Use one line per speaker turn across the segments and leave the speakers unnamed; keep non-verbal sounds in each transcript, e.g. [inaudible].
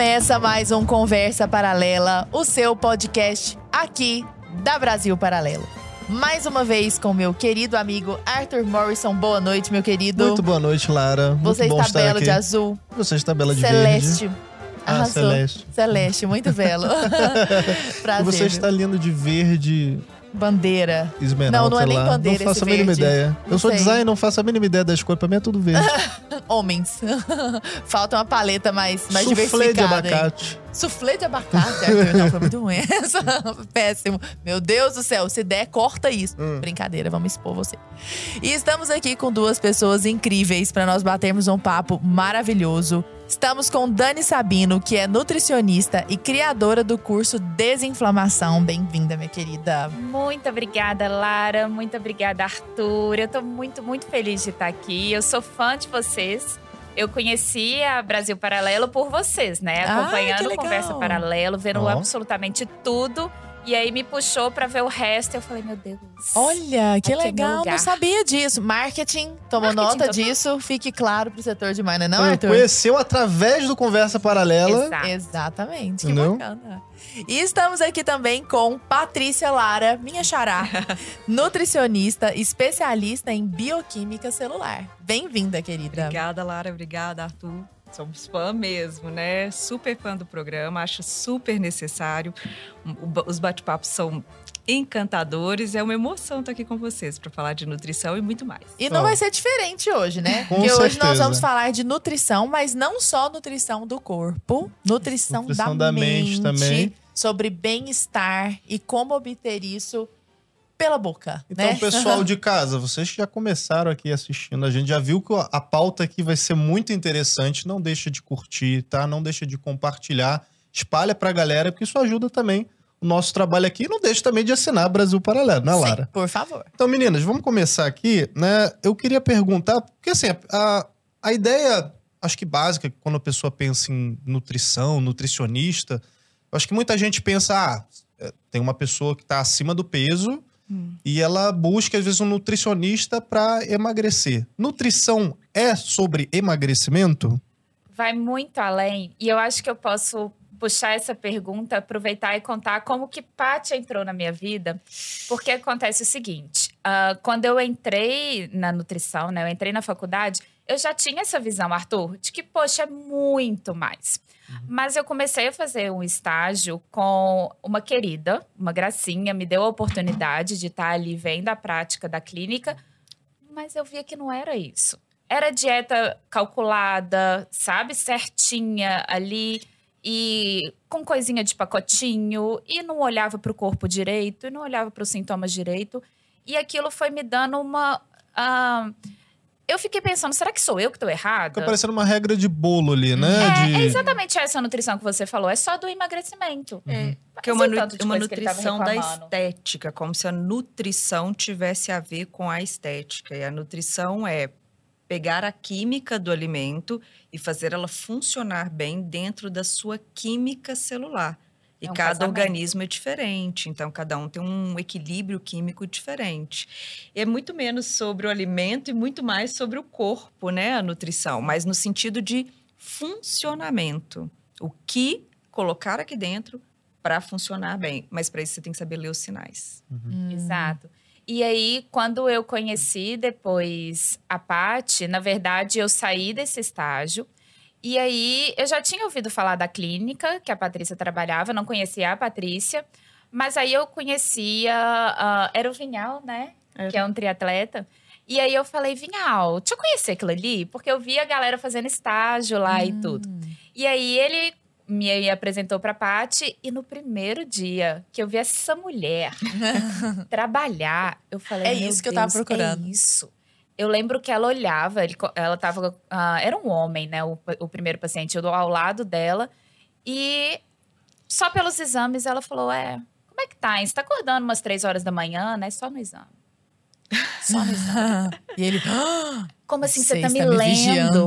Começa mais um Conversa Paralela, o seu podcast aqui da Brasil Paralelo. Mais uma vez com meu querido amigo Arthur Morrison. Boa noite, meu querido.
Muito boa noite, Lara.
Você
muito bom
está belo
aqui.
de azul.
Você está bela de
Celeste.
verde. Ah. Celeste.
Celeste, muito belo. [laughs] [laughs] Prazer.
Você está lindo de verde
Bandeira.
esmeralda,
Não, não é nem
lá.
bandeira
Não faço a mínima
verde.
ideia.
Não
Eu sou
sei.
designer, não faço a mínima ideia das cores. Pra mim é tudo verde. [laughs]
Homens. [laughs] Falta uma paleta mais, mais
Soufflé de
diversificada. hein? Suflê de abacate. Não, foi muito ruim [laughs] essa. Péssimo. Meu Deus do céu, se der, corta isso.
Hum.
Brincadeira, vamos expor você. E estamos aqui com duas pessoas incríveis para nós batermos um papo maravilhoso. Estamos com Dani Sabino, que é nutricionista e criadora do curso Desinflamação. Bem-vinda, minha querida.
Muito obrigada, Lara. Muito obrigada, Arthur. Eu tô muito, muito feliz de estar aqui. Eu sou fã de vocês. Eu conheci a Brasil Paralelo por vocês, né?
Ah,
Acompanhando
legal.
Conversa Paralelo, vendo
Ó.
absolutamente tudo. E aí me puxou pra ver o resto. Eu falei, meu Deus.
Olha, que
é
legal. Não sabia disso. Marketing, tomou
Marketing
nota disso. Fique claro pro setor de marketing, não, Arthur?
conheceu através do Conversa Paralela.
Exato.
Exatamente, que
Entendeu?
bacana. E estamos aqui também com Patrícia Lara, minha xará, [laughs] nutricionista, especialista em bioquímica celular. Bem-vinda, querida.
Obrigada, Lara. Obrigada, Arthur. Somos fã mesmo, né? Super fã do programa, acho super necessário. Os bate-papos são encantadores. É uma emoção estar aqui com vocês para falar de nutrição e muito mais.
E não
Ó.
vai ser diferente hoje, né? [laughs]
Com
Porque hoje nós
certeza.
vamos falar de nutrição, mas não só nutrição do corpo, nutrição,
Nutrição
da,
da mente também.
sobre bem-estar e como obter isso pela boca,
Então,
né?
pessoal de [laughs] casa, vocês que já começaram aqui assistindo, a gente já viu que a pauta aqui vai ser muito interessante. Não deixa de curtir, tá? Não deixa de compartilhar. Espalha pra galera, porque isso ajuda também nosso trabalho aqui. E não deixa também de assinar Brasil Paralelo, né,
Sim,
Lara?
por favor.
Então, meninas, vamos começar aqui, né? Eu queria perguntar, porque assim, a, a ideia, acho que básica, quando a pessoa pensa em nutrição, nutricionista, eu acho que muita gente pensa, ah, é, tem uma pessoa que está acima do peso e ela busca, às vezes, um nutricionista para emagrecer. Nutrição é sobre emagrecimento?
vai muito além. E eu acho que eu posso puxar essa pergunta, aproveitar e contar como que Pátia entrou na minha vida. Porque acontece o seguinte: ah, quando eu entrei na nutrição, né? Eu entrei na faculdade, eu já tinha essa visão, Arthur, de que, poxa, é muito mais. Mas eu comecei a fazer um estágio com uma querida, uma gracinha, me deu a oportunidade de estar ali vendo a prática da clínica, mas eu via que não era isso. Era dieta calculada, sabe, certinha ali e com coisinha de pacotinho e não olhava para o corpo direito e não olhava para os sintomas direito e aquilo foi me dando uma ah, eu fiquei pensando, será que sou eu que estou errada?
Fica parecendo uma regra de bolo ali, né?
É,
de...
é exatamente essa nutrição que você falou, é só do emagrecimento.
É,
Mas
que é uma, nu- uma nutrição da estética, como se a nutrição tivesse a ver com a estética. E a nutrição é pegar a química do alimento e fazer ela funcionar bem dentro da sua química celular. E
É um
cada
casamento.
organismo é diferente, então cada um tem um equilíbrio químico diferente. E é muito menos sobre o alimento e muito mais sobre o corpo, né, a nutrição, mas no sentido de funcionamento. O que colocar aqui dentro para funcionar bem, mas para isso você tem que saber ler os sinais.
Hum.
Exato. E aí, quando eu conheci depois a Pati, na verdade, eu saí desse estágio. E aí, eu já tinha ouvido falar da clínica que a Patrícia trabalhava, não conhecia a Patrícia. Mas aí eu conhecia, ah, era o Vinhal, né?
Era.
Que é um triatleta. E aí eu falei, Vinhal, deixa eu conhecer aquilo ali, porque eu vi a galera fazendo estágio lá e tudo. E aí ele me apresentou pra Paty e no primeiro dia que eu vi essa mulher [laughs] trabalhar, eu falei,
É
"Meu
isso que eu tava
Deus,
procurando."
É isso. Eu lembro que ela olhava, ele ela tava, ah, era um homem, né, o, o primeiro paciente, eu ao lado dela e só pelos exames ela falou, é, como é que tá? hein? Você tá acordando umas três horas da manhã, né? Só no exame. Só [laughs]
e ele.
Como assim,
Você
você tá me
está me
lendo?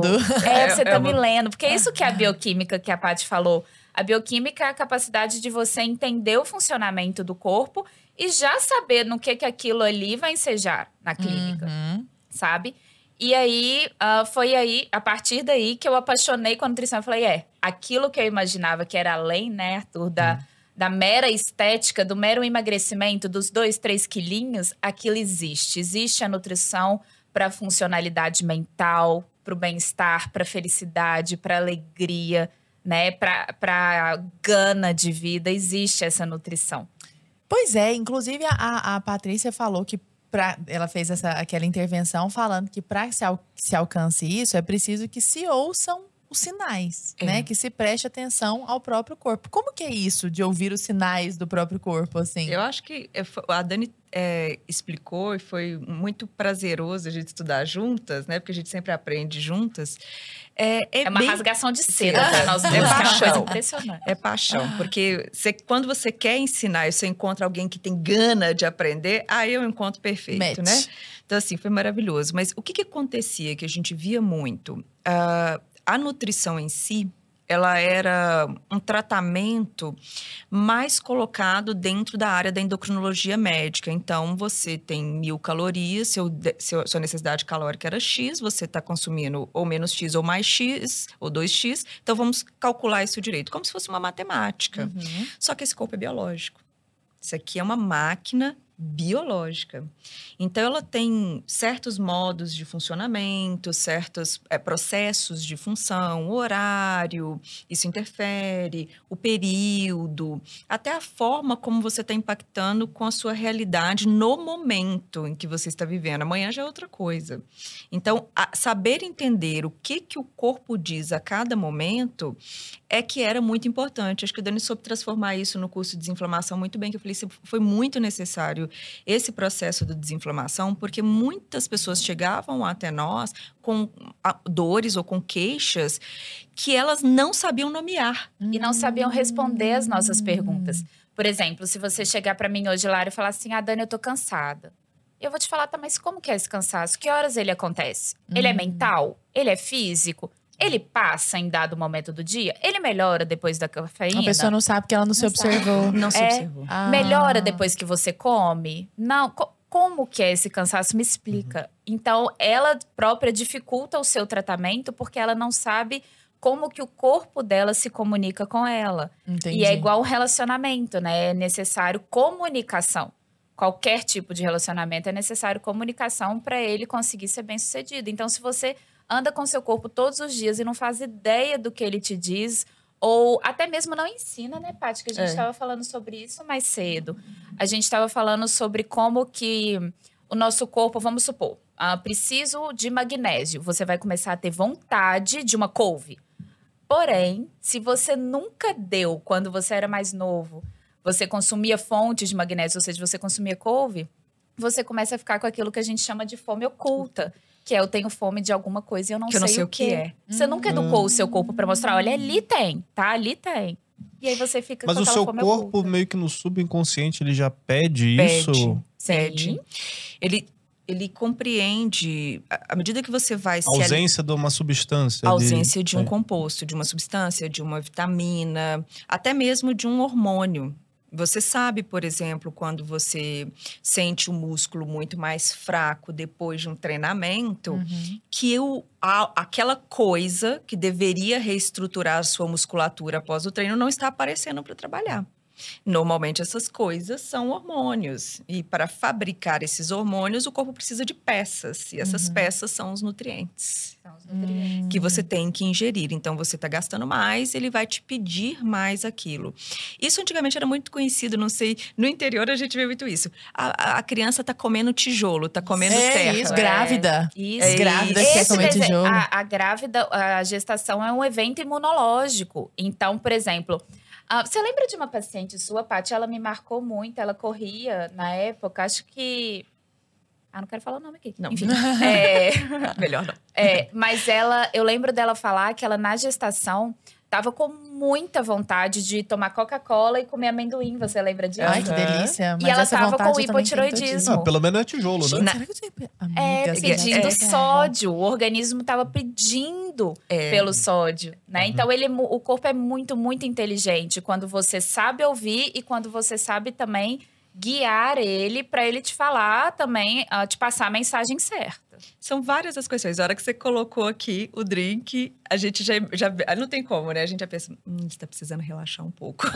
vigiando.
É, você
É-
tá
é
me
uma-
lendo. Porque é isso que é a bioquímica que a Paty falou. A bioquímica é a capacidade de você entender o funcionamento do corpo e já saber no que, que aquilo ali vai ensejar na clínica,
Uhum.
sabe? E aí, uh, foi aí, a partir daí, que eu apaixonei com a nutrição. Eu falei, é, aquilo que eu imaginava que era além, né, Arthur, da, hum. Da mera estética, do mero emagrecimento, dos dois, três quilinhos, aquilo existe. Existe a nutrição para funcionalidade mental, para o bem-estar, para felicidade, para alegria, né, para gana de vida. Existe essa nutrição.
Pois é, inclusive a, a Patrícia falou que pra, ela fez essa, aquela intervenção falando que para se, al, se alcance isso é preciso que se ouçam os sinais, é. né? Que se preste atenção ao próprio corpo. Como que é isso de ouvir os sinais do próprio corpo, assim?
Eu acho que é, a Dani é, explicou e foi muito prazeroso a gente estudar juntas, né? Porque a gente sempre aprende juntas.
É, é, é uma bem... rasgação de seda para nós
É paixão. impressionante. É paixão. Porque você, quando você quer ensinar e você encontra alguém que tem gana de aprender, aí é um encontro perfeito, Match. né? Então, assim, foi maravilhoso. Mas o que, que acontecia que a gente via muito? Uh, a nutrição em si, ela era um tratamento mais colocado dentro da área da endocrinologia médica. Então, você tem mil calorias, seu, seu sua necessidade calórica era X, você está consumindo ou menos X ou mais X, ou 2X. Então, vamos calcular isso direito, como se fosse uma matemática. Uhum. Só que esse corpo é biológico. Isso aqui é uma máquina biológica. Então, ela tem certos modos de funcionamento, certos é, processos de função, horário, isso interfere, o período, até a forma como você está impactando com a sua realidade no momento em que você está vivendo. Amanhã já é outra coisa. Então, saber entender o que, que o corpo diz a cada momento é que era muito importante. Acho que o Dani soube transformar isso no curso de desinflamação muito bem, que eu falei, foi muito necessário esse processo de desinflamação, porque muitas pessoas chegavam até nós com dores ou com queixas que elas não sabiam nomear.
E não sabiam responder as nossas perguntas. Por exemplo, se você chegar para mim hoje, Lara, e falar assim: Ah, Dani, eu tô cansada. Eu vou te falar, tá, mas como que é esse cansaço? Que horas ele acontece? Ele é hum. mental? Ele é físico? Ele passa em dado momento do dia? Ele melhora depois da cafeína?
A pessoa não sabe porque ela não, não se observou.
Não se é, observou. Ah. Melhora depois que você come? Não. Co como que é esse cansaço? Me explica. Uhum. Então, ela própria dificulta o seu tratamento porque ela não sabe como que o corpo dela se comunica com ela. Entendi. E é igual um relacionamento, né? É necessário comunicação. Qualquer tipo de relacionamento é necessário comunicação para ele conseguir ser bem sucedido. Então, se você anda com seu corpo todos os dias e não faz ideia do que ele te diz, ou até mesmo não ensina, né, Paty? Que a gente estava é. falando sobre isso mais cedo. A gente estava falando sobre como que o nosso corpo, vamos supor, ah, preciso de magnésio. Você vai começar a ter vontade de uma couve. Porém, se você nunca deu quando você era mais novo, você consumia fontes de magnésio, ou seja, você consumia couve, você começa a ficar com aquilo que a gente chama de fome oculta que é eu tenho fome de alguma coisa e eu não,
que
sei,
eu não sei o que, que é.
Você nunca educou hum. o seu corpo para mostrar, olha, ali tem, tá? Ali tem. E aí você fica
Mas
com
o seu corpo,
oculta.
meio que no subconsciente, ele já pede, pede isso?
Pede. Ele, ele compreende, à medida que você vai
se. A ausência de uma substância.
A ausência de, de um é. composto, de uma substância, de uma vitamina, até mesmo de um hormônio. Você sabe, por exemplo, quando você sente o músculo muito mais fraco depois de um treinamento, uhum. que o, a, aquela coisa que deveria reestruturar a sua musculatura após o treino não está aparecendo para trabalhar. Normalmente essas coisas são hormônios e para fabricar esses hormônios o corpo precisa de peças e essas uhum. peças são os nutrientes, são os nutrientes. que você tem que ingerir. Então você está gastando mais, ele vai te pedir mais aquilo. Isso antigamente era muito conhecido, não sei, no interior a gente vê muito isso. A, a criança está comendo tijolo, está comendo
é,
terra.
Isso, grávida.
É, isso. É, grávida
que comer tijolo.
A, a grávida, a gestação é um evento imunológico. Então, por exemplo, ah, você lembra de uma paciente sua, Paty? Ela me marcou muito. Ela corria na época, acho que. Ah, não quero falar o nome aqui.
Não.
Enfim. [laughs] é...
Melhor não.
É, mas ela, eu lembro dela falar que ela na gestação tava com muita vontade de tomar Coca-Cola e comer amendoim. Você lembra disso?
Ai, que delícia.
Mas e ela tava com hipotiroidismo.
Ah, pelo menos é tijolo, né?
Na...
é, pedindo é, sódio. O organismo tava pedindo é. pelo sódio, né? Uhum. Então, ele, o corpo é muito, muito inteligente. Quando você sabe ouvir e quando você sabe também guiar ele para ele te falar também, uh, te passar a mensagem certa.
São várias as questões. A hora que você colocou aqui o drink, a gente já, já não tem como, né? A gente já pensa, hum, você tá precisando relaxar um pouco.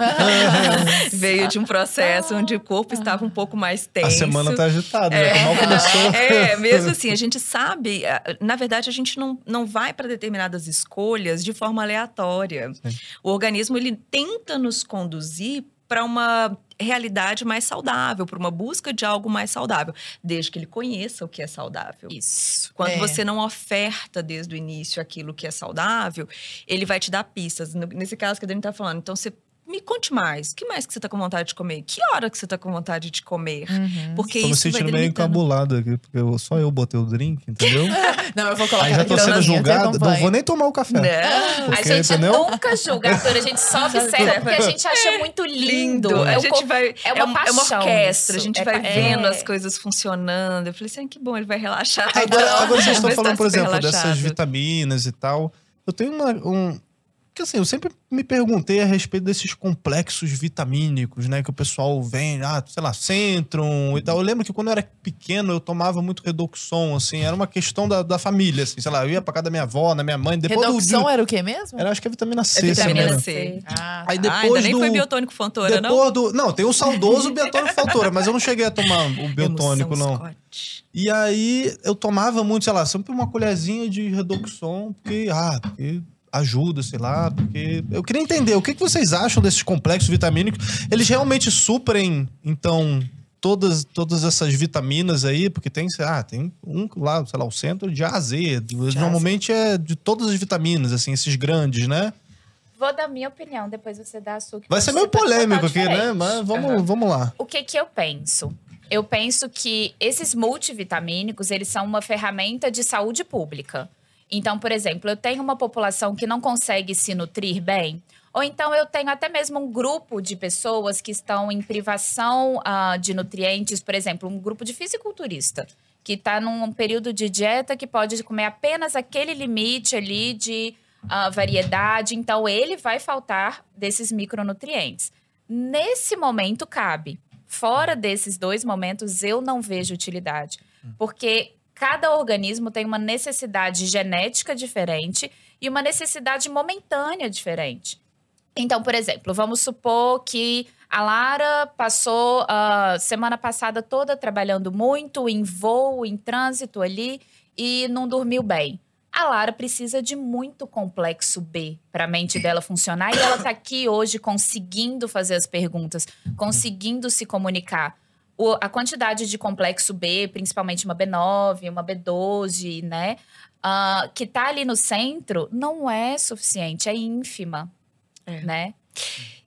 [laughs] Veio de um processo onde o corpo estava um pouco mais tenso.
A semana tá agitada, né? é, Mal começou. [laughs]
É, mesmo assim, a gente sabe, na verdade, a gente não, não vai para determinadas escolhas de forma aleatória. Sim. O organismo ele tenta nos conduzir para uma realidade mais saudável, para uma busca de algo mais saudável, desde que ele conheça o que é saudável.
Isso.
Quando
é.
você não oferta desde o início aquilo que é saudável, ele vai te dar pistas. Nesse caso que a Dani está falando, então você me conte mais. O que mais que você tá com vontade de comer? Que hora que você tá com vontade de comer?
Uhum.
Porque
Tô
isso
me sentindo meio encabulado aqui, porque eu, só eu botei o drink, entendeu? [laughs]
não, eu vou colocar
Aí já tô sendo julgado, não vou nem tomar o café.
Não. Porque, a gente entendeu? nunca julga, a gente só [laughs] observa, porque a gente acha é, muito lindo.
lindo.
É
a gente vai,
é uma, é, paixão,
é uma orquestra,
isso.
a gente
é,
vai vendo as coisas funcionando. Eu falei assim, que bom, ele vai relaxar.
Agora, agora vocês estão falando, por exemplo, relaxado. dessas vitaminas e tal. Eu tenho uma, um, porque assim, eu sempre me perguntei a respeito desses complexos vitamínicos, né? Que o pessoal vem, ah, sei lá, Centrum e tal. Eu lembro que quando eu era pequeno, eu tomava muito Redoxon, assim. Era uma questão da, da família, assim. Sei lá, eu ia pra casa da minha avó, da minha mãe. Depois
Redoxon
do,
era o quê mesmo?
Era, acho que é vitamina C.
É vitamina C.
Ah,
Aí depois
ah, ainda nem
do,
foi biotônico Fontoura,
depois
não?
Do, não, tem o saudoso [laughs] biotônico Fontoura, mas eu não cheguei a tomar o biotônico, não.
Scott.
E aí, eu tomava muito, sei lá, sempre uma colherzinha de Redoxon, porque, ah, porque ajuda, sei lá, porque eu queria entender o que, que vocês acham desses complexos vitamínicos. Eles realmente suprem, então, todas, todas essas vitaminas aí, porque tem, ah, tem um lá, sei lá, o centro de A a Z. Normalmente é de todas as vitaminas, assim, esses grandes, né?
Vou dar minha opinião, depois você dá a sua.
Vai ser meio polêmico aqui, né? Mas vamos, uhum. vamos lá.
O que que eu penso? Eu penso que esses multivitamínicos, eles são uma ferramenta de saúde pública. Então, por exemplo, eu tenho uma população que não consegue se nutrir bem, ou então eu tenho até mesmo um grupo de pessoas que estão em privação uh, de nutrientes, por exemplo, um grupo de fisiculturista que está num período de dieta que pode comer apenas aquele limite ali de uh, variedade, então ele vai faltar desses micronutrientes. Nesse momento cabe. Fora desses dois momentos, eu não vejo utilidade. Porque cada organismo tem uma necessidade genética diferente e uma necessidade momentânea diferente. Então, por exemplo, vamos supor que a Lara passou a uh, semana passada toda trabalhando muito em voo, em trânsito ali e não dormiu bem. A Lara precisa de muito complexo B para a mente dela funcionar e ela está aqui hoje conseguindo fazer as perguntas, conseguindo se comunicar o, a quantidade de complexo B, principalmente uma B9, uma B12, né? Uh, que tá ali no centro, não é suficiente, é ínfima, é. né?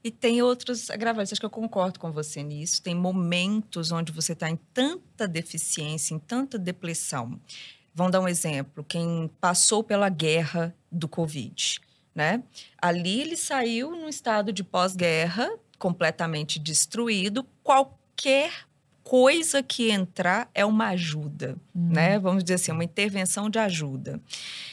E tem outros agravantes, acho que eu concordo com você nisso. Tem momentos onde você está em tanta deficiência, em tanta depressão. Vamos dar um exemplo. Quem passou pela guerra do Covid, né? Ali ele saiu num estado de pós-guerra, completamente destruído. Qualquer coisa que entrar é uma ajuda, uhum. né? Vamos dizer assim, uma intervenção de ajuda.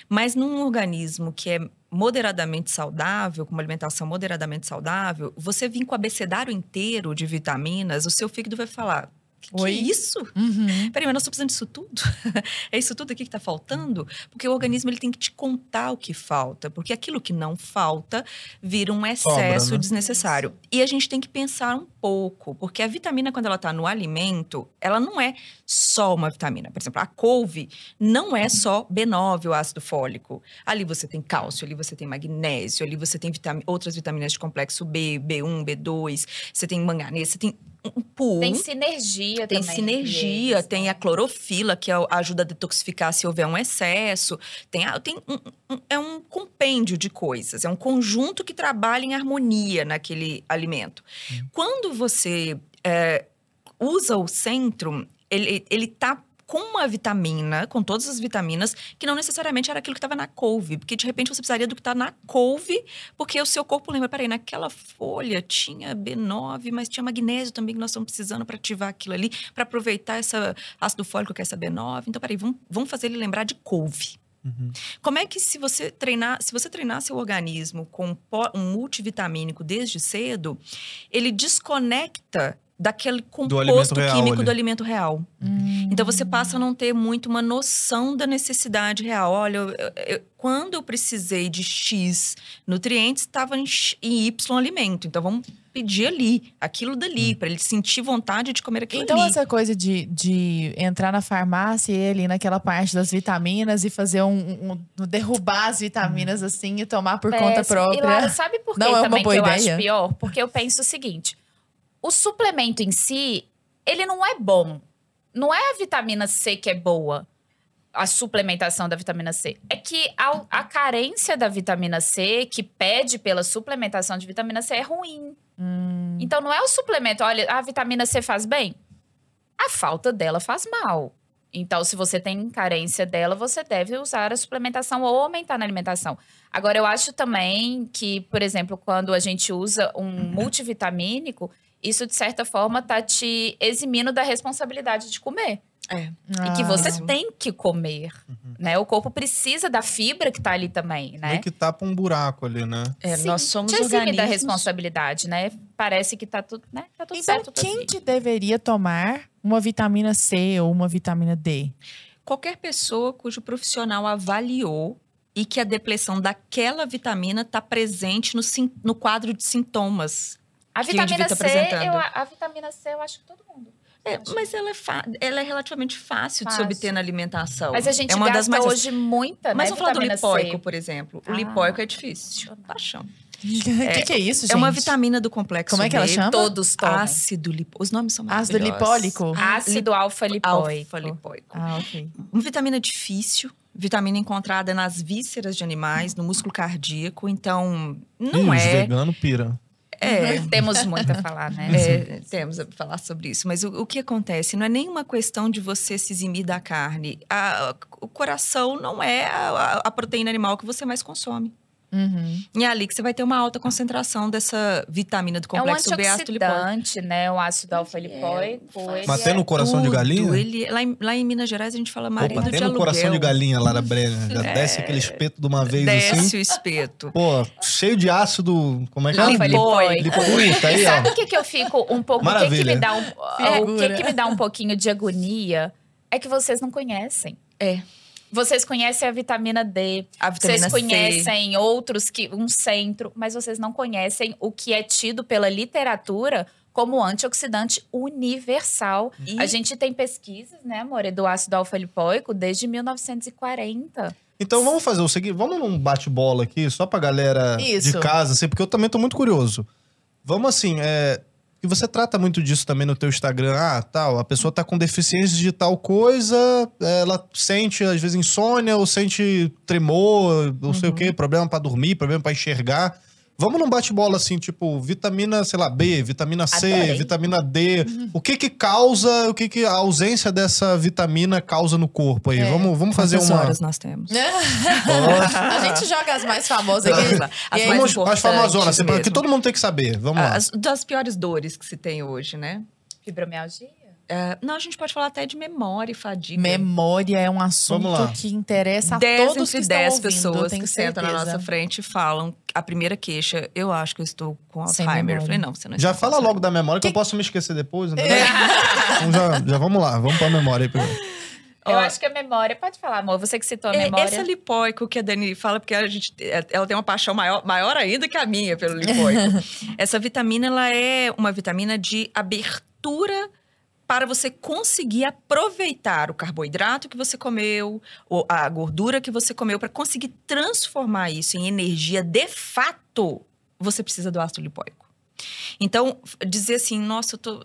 Mas num organismo que é moderadamente saudável, com uma alimentação moderadamente saudável, você vir com o abecedário inteiro de vitaminas, o seu fígado vai falar: que, que é isso?
Uhum.
Peraí, mas nós estamos precisando disso tudo? [laughs] é isso tudo aqui que está faltando? Porque o organismo ele tem que te contar o que falta. Porque aquilo que não falta vira um excesso Sobra, né? desnecessário. E a gente tem que pensar um pouco. Porque a vitamina, quando ela está no alimento, ela não é só uma vitamina. Por exemplo, a couve não é só B9, o ácido fólico. Ali você tem cálcio, ali você tem magnésio, ali você tem vitam outras vitaminas de complexo B, B1, B2, você tem manganês, você tem um pool.
Tem sinergia
tem
também.
sinergia, eles, tem né? a clorofila, que é ajuda a detoxificar se houver um excesso. Tem, tem um, um, é um compêndio de coisas, é um conjunto que trabalha em harmonia naquele alimento. Hum. Quando você é, usa o centro, ele, ele tá com uma vitamina, com todas as vitaminas, que não necessariamente era aquilo que estava na couve. Porque de repente você precisaria do que está na couve, porque o seu corpo lembra, peraí, naquela folha tinha B9, mas tinha magnésio também que nós estamos precisando para ativar aquilo ali, para aproveitar essa ácido fólico que é essa B9. Então, peraí, vamos, vamos fazer ele lembrar de couve.
Uhum.
Como é que se você treinar, se você treinar seu organismo com um multivitamínico desde cedo, ele desconecta daquele composto
real
químico
ali.
do alimento real.
Hum.
Então você passa a não ter muito uma noção da necessidade real. Olha, eu- eu- quando eu precisei de X nutrientes, estava em, Y alimento. Então vamos pedir ali, aquilo dali, para ele sentir vontade de comer aquilo
Então,
ali.
essa coisa de, de entrar na farmácia e ir ali naquela parte das vitaminas e fazer um, um- um- derrubar as vitaminas assim e tomar por conta própria.
E Lara, sabe por que
Não é uma
também
boa
que eu
ideia?
acho pior? Porque eu penso o seguinte: o suplemento em si, ele não é bom. Não é a vitamina C que é boa, a suplementação da vitamina C. É que a, a carência da vitamina C, que pede pela suplementação de vitamina C, é ruim.
Hum.
Então não é o suplemento, olha, a vitamina C faz bem. A falta dela faz mal. Então, se você tem carência dela, você deve usar a suplementação ou aumentar na alimentação. Agora, eu acho também que, por exemplo, quando a gente usa um multivitamínico, isso de certa forma tá te eximindo da responsabilidade de comer.
É.
E que
Ah.
você
isso.
tem que comer, né? O corpo precisa da fibra que tá ali também, né?
Meio que tapa um buraco ali, né?
É,
Sim,
nós somos
te exime da
organismos.
responsabilidade, né? Parece que tá tudo, né? Tá tudo
Então,
certo. tudo
quem
assim.
que deveria tomar uma vitamina C ou uma vitamina D?
Qualquer pessoa cujo profissional avaliou e que a depleção daquela vitamina está presente no, sim- no quadro de sintomas.
A vitamina
tá
C, eu, a vitamina C, eu acho que todo mundo.
É, mas ela é, ela é relativamente fácil, de se
Fácil.
obter na alimentação.
Mas a gente
é uma das mais
hoje muita,
Mas
né?
vamos falar do lipóico,
C.
por exemplo. O
Ah.
lipóico é difícil. Paixão.
O [laughs] que, que é isso, gente?
É uma vitamina do complexo
Como é que ela
B,
chama?
Todos tomam.
Ácido lipóico. Os nomes são
Ácido lipólico?
Ácido alfa-lipoico.
Alfa-lipoico.
Ah, ok.
Uma vitamina difícil, vitamina encontrada nas vísceras de animais, no músculo cardíaco. Então, não
Ih, Os
é.
veganos pira.
É,
Temos muito a falar, né? [laughs]
É, temos a falar sobre isso. Mas o, o que acontece? Não é nenhuma questão de você se eximir da carne. A- o coração não é a, a- a proteína animal que você mais consome.
Uhum.
E é ali que você vai ter uma alta concentração dessa vitamina do
É um
complexo B ácido lipóico.
antioxidante, né? O ácido alfa-lipoico. ele
Mas tem no
é-
coração de galinha?
Ele, lá, em, lá em Minas Gerais a gente fala marido
Opa, tem
de
no
aluguel.
coração de galinha, Lara Brenner. [laughs] Já
É.
desce aquele espeto de uma vez
Desce
assim.
o espeto.
Pô, cheio de ácido. Como é que é?
Alfa-lipoico.
Lipoico, aí,
Sabe
ó.
o que, que eu fico um pouco. O que, que
Maravilha.
me dá um, é, o que, que me dá um pouquinho de agonia é que vocês não conhecem.
É.
Vocês conhecem a vitamina D,
A vitamina
vocês
C.
conhecem outros que um centro, mas vocês não conhecem o que é tido pela literatura como antioxidante universal.
E-
A gente tem pesquisas, né, amor, do ácido alfa-lipoico desde 1940.
Então vamos fazer o seguinte, vamos num bate-bola aqui, só pra galera
Isso.
de casa, assim, porque eu também tô muito curioso. Vamos assim, é. E você trata muito disso também no teu Instagram. Ah, tal, a pessoa tá com deficiência de tal coisa, ela sente, às vezes, insônia, ou sente tremor, não sei o quê, problema pra dormir, problema pra enxergar. Vamos num bate-bola assim, tipo, vitamina, sei lá, B, vitamina C,
Adorei.
vitamina D. O que que causa, o que que a ausência dessa vitamina causa no corpo aí?
É.
Vamos, vamos fazer
Quantas
uma...
horas nós temos? [laughs]
A gente joga as mais famosas aqui.
Vamos lá. As
aí-
mais
Vamos, as famosonas, assim, que todo mundo tem que saber. Vamos lá.
As, das piores dores que se tem hoje, né?
Fibromialgia?
É, não, a gente pode falar até de memória e fadiga.
Memória é um assunto que interessa a
10
todos que
entre
estão
10
ouvindo,
pessoas que sentam na nossa frente e falam a primeira queixa, eu acho que eu estou com Alzheimer. Eu falei, não, você não
Já fala logo da memória que,
Que-
eu posso me esquecer depois, né?
É. [laughs]
Então já, já vamos lá, vamos pra memória aí primeiro.
Eu
Ó,
acho que a memória. Pode falar, amor. Você que citou a
É,
memória.
Esse lipóico que a Dani fala, porque a gente, ela tem uma paixão maior, maior ainda que a minha pelo lipóico. [laughs] Essa vitamina, ela é uma vitamina de abertura para você conseguir aproveitar o carboidrato que você comeu, ou a gordura que você comeu, para conseguir transformar isso em energia de fato, você precisa do ácido lipóico. Então, dizer assim, nossa, eu tô,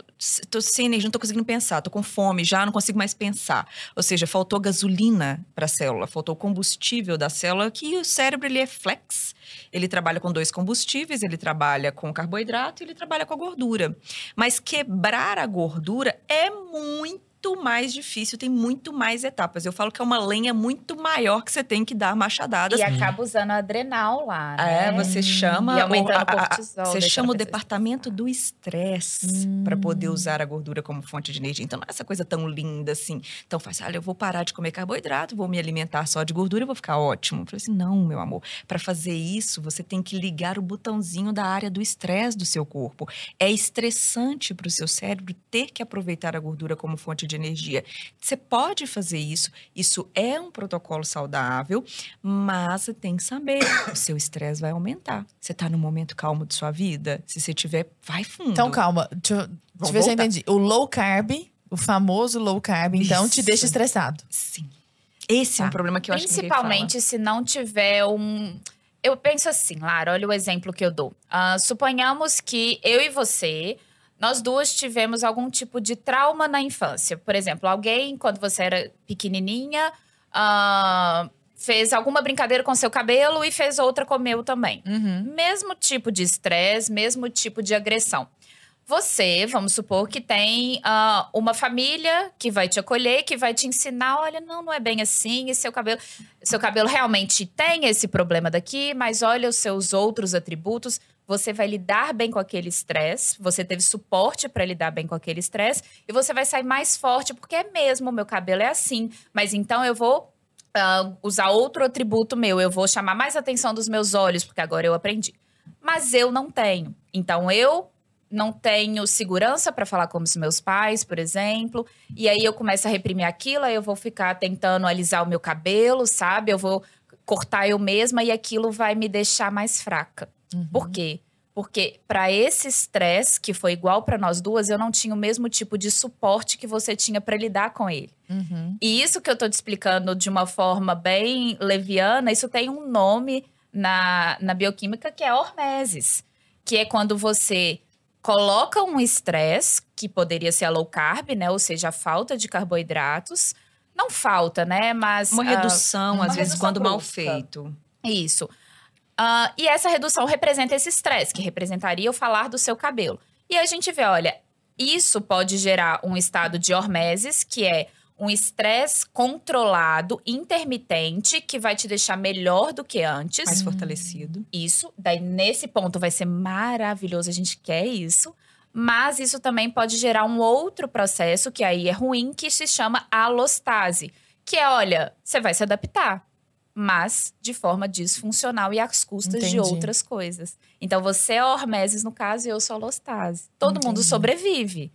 tô sem energia, não tô conseguindo pensar, tô com fome já, não consigo mais pensar. Ou seja, faltou gasolina para a célula, faltou combustível da célula, que o cérebro ele é flex. Ele trabalha com dois combustíveis, ele trabalha com carboidrato e ele trabalha com a gordura. Mas quebrar a gordura é muito muito mais difícil, tem muito mais etapas. Eu falo que é uma lenha muito maior que você tem que dar machadadas.
E acaba usando adrenal lá, né?
É, você chama
E aumentando
o, a-
cortisol,
Você chama o departamento do estresse para poder usar a gordura como fonte de energia. Então não é essa coisa tão linda assim. Então faz, olha, eu vou parar de comer carboidrato, vou me alimentar só de gordura e vou ficar ótimo. Eu falei assim, não, meu amor. Para fazer isso, você tem que ligar o botãozinho da área do estresse do seu corpo. É estressante para o seu cérebro ter que aproveitar a gordura como fonte de energia. Você pode fazer isso. Isso é um protocolo saudável, mas você tem que saber, o seu estresse vai aumentar. Você está no momento calmo de sua vida? Se você tiver, vai fundo.
Então, calma. Deixa, eu- deixa eu ver se eu entendi. O low carb, o famoso low carb, então, te
Isso.
deixa estressado.
Sim. Esse é um
Tá.
problema que eu acho que.
Principalmente se não tiver um. Eu penso assim, Lara, olha o exemplo que eu dou. Ah, suponhamos que eu e você, nós duas tivemos algum tipo de trauma na infância. Por exemplo, alguém, quando você era pequenininha, ah, fez alguma brincadeira com seu cabelo e fez outra com o meu também.
Uhum.
Mesmo tipo de estresse, mesmo tipo de agressão. Você, vamos supor que tem ah, uma família que vai te acolher, que vai te ensinar, olha, não, não é bem assim, e seu cabelo, seu cabelo realmente tem esse problema daqui, mas olha os seus outros atributos, você vai lidar bem com aquele estresse, você teve suporte para lidar bem com aquele estresse, e você vai sair mais forte, porque é mesmo, meu cabelo é assim, mas então eu vou ah, usar outro atributo meu, eu vou chamar mais atenção dos meus olhos, porque agora eu aprendi. Mas eu não tenho. Então eu não tenho segurança para falar com os meus pais, por exemplo, e aí eu começo a reprimir aquilo, aí eu vou ficar tentando alisar o meu cabelo, sabe? Eu vou cortar eu mesma e aquilo vai me deixar mais fraca. Por quê? Porque para esse estresse que foi igual para nós duas, eu não tinha o mesmo tipo de suporte que você tinha para lidar com ele.
Uhum.
E isso que eu tô te explicando de uma forma bem leviana, isso tem um nome na, na bioquímica que é hormeses. Que é quando você coloca um estresse, que poderia ser a low carb, né? Ou seja, a falta de carboidratos. Não falta, né? Mas.
Uma
ah,
redução,
uma
às vezes,
redução
quando mal
brusca.
feito.
isso. Ah, e essa redução representa esse estresse, que representaria o falar do seu cabelo. E a gente vê, olha, isso pode gerar um estado de hormeses, que é um estresse controlado, intermitente, que vai te deixar melhor do que antes.
Mais fortalecido.
Isso, daí nesse ponto vai ser maravilhoso, a gente quer isso. Mas isso também pode gerar um outro processo, que aí é ruim, que se chama alostase. Que é, olha, você vai se adaptar, mas de forma disfuncional e às custas de
Entendi.
outras coisas. Então você é hormeses no caso e eu sou alostase. Todo mundo
Entendi.
sobrevive.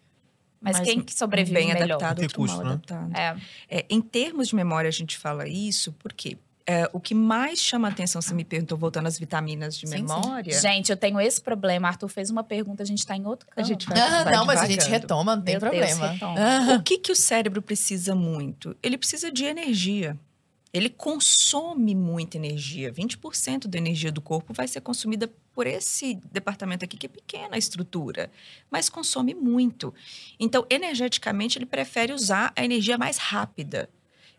Mas,
Mas
quem que sobrevive
Bem
melhor?
adaptado, outro
custo,
mal
né?
adaptado.
É.
É, em termos de memória, a gente fala isso porque é, o que mais chama a atenção, você me perguntou, voltando às vitaminas de
Sim, sim.
memória.
Gente, eu tenho esse problema. Arthur fez uma pergunta, a gente tá em outro
A
campo.
gente vai,
Ah,
vai
não, mas a gente retoma, não tem
Meu Deus,
problema. Ah,
O que, que o cérebro precisa muito? Ele precisa de energia. Ele consome muita energia. 20% da energia do corpo vai ser consumida por esse departamento aqui, que é pequena a estrutura, mas consome muito. Então, energeticamente, ele prefere usar a energia mais rápida.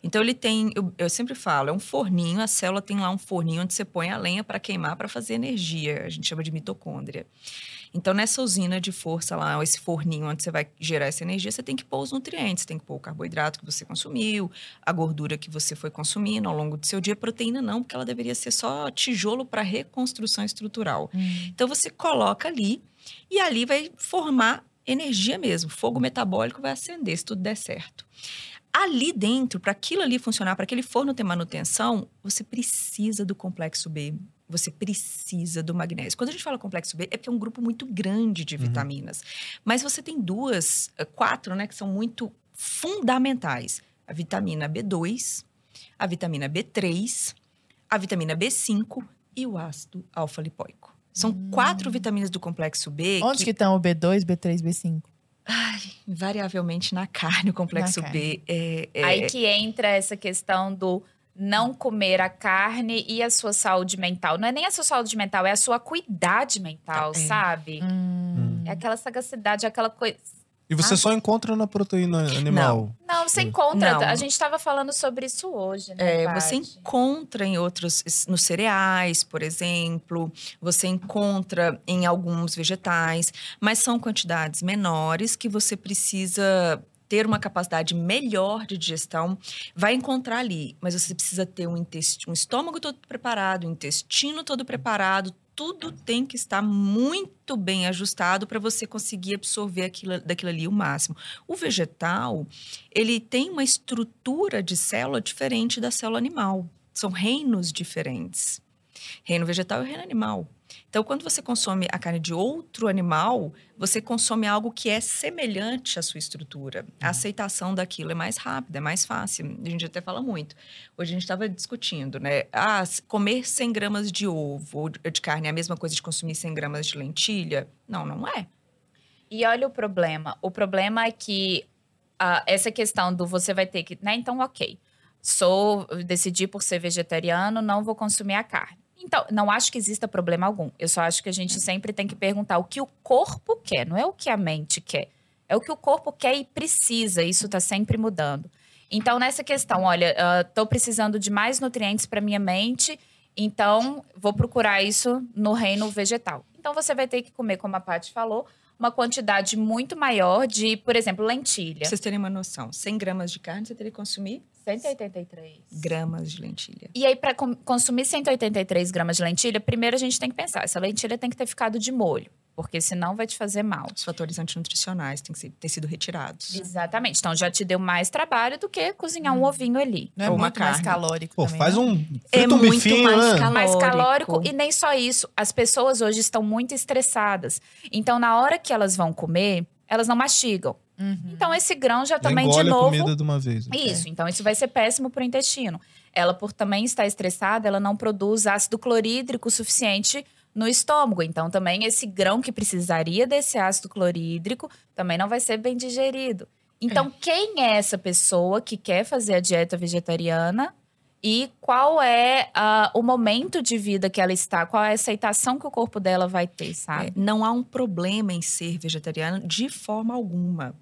Então, ele tem, eu, eu sempre falo, é um forninho, a célula tem lá um forninho onde você põe a lenha para queimar, para fazer energia. A gente chama de mitocôndria. Então, nessa usina de força lá, esse forninho onde você vai gerar essa energia, você tem que pôr os nutrientes, tem que pôr o carboidrato que você consumiu, a gordura que você foi consumindo ao longo do seu dia, proteína não, porque ela deveria ser só tijolo para reconstrução estrutural. Então, você coloca ali e ali vai formar energia mesmo, fogo metabólico vai acender se tudo der certo. Ali dentro, para aquilo ali funcionar, para aquele forno ter manutenção, você precisa do complexo B. Você precisa do magnésio. Quando a gente fala complexo B, é porque é um grupo muito grande de vitaminas. Mas você tem duas, eh, quatro, né, que são muito fundamentais: a vitamina B2, a vitamina B3, a vitamina B5 e o ácido alfa-lipoico. São quatro vitaminas do complexo B
Onde que estão o B2, B3, B5?
invariavelmente na carne, o complexo
Na
B é, é-
Aí que entra essa questão do não comer a carne e a sua saúde mental. Não é nem a sua saúde mental, é a sua acuidade mental,
É.
sabe?
Hum.
É aquela sagacidade, aquela coisa.
E você
Ah.
só encontra na proteína animal.
Não, você
Sim.
encontra.
Não.
A gente estava falando sobre isso hoje, né?
É, você encontra em outros, nos cereais, por exemplo, você encontra em alguns vegetais, mas são quantidades menores que você precisa ter uma capacidade melhor de digestão, vai encontrar ali. Mas você precisa ter um, intestino, um estômago todo preparado, um intestino todo preparado, tudo tem que estar muito bem ajustado para você conseguir absorver aquilo, daquilo ali o máximo. O vegetal, ele tem uma estrutura de célula diferente da célula animal. São reinos diferentes. Reino vegetal e reino animal. Então, quando você consome a carne de outro animal, você consome algo que é semelhante à sua estrutura. A
Uhum.
aceitação daquilo é mais rápida, é mais fácil. A gente até fala muito. Hoje a gente estava discutindo, né? Ah, comer 100 gramas de ovo ou de de carne é a mesma coisa de consumir 100 gramas de lentilha? Não, não é.
E olha o problema. O problema é que ah, essa questão do você vai ter que. Né? Então, ok. Sou, decidi por ser vegetariano, não vou consumir a carne. Então, não acho que exista problema algum. Eu só acho que a gente sempre tem que perguntar o que o corpo quer, não é o que a mente quer. É o que o corpo quer e precisa. Isso está sempre mudando. Então, nessa questão, olha, estou precisando de mais nutrientes para minha mente, então vou procurar isso no reino vegetal. Então, você vai ter que comer, como a Paty falou, uma quantidade muito maior de, por exemplo, lentilha.
Pra vocês terem uma noção, 100 gramas de carne, você teria que consumir
183.
gramas de lentilha.
E aí, para consumir 183 gramas de lentilha, primeiro a gente tem que pensar: essa lentilha tem que ter ficado de molho, porque senão vai te fazer mal.
Os fatores antinutricionais têm que ser- ter sido retirados.
Exatamente. Então já te deu mais trabalho do que cozinhar um ovinho ali.
Não é
Ou uma
muito mais
carne.
calórico
Pô,
também,
faz
não?
um.
É
um
muito
bifinho,
mais
né?
calórico.
mais calórico e nem só isso. As pessoas hoje estão muito estressadas. Então, na hora que elas vão comer, elas não mastigam.
Uhum.
Então, esse grão já
Já
também, de
engole a
novo.
comida de uma vez.
Isso, então isso vai ser péssimo para o intestino. Ela, por também estar estressada, ela não produz ácido clorídrico suficiente no estômago. Então, também esse grão que precisaria desse ácido clorídrico também não vai ser bem digerido. Então, quem é essa pessoa que quer fazer a dieta vegetariana e qual é ah, o momento de vida que ela está? Qual é a aceitação que o corpo dela vai ter,
É,
sabe?
não há um problema em ser vegetariano de forma alguma.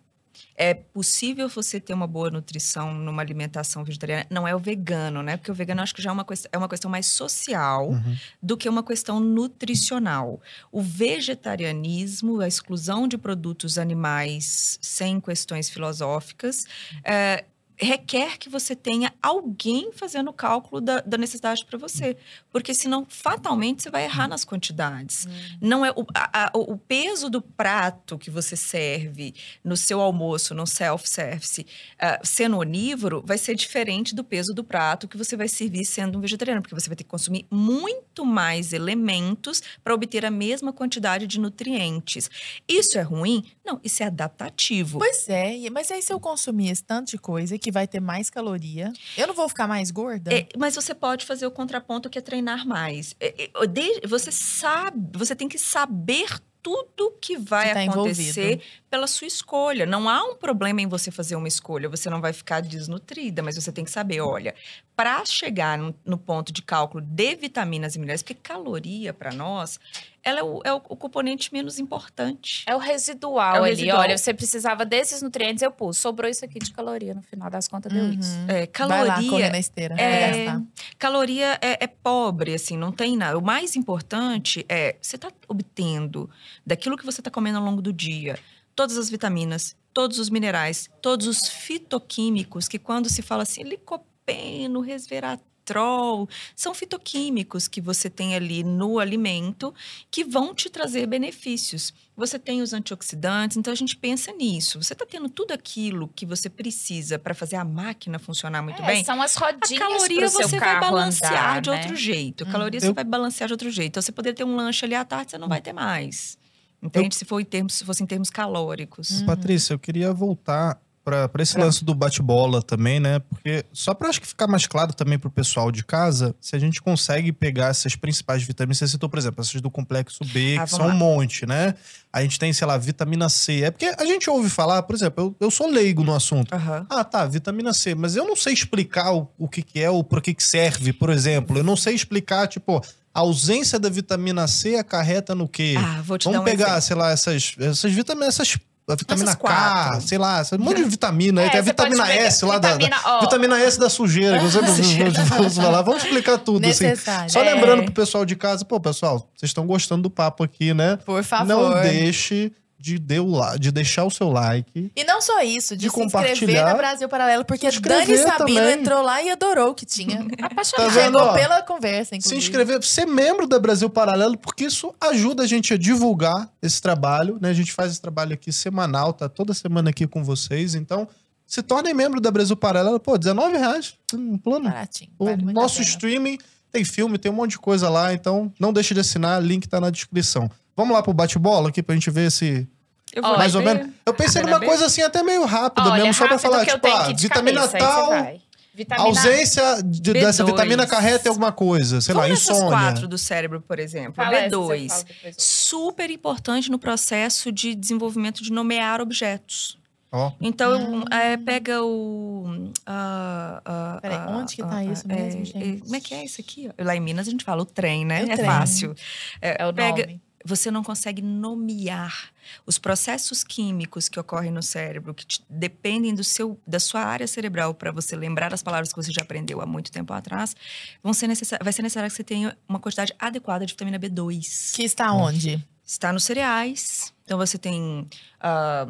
É possível você ter uma boa nutrição numa alimentação vegetariana. Não é o vegano, né? Porque o vegano acho que já é uma, quest- é uma questão mais social
Uhum.
do que uma questão nutricional. O vegetarianismo, a exclusão de produtos animais sem questões filosóficas, é, requer que você tenha alguém fazendo o cálculo da, da necessidade para você. Porque senão, fatalmente, você vai errar nas quantidades. Não é o, a- o peso do prato que você serve no seu almoço, no self-service, ah, sendo onívoro, vai ser diferente do peso do prato que você vai servir sendo um vegetariano, porque você vai ter que consumir muito mais elementos para obter a mesma quantidade de nutrientes. Isso é ruim? Não, isso é adaptativo.
Pois é, mas aí se eu consumir esse tanto de coisa que vai ter mais caloria, eu não vou ficar mais gorda?
É, mas você pode fazer o contraponto que é treinar mais. É, é, você sabe, você tem que saber tudo que vai
Que tá
acontecer
envolvido.
Pela sua escolha. Não há um problema em você fazer uma escolha. Você não vai ficar desnutrida, mas você tem que saber, olha, para chegar no, no ponto de cálculo de vitaminas e minerais, porque caloria para nós, ela é o, é o- o componente menos importante.
É o residual
É o
ali.
residual.
Olha, você precisava desses nutrientes, eu pus. Sobrou isso aqui de caloria. No final das contas, deu isso.
Uhum.
É,
Vai lá, correr
caloria
na esteira,
é-. Caloria é, é pobre, assim, não tem nada. O mais importante é você está obtendo daquilo que você está comendo ao longo do dia todas as vitaminas, todos os minerais, todos os fitoquímicos que quando se fala assim, licopeno, resveratrol, são fitoquímicos que você tem ali no alimento que vão te trazer benefícios. Você tem os antioxidantes, então a gente pensa nisso. Você está tendo tudo aquilo que você precisa para fazer a máquina funcionar muito
É,
bem.
São as
A
rodinhas
caloria
pro seu
você vai balancear
andar,
de
né?
outro jeito.
Hum.
Caloria
Eu-
você vai balancear de outro jeito. Então você poderia ter um lanche ali à tarde, você não vai ter mais. Entende? Se, for em termos, se fosse em termos calóricos.
Uhum.
Patrícia, eu queria voltar para esse lance do bate-bola também, né? Porque só para acho que ficar mais claro também pro pessoal de casa, se a gente consegue pegar essas principais vitaminas, você citou, por exemplo, essas do complexo B,
Ah,
que são
lá.
um monte, né? A gente tem, sei lá, vitamina C. É porque a gente ouve falar, por exemplo, eu, eu sou leigo no assunto.
Aham.
Ah, tá, vitamina C, mas eu não sei explicar o, o que, que é ou para que, que serve, por exemplo. Eu não sei explicar, tipo, a ausência da vitamina C acarreta no quê?
Ah, vou te
Vamos
dar um
pegar,
exemplo.
sei lá, essas, essas vitaminas, essas. A vitamina K, sei lá, esse monte de vitamina. aí
É,
a
você
vitamina S lá da. da-
vitamina,
Vitamina S da sujeira, que vamos [laughs] falar. Vamos explicar tudo, assim. Só
É.
lembrando pro pessoal de casa, pô, pessoal, vocês estão gostando do papo aqui, né?
Por favor.
Não deixe de, deu de deixar o seu like.
E não só isso, de,
De
se inscrever
compartilhar.
na Brasil Paralelo, porque
Se
Dani Sabino
também.
entrou lá e adorou o que tinha. [laughs]
Tá
Apaixonada.
Chegou
ó?
pela conversa,
Se
inclusive.
inscrever, ser membro da Brasil Paralelo, porque isso ajuda a gente a divulgar esse trabalho, né? A gente faz esse trabalho aqui semanal, tá toda semana aqui com vocês. Então, se tornem membro da Brasil Paralelo, pô, 19 reais, um plano.
Baratinho.
O
vale
nosso streaming tem filme, tem um monte de coisa lá, então não deixe de assinar, link tá na descrição. Vamos lá pro bate-bola aqui pra gente ver se
Eu
Ó,
mais ou menos. Eu pensei numa coisa assim até meio rápida
Olha,
mesmo, só pra falar, tipo, ah, vitamina
cabeça,
tal.
Vitamina
ausência de- dessa
B2.
vitamina carreta em alguma coisa, sei lá,
Vamos
insônia.
quatro do cérebro, por exemplo.
Fala essa, você
B2.
fala depois.
Super importante no processo de desenvolvimento de nomear objetos.
Ó,
Então, é, pega o. ah, ah,
Peraí,
ah,
onde que tá isso
é,
mesmo,
é,
gente?
como é que é isso aqui? Lá em Minas a gente fala o trem, né?
É o
É,
trem.
fácil.
É o
pega,
nome.
Você não consegue nomear os processos químicos que ocorrem no cérebro, que te- dependem do seu, da sua área cerebral para você lembrar as palavras que você já aprendeu há muito tempo atrás. Vão ser vai ser necessário que você tenha uma quantidade adequada de vitamina B2.
Que está onde?
Está nos cereais. Então você tem ah,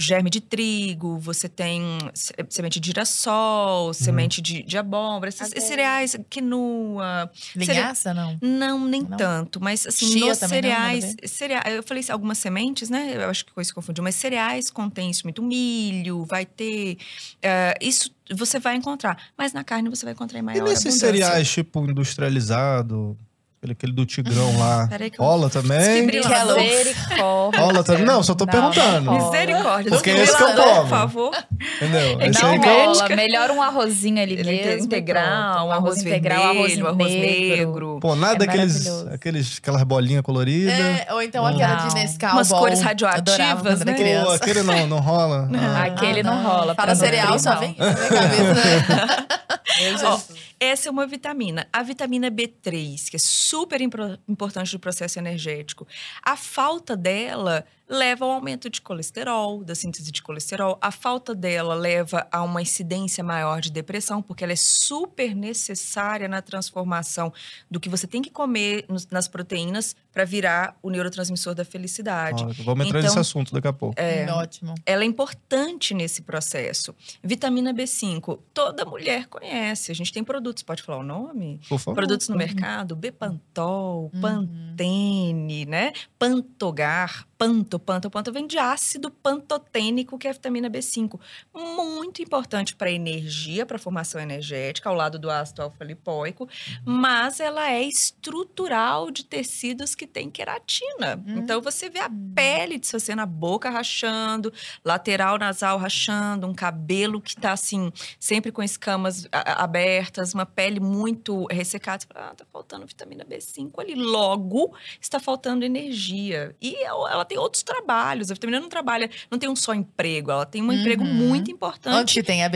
germe de trigo, você tem se- semente de girassol, semente de, de abóbora, esses, esses cereais, quinoa.
Linhaça, não?
Não, nem
Não?
tanto. Mas assim,
Chia
nos cereais, cereais. Eu falei assim, algumas sementes, né? Eu acho que coisa se confundiu. Mas cereais contém isso muito milho, vai ter. ah, isso você vai encontrar. Mas na carne você vai encontrar em maior
E nesses
abundância.
cereais, tipo, industrializado, aquele, aquele do Tigrão lá, [laughs] rola também?
Misericórdia.
Rola também? Não, só tô
Não,
perguntando.
não rola.
Misericórdia.
Porque é esse que eu
Desfibrilador,
como.
Por favor.
Entendeu? Esse
Não
aí
rola. Melhor um arrozinho ali
Ele
mesmo.
integral, um arroz,
integral,
vermelho,
arroz
arroz negro.
Pô, nada
É
daqueles,
maravilhoso.
aqueles, aquelas bolinhas coloridas.
É, ou então aquela de
Não.
Nescau.
Umas
bom.
cores radioativas, né?
Pô,
criança.
aquele não, não rola. Ah.
Aquele não rola.
Fala
pra
cereal, só
não.
vem isso na minha cabeça. [laughs] né?
Essa é uma vitamina. A vitamina B3, que é super importante do processo energético, a falta dela leva ao aumento de colesterol, da síntese de colesterol. A falta dela leva a uma incidência maior de depressão, porque ela é super necessária na transformação do que você tem que comer nos- nas proteínas para virar o neurotransmissor da felicidade.
Ó, vamos entrar
Então,
nesse assunto daqui a pouco.
É,
Ótimo.
ela é importante nesse processo. Vitamina B5, toda mulher conhece. A gente tem produtos, pode falar o nome?
Por favor.
Produtos no
Uhum.
mercado, Bepantol,
Uhum.
Pantene, né? Pantogar, Panto, Panto, Panto vem de ácido pantotênico, que é a vitamina B5. Muito importante para energia, para formação energética, ao lado do ácido alfa-lipoico,
Uhum.
mas ela é estrutural de tecidos que têm queratina.
Hum.
Então você vê a pele de você na boca rachando, lateral nasal rachando, um cabelo que tá assim, sempre com escamas abertas, uma pele muito ressecada. Você fala, ah, tá faltando vitamina B5 ali. Logo, está faltando energia. E ela ela tem outros trabalhos. A vitamina não trabalha, não tem um só emprego, ela tem um emprego
Uhum.
muito
Onde
importante.
que tem a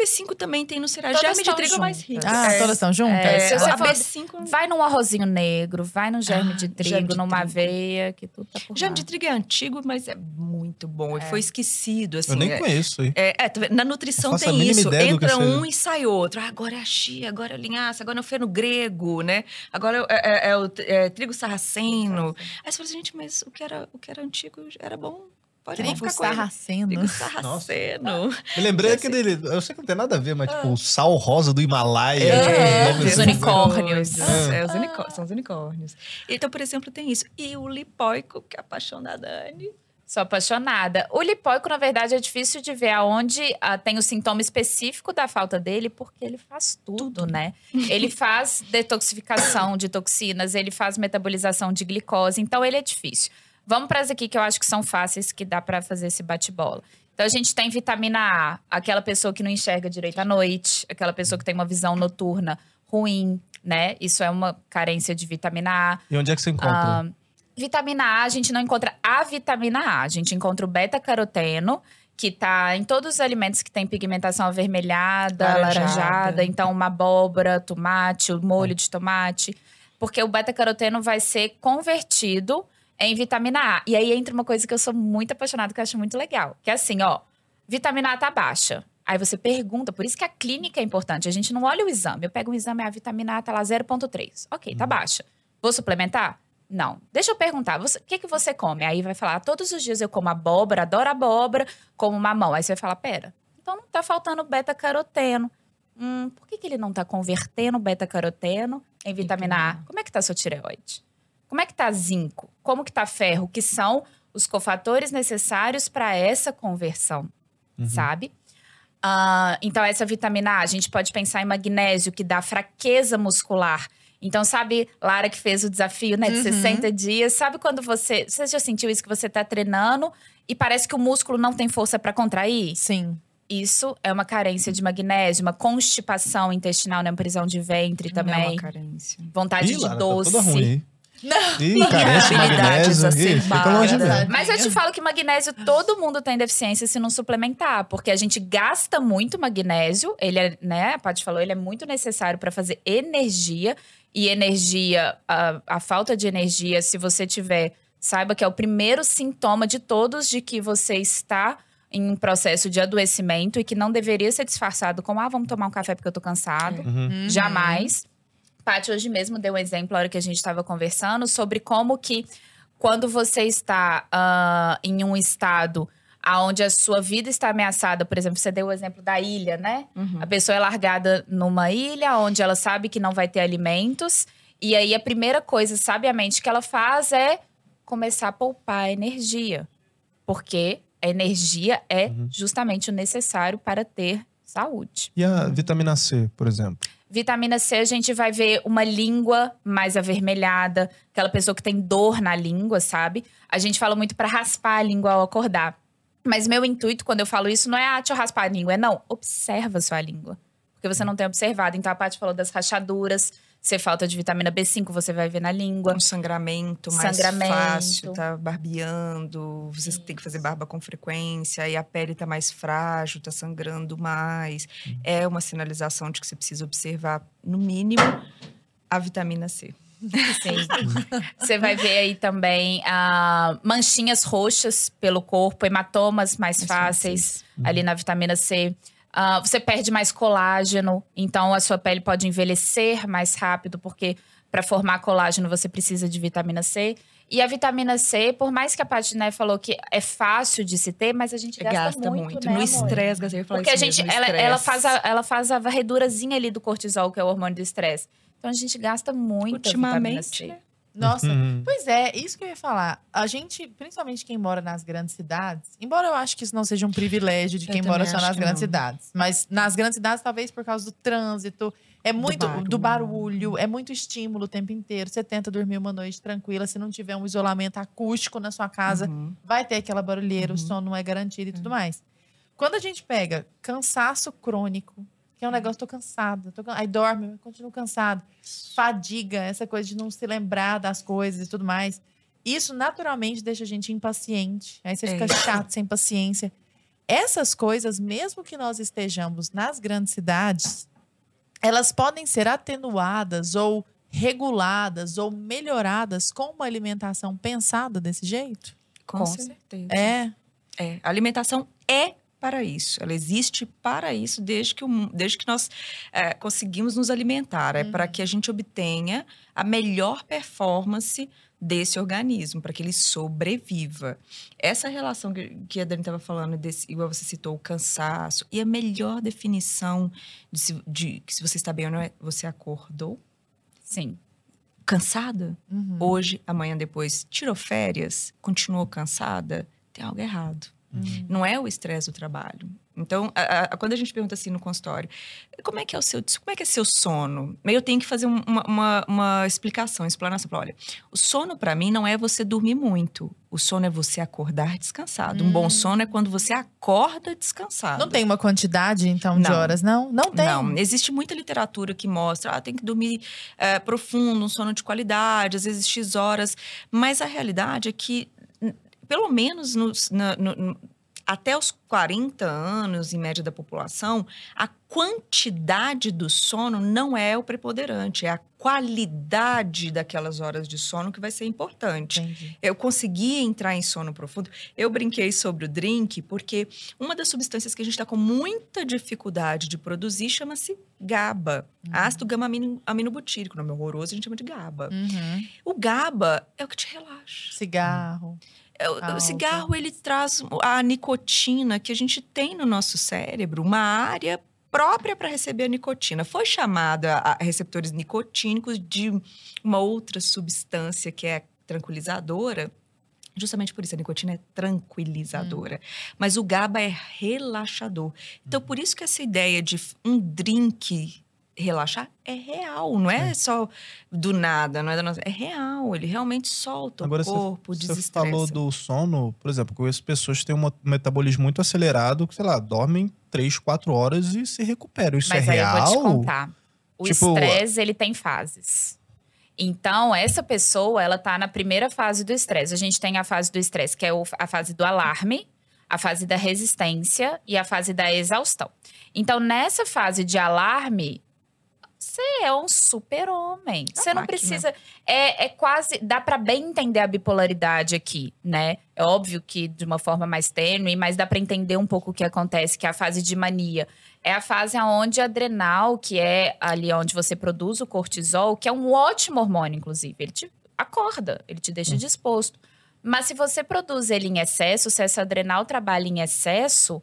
B5?
B5 também tem no cereal.
Todas
Germe de trigo é mais rico.
juntas.
Ah,
É.
todas estão juntas?
É, se você
a
for-
B5
Vai num arrozinho negro, vai num germe
Ah,
de trigo,
germe de
numa
trigo.
aveia, que tudo tá por
Germe
lá.
de trigo é antigo, mas é muito bom. E
É.
foi esquecido, assim.
Eu nem
é-
conheço isso aí.
É, é, tá na nutrição tem isso. Entra
seja.
um e sai outro. Ah, agora é a chia, agora é a linhaça, agora é o feno grego, né? Agora é, é- é o é, trigo sarraceno. Aí você fala assim, gente, mas o que era, o que era antigo era bom. Pode
Trigo
ficar com ele.
sarraceno.
Trigo sarraceno.
Me lembrei aquele. Eu sei que não tem nada a ver, mas tipo, o sal rosa do Himalaia.
É,
nome
os
assim.
unicórnios.
É, os unicó- são os unicórnios. Então, por exemplo, tem isso. E o lipóico, que é a paixão da Dani.
Sou apaixonada. O lipóico, na verdade, é difícil de ver aonde ah, tem o sintoma específico da falta dele, porque ele faz tudo, né? Ele faz detoxificação de toxinas, ele faz metabolização de glicose, então ele é difícil. Vamos para as aqui que eu acho que são fáceis, que dá para fazer esse bate-bola. Então a gente tem vitamina A, aquela pessoa que não enxerga direito à noite, aquela pessoa que tem uma visão noturna ruim, né? Isso é uma carência de vitamina A.
E onde é que você encontra?
Ah, vitamina A, a gente não encontra a vitamina A, a gente encontra o beta-caroteno, que tá em todos os alimentos que tem pigmentação avermelhada,
Laranjada.
laranjada. Então, uma abóbora, tomate, o molho de tomate. Porque o beta-caroteno vai ser convertido em vitamina A. E aí entra uma coisa que eu sou muito apaixonada, que eu acho muito legal. Que é assim, ó, vitamina A tá baixa. Aí você pergunta, por isso que a clínica é importante. A gente não olha o exame. Eu pego um exame, a vitamina A tá lá 0,3. Ok, tá baixa. Vou suplementar? Não. Deixa eu perguntar, você- o que, que você come? Aí vai falar, "Ah, todos os dias eu como abóbora, adoro abóbora, como mamão. Aí você vai falar, pera, então não tá faltando beta-caroteno. Hum, por que, que ele não tá convertendo beta-caroteno em vitamina A? Como é que tá sua tireoide? Como é que tá zinco? Como que tá ferro? Que são os cofatores necessários para essa conversão, sabe? Ah, então, essa vitamina A, a gente pode pensar em magnésio, que dá fraqueza muscular. Então, sabe, Lara que fez o desafio, né, de
Uhum.
60 dias. Sabe quando você. Você já sentiu isso que você tá treinando e parece que o músculo não tem força para contrair?
Sim.
Isso é uma carência de magnésio, uma constipação intestinal, né? Prisão de ventre
Não é
também.
uma carência.
Vontade
Ih,
de
Lara, tá
doce.
toda ruim.
Não.
Ih, carência de
Habilidades
magnésio. Ih, fica longe dela.
Mas eu te falo que magnésio, todo mundo tem deficiência se não suplementar, porque a gente gasta muito magnésio. Ele é, né? A Paty falou, ele é muito necessário para fazer energia. E energia, a, a falta de energia, se você tiver, saiba que é o primeiro sintoma de todos de que você está em um processo de adoecimento e que não deveria ser disfarçado como, ah, vamos tomar um café porque eu tô cansado.
Uhum.
Jamais. Paty hoje mesmo deu um exemplo, na hora que a gente estava conversando, sobre como que quando você está ah, em um estado onde a sua vida está ameaçada, por exemplo, você deu o exemplo da ilha, né?
Uhum.
A pessoa é largada numa ilha onde ela sabe que não vai ter alimentos. E aí a primeira coisa, sabiamente, que ela faz é começar a poupar energia. Porque a energia é justamente o necessário para ter saúde.
E a vitamina C, por exemplo?
Vitamina C, a gente vai ver uma língua mais avermelhada, aquela pessoa que tem dor na língua, sabe? A gente fala muito para raspar a língua ao acordar. Mas meu intuito quando eu falo isso não é, ah, deixa eu raspar a língua, é não, observa a sua língua. Porque você não tem observado. Então a Paty falou das rachaduras, se falta de vitamina B5, você vai ver na língua.
Um sangramento mais
Sangramento.
fácil, tá barbeando, vocês têm que fazer barba com frequência, e a pele tá mais frágil, tá sangrando mais. É uma sinalização de que você precisa observar, no mínimo, a vitamina C.
Sim. Você vai ver aí também ah, manchinhas roxas pelo corpo, hematomas mais fáceis ali na vitamina C. Ah, você perde mais colágeno, então a sua pele pode envelhecer mais rápido, porque para formar colágeno você precisa de vitamina C. E a vitamina C, por mais que a Paty né, falou que é fácil de se ter, mas a gente gasta,
Gasta
muito,
muito.
né,
no estresse, ia falar
Porque a gente,
mesmo,
ela, ela, faz a, ela faz a varredurazinha ali do cortisol, que é o hormônio do estresse. Então a gente gasta muito vitamina C.
né?
Nossa,
Uhum.
pois é, isso que eu ia falar. A gente, principalmente quem mora nas grandes cidades, embora eu acho que isso não seja um privilégio de quem mora só nas grandes
não.
cidades, mas nas grandes cidades, talvez por causa do trânsito, é muito do barulho.
barulho.
é muito estímulo o tempo inteiro. Você tenta dormir uma noite tranquila, se não tiver um isolamento acústico na sua casa,
Uhum.
vai ter aquela barulheira, o
Uhum.
sono não é garantido e tudo mais. Quando a gente pega cansaço crônico, que é um negócio, tô cansada, tô aí dorme, continuo cansado. Fadiga, essa coisa de não se lembrar das coisas e tudo mais. Isso naturalmente deixa a gente impaciente. Aí você
É.
fica chato, sem paciência. Essas coisas, mesmo que nós estejamos nas grandes cidades, elas podem ser atenuadas ou reguladas ou melhoradas com uma alimentação pensada desse jeito?
Com,
Com
certeza.
É.
É, a alimentação é para isso. Ela existe para isso desde que, o desde que nós é, conseguimos nos alimentar. É para que a gente obtenha a melhor performance desse organismo, para que ele sobreviva. Essa relação que, que a Dani estava falando, desse, igual você citou, o cansaço, e a melhor definição de, se- de que se você está bem ou não é, você acordou
Sim.
Uhum.
cansada? Hoje, amanhã depois, tirou férias, continuou cansada, tem algo errado.
Uhum.
Não é o estresse do trabalho. Então, a- a- quando a gente pergunta assim no consultório, como é que é o seu, como é que é seu sono? Eu tenho que fazer um- uma, uma, uma explicação, explanação. Falar, Olha, o sono para mim não é você dormir muito. O sono é você acordar descansado. Um bom sono é quando você acorda descansado.
Não tem uma quantidade, então, de
Não.
horas, não? Não tem.
Não, existe muita literatura que mostra, ah, tem que dormir eh, profundo, um sono de qualidade, às vezes X horas. Mas a realidade é que, pelo menos nos- na- no- até os 40 anos, em média da população, a quantidade do sono não é o preponderante, é a qualidade daquelas horas de sono que vai ser importante.
Entendi.
Eu consegui entrar em sono profundo. Eu brinquei sobre o drink porque uma das substâncias que a gente está com muita dificuldade de produzir chama-se GABA, ácido gama-aminobutírico. Nome horroroso, a gente chama de GABA.
Uhum.
O GABA é o que te relaxa.
Cigarro.
É, o-
Álcool.
O cigarro ele traz a nicotina que a gente tem no nosso cérebro, uma área própria para receber a nicotina. Foi chamada a receptores nicotínicos de uma outra substância que é tranquilizadora. Justamente por isso, a nicotina é tranquilizadora. Mas o GABA é relaxador. Então, por isso que essa ideia de um drink relaxar é real, não é só do nada, não é da nossa, é real, ele realmente solta
Agora,
o corpo,
você, você
desestressa.
falou do sono, por exemplo, conheço pessoas que têm um mo- metabolismo muito acelerado, que, sei lá, dormem 3, 4 horas e se recuperam. Isso
Mas
é
aí
real?
eu vou te contar. O
Tipo-
estresse, ele tem fases. Então, essa pessoa, ela tá na primeira fase do estresse. A gente tem a fase do estresse, que é a fase do alarme, a fase da resistência e a fase da exaustão. Então, nessa fase de alarme, você é um super-homem.
É
Você não
máquina.
precisa. É, é quase. Dá pra bem entender a bipolaridade aqui, né? É óbvio que de uma forma mais tênue, mas dá pra entender um pouco o que acontece, que é a fase de mania. É a fase onde adrenal, que é ali onde você produz o cortisol, que é um ótimo hormônio, inclusive. Ele te acorda, ele te deixa disposto. Mas se você produz ele em excesso, se essa adrenal trabalha em excesso,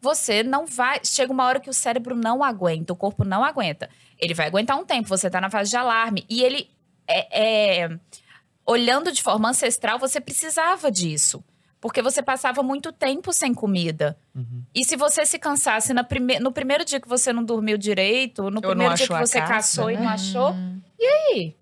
você não vai. Chega uma hora que o cérebro não aguenta, o corpo não aguenta. Ele vai aguentar um tempo, você tá na fase de alarme. E ele é- é olhando de forma ancestral, você precisava disso. Porque você passava muito tempo sem comida.
Uhum.
E se você se cansasse na prime no primeiro dia que você não dormiu direito, no primeiro dia que você
caça,
caçou e
né?
não achou,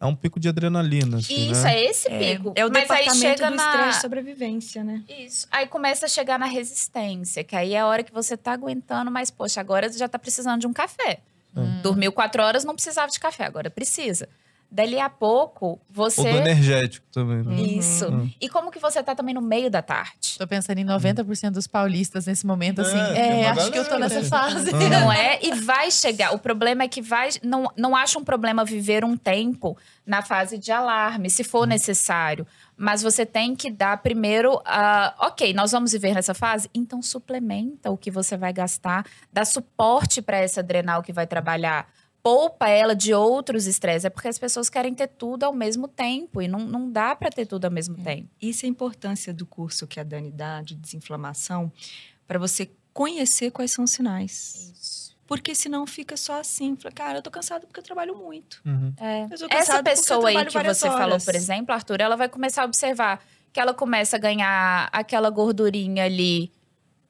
É um pico de adrenalina, assim,
isso
né?
é esse
É,
pico.
é o
Mas aí chega
do
na
estresse de sobrevivência, né?
isso. Aí começa a chegar na resistência, que aí é a hora que você tá aguentando, mas poxa, agora você já tá precisando de um café.
Hum.
Dormiu quatro horas, não precisava de café, agora precisa. Dali a pouco, você
Ou do energético também, né?
Isso.
Uhum.
E como que você tá também no meio da tarde?
Tô pensando em 90% dos paulistas nesse momento, assim.
É, tem
É,
uma
acho que eu tô
galera.
nessa fase.
Uhum.
Não é? E vai chegar. O problema é que vai. Não, não acho um problema viver um tempo na fase de alarme, se for necessário. Mas você tem que dar primeiro. ah, ok, nós vamos viver nessa fase? Então suplementa o que você vai gastar, dá suporte para essa adrenal que vai trabalhar. Poupa ela de outros estresses. É porque as pessoas querem ter tudo ao mesmo tempo. E não, não dá para ter tudo ao mesmo tempo.
Isso é a importância do curso que a Dani dá de desinflamação, para você conhecer quais são os sinais.
Isso.
Porque senão fica só assim, fala, cara, eu tô cansado porque eu trabalho muito.
Uhum.
É. Essa pessoa aí que você falou,
horas.
por exemplo, Arthur, ela vai começar a observar que ela começa a ganhar aquela gordurinha ali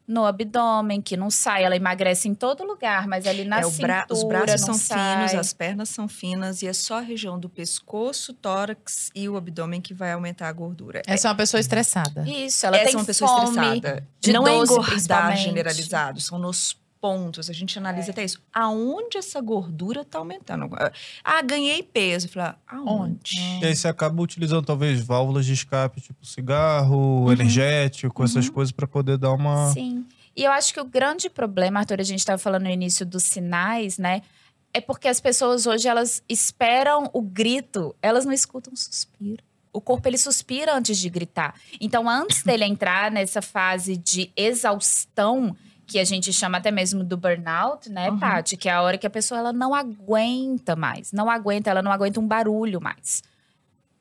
no abdômen, que não sai. Ela emagrece em todo lugar, mas ali na
É, o
cintura
bra- os braços
não
são
sai.
finos, as pernas são finas e é só a região do pescoço, tórax e o abdômen que vai aumentar a gordura.
Essa é uma pessoa estressada.
Isso, ela
Essa
tem
é uma pessoa
fome.
estressada.
de
não é engordar generalizado, são nos pontos. A gente analisa até isso. Aonde essa gordura tá aumentando? Ah, ganhei peso. Falar, aonde?
E aí você acaba utilizando talvez válvulas de escape, tipo cigarro, energético, essas coisas pra poder dar uma.
Sim. E eu acho que o grande problema, Arthur, a gente estava falando no início dos sinais, né? É porque as pessoas hoje, elas esperam o grito, elas não escutam o suspiro. O corpo, ele suspira antes de gritar. Então, antes dele entrar nessa fase de exaustão, que a gente chama até mesmo do burnout, né,
Uhum.
Paty? Que é a hora que a pessoa, ela não aguenta mais. Não aguenta, ela não aguenta um barulho mais.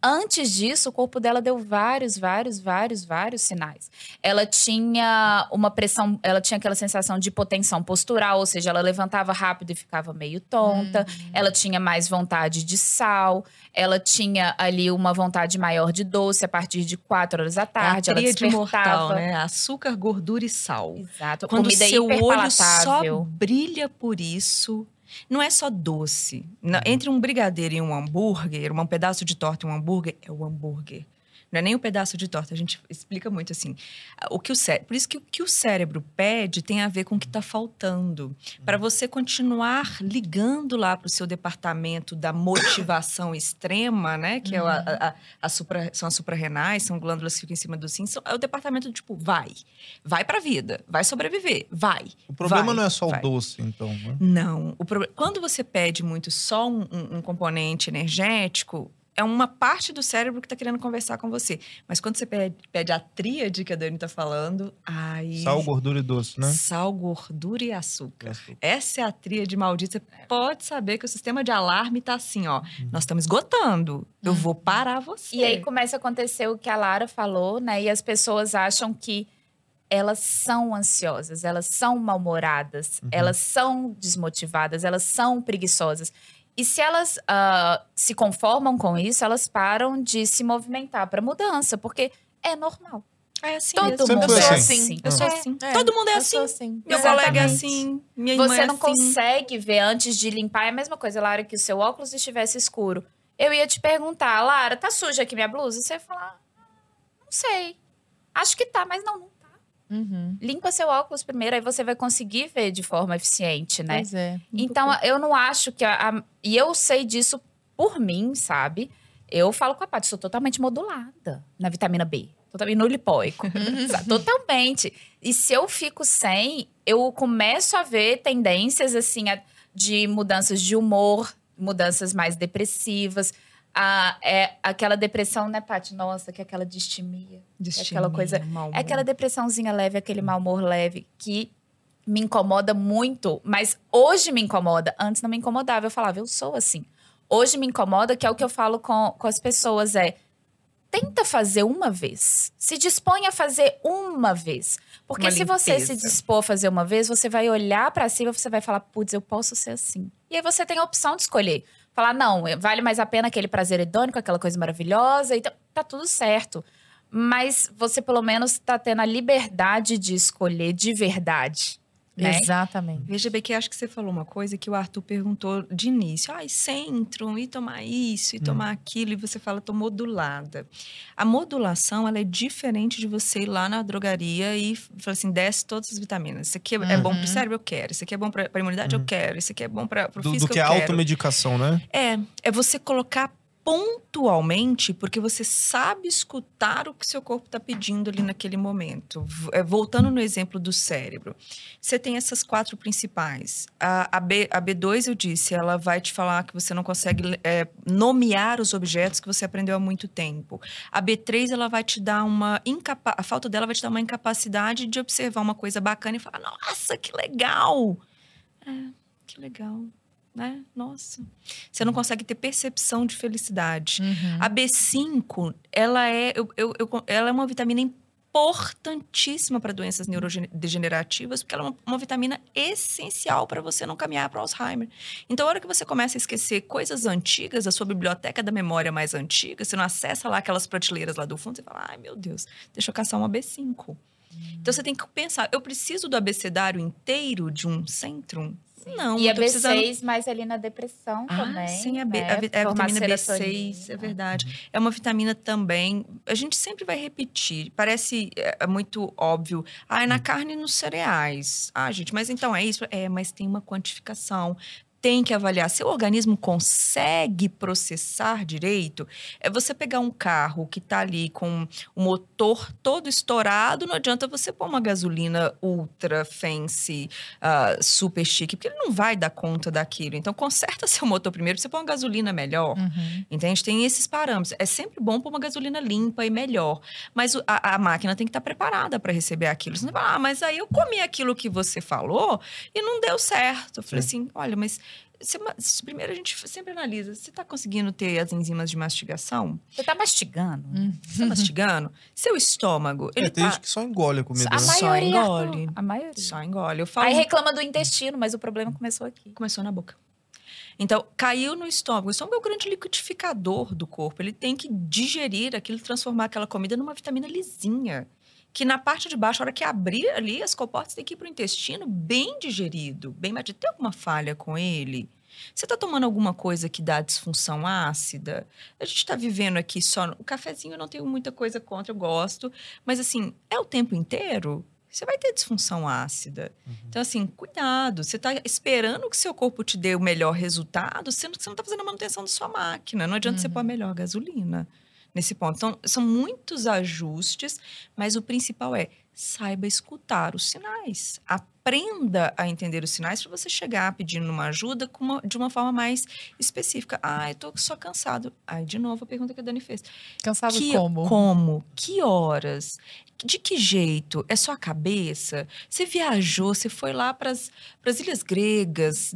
Antes disso, o corpo dela deu vários, vários, vários, vários sinais. Ela tinha uma pressão, ela tinha aquela sensação de hipotensão postural, ou seja, ela levantava rápido e ficava meio tonta. Ela tinha mais vontade de sal. Ela tinha ali uma vontade maior de doce a partir de 4 horas da tarde.
é a
ela despertava.
mortal, né? Açúcar, gordura e sal.
Exato.
Quando o seu olho só brilha por isso, não é só doce.
Uhum.
Entre um brigadeiro e um hambúrguer, um pedaço de torta e um hambúrguer, é o hambúrguer. Não é nem um pedaço de torta. A gente explica muito assim. O que o cé... Por isso que o que o cérebro pede tem a ver com o que está faltando. Para você continuar ligando lá para o seu departamento da motivação [coughs] extrema, né? Que é a, a, a supra... são as suprarrenais, são glândulas que ficam em cima do rim. É o departamento do tipo, vai. Vai para a vida. Vai sobreviver. Vai.
O problema
vai,
não é só
vai.
o doce, então, né?
Não. O pro... Quando você pede muito só um, um, um componente energético, é uma parte do cérebro que está querendo conversar com você. Mas quando você pede, pede a tríade que a Dani está falando, aí...
Sal, gordura e doce, né?
Sal, gordura e açúcar. Essa é a tríade maldita. Você pode saber que o sistema de alarme está assim, ó. Nós estamos esgotando. Eu vou parar você.
E aí começa a acontecer o que a Lara falou, né? E as pessoas acham que elas são ansiosas, elas são mal-humoradas,
Uhum.
elas são desmotivadas, elas são preguiçosas. E se elas ah, se conformam com isso, elas param de se movimentar para mudança, porque é normal.
É assim
Todo
mesmo.
Mundo é
assim.
assim.
Eu sou
É,
assim.
é.
Todo mundo é
Eu
assim.
assim.
Meu colega é
Exatamente.
assim. Minha irmã
Você
é
não
assim.
consegue ver antes de limpar. É a mesma coisa, Lara, que o seu óculos estivesse escuro. Eu ia te perguntar, Lara, tá suja aqui minha blusa? Você ia falar, não sei. Acho que tá, mas não, não.
Uhum.
Limpa seu óculos primeiro, aí você vai conseguir ver de forma eficiente, né?
Pois é.
Então, eu não acho que. A, a- e eu sei disso por mim, sabe? Eu falo com a Paty, sou totalmente modulada na vitamina B. Totalmente no lipóico. [laughs] sabe? totalmente. E se eu fico sem, eu começo a ver tendências, assim, a- de mudanças de humor, mudanças mais depressivas. A, é aquela depressão, né, Paty? Nossa, que é aquela distimia.
Distimia,
aquela coisa- É aquela depressãozinha leve, aquele mau humor leve que me incomoda muito, mas hoje me incomoda. Antes não me incomodava, eu falava, eu sou assim. Hoje me incomoda, que é o que eu falo com, com as pessoas, é tenta fazer uma vez. Se dispõe a fazer uma vez. Porque
Uma
se você se dispor a fazer uma vez, você vai olhar pra cima, você vai falar, putz, eu posso ser assim. E aí você tem a opção de escolher. Falar, não, vale mais a pena aquele prazer hedônico, aquela coisa maravilhosa, então tá tudo certo. Mas você pelo menos tá tendo a liberdade de escolher de verdade. Né?
Exatamente.
Veja bem que acho que você falou uma coisa que o Arthur perguntou de início. Ai, centro, e tomar isso, e tomar aquilo. E você fala, tô modulada. A modulação, ela é diferente de você ir lá na drogaria e falar assim, desce todas as vitaminas. Isso aqui é, é bom pro cérebro, eu quero. Isso aqui é bom pra, pra imunidade, eu quero. Isso aqui é bom pra, pro
Do, do
físico,
que
eu
a
quero.
automedicação, né?
É, é você colocar pontualmente, porque você sabe escutar o que seu corpo está pedindo ali naquele momento. É, voltando no exemplo do cérebro, você tem essas quatro principais. A, a, B, a B2, eu disse, ela vai te falar que você não consegue é, nomear os objetos que você aprendeu há muito tempo. A B3, ela vai te dar uma a falta dela vai te dar uma incapacidade de observar uma coisa bacana e falar, nossa, que legal! É, que legal. Né? Nossa. Você não consegue ter percepção de felicidade.
Uhum.
A B5, ela é, eu, eu- eu- ela é uma vitamina importantíssima para doenças neurodegenerativas, porque ela é uma, uma vitamina essencial para você não caminhar para Alzheimer. Então, a hora que você começa a esquecer coisas antigas, a sua biblioteca da memória mais antiga, você não acessa lá aquelas prateleiras lá do fundo, você fala, ai meu Deus, deixa eu caçar uma B5. Então, você tem que pensar, eu preciso do abecedário inteiro de um centrum? Não,
E a
tô precisando
B6 mais ali na depressão
ah,
também.
sim, a, B-
né?
a vi- a
Formar
vitamina
serotonina.
B6, é verdade. É uma vitamina também. A gente sempre vai repetir. Parece é, é muito óbvio. Ah, é na carne e nos cereais. Ah, gente, mas então é isso? É, mas tem uma quantificação. Tem que avaliar. Seu organismo consegue processar direito? É você pegar um carro que está ali com o motor todo estourado, não adianta você pôr uma gasolina ultra fancy, ah, super chique, porque ele não vai dar conta daquilo. Então, conserta [laughs] seu motor primeiro, você põe uma gasolina melhor.
Uhum.
Entende? Tem esses parâmetros. É sempre bom pôr uma gasolina limpa e melhor. Mas o- a, a máquina tem que estar preparada para receber aquilo. Você não vai ah, mas aí eu comi aquilo que você falou e não deu certo. Eu falei assim: olha, mas. Você primeiro a gente sempre analisa. Você está conseguindo ter as enzimas de mastigação?
Você tá mastigando?
Você está [laughs] mastigando? Seu estômago, ele
É, tem
tá...
gente que só engole a comida.
A
né?
Só
maioria.
engole.
A maioria.
Só engole. Eu falo
Aí reclama do intestino, mas o problema começou aqui.
começou na boca. Então, caiu no estômago. O estômago é o grande liquidificador do corpo. Ele tem que digerir aquilo, transformar aquela comida numa vitamina lisinha. Que na parte de baixo, a hora que abrir ali, as comportas têm que ir para o intestino bem digerido, bem digerido. Tem alguma falha com ele? Você está tomando alguma coisa que dá disfunção ácida? A gente está vivendo aqui só. O cafezinho eu não tenho muita coisa contra, eu gosto. Mas, assim, é o tempo inteiro? Você vai ter disfunção ácida. Então, assim, cuidado. Você está esperando que seu corpo te dê o melhor resultado, sendo que você não está fazendo a manutenção da sua máquina. Não adianta você pôr a melhor gasolina nesse ponto. Então, são muitos ajustes, mas o principal é saiba escutar os sinais. Aprenda a entender os sinais para você chegar pedindo uma ajuda uma, de uma forma mais específica. Ah, eu tô só cansado. Aí, de novo, a pergunta que a Dani fez.
Cansado
que,
como?
Como? Que horas? De que jeito? É só a cabeça? Você viajou, você foi lá para as ilhas gregas,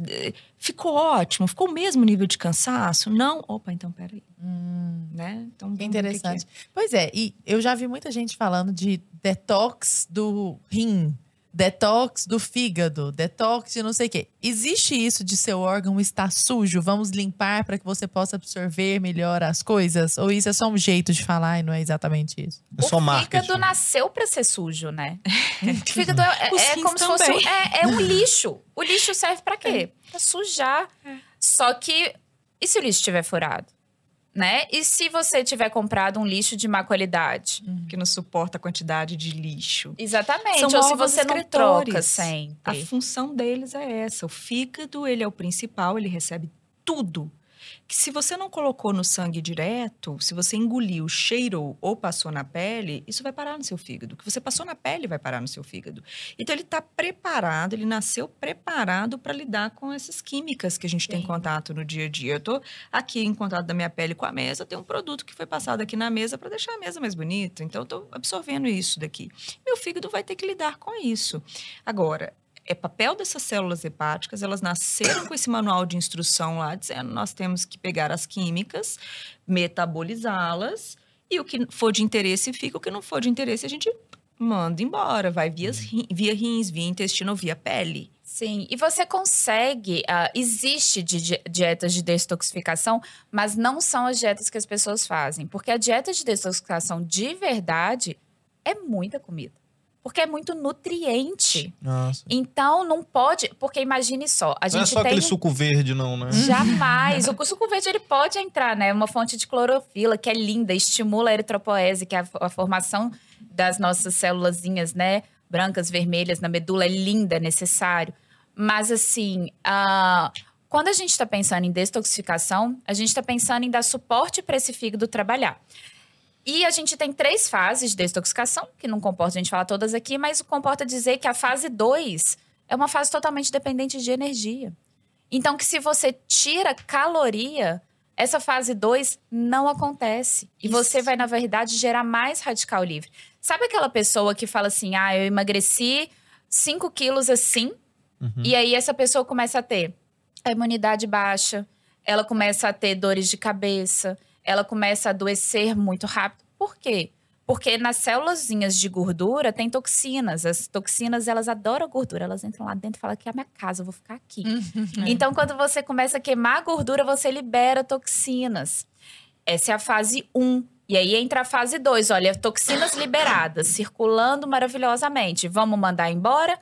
ficou ótimo, ficou o mesmo nível de cansaço? Não? Opa, então peraí.
Hum,
Né? Então, vamos
que
que é.
interessante. Pois é, e eu já vi muita gente falando de detox do rim, detox do fígado, detox de não sei o quê. Existe isso de seu órgão estar sujo? Vamos limpar para que você possa absorver melhor as coisas? Ou isso é só um jeito de falar e não é exatamente isso?
É só
o
marketing.
fígado nasceu pra ser sujo, né? [laughs] o fígado é, é
rins
como se fosse.
também.
É, é um lixo. O lixo serve pra quê? Pra sujar. Só que. E se o lixo estiver furado? Né? E se você tiver comprado um lixo de má qualidade?
que não suporta a quantidade de lixo.
Exatamente.
São
Ou se você não troca
A
sempre.
função deles é essa. O fígado, ele é o principal, ele recebe tudo. Que se você não colocou no sangue direto, se você engoliu, cheirou ou passou na pele, isso vai parar no seu fígado. O que você passou na pele vai parar no seu fígado. Então ele está preparado, ele nasceu preparado para lidar com essas químicas que a gente tem
Sim.
contato no dia a dia. Eu estou aqui em contato da minha pele com a mesa, tem um produto que foi passado aqui na mesa para deixar a mesa mais bonita. Então eu estou absorvendo isso daqui. Meu fígado vai ter que lidar com isso. Agora, é papel dessas células hepáticas, elas nasceram com esse manual de instrução lá, dizendo nós temos que pegar as químicas, metabolizá-las, e o que for de interesse fica, o que não for de interesse a gente manda embora, vai via, ri- via rins, via intestino ou via pele.
Sim, e você consegue. ah, existe di- dietas de detoxificação, mas não são as dietas que as pessoas fazem. Porque a dieta de detoxificação de verdade é muita comida. Porque é muito nutriente.
Nossa.
Então não pode. Porque imagine só, a
Não é
gente
só
tem.
aquele suco verde, não, né?
Jamais. O suco verde ele pode entrar, né? Uma fonte de clorofila que é linda, estimula a eritropoese, que é a, a formação das nossas célulazinhas, né? Brancas, vermelhas na medula é linda, é necessário. Mas assim, ah, quando a gente está pensando em detoxificação, a gente está pensando em dar suporte para esse fígado trabalhar. E a gente tem três fases de detoxificação, que não comporta a gente falar todas aqui, mas comporta dizer que a fase 2 é uma fase totalmente dependente de energia. Então, que se você tira caloria, essa fase 2 não acontece. E
Isso.
você vai, na verdade, gerar mais radical livre. Sabe aquela pessoa que fala assim: ah, eu emagreci 5 quilos assim,
Uhum.
e aí essa pessoa começa a ter a imunidade baixa, ela começa a ter dores de cabeça, ela começa a adoecer muito rápido. Por quê? Porque nas célulazinhas de gordura tem toxinas. As toxinas, elas adoram gordura. Elas entram lá dentro e falam que é a minha casa, eu vou ficar aqui. Então, quando você começa a queimar a gordura, você libera toxinas. Essa é a fase 1. E aí entra a fase 2. Olha, toxinas liberadas, circulando maravilhosamente. Vamos mandar embora?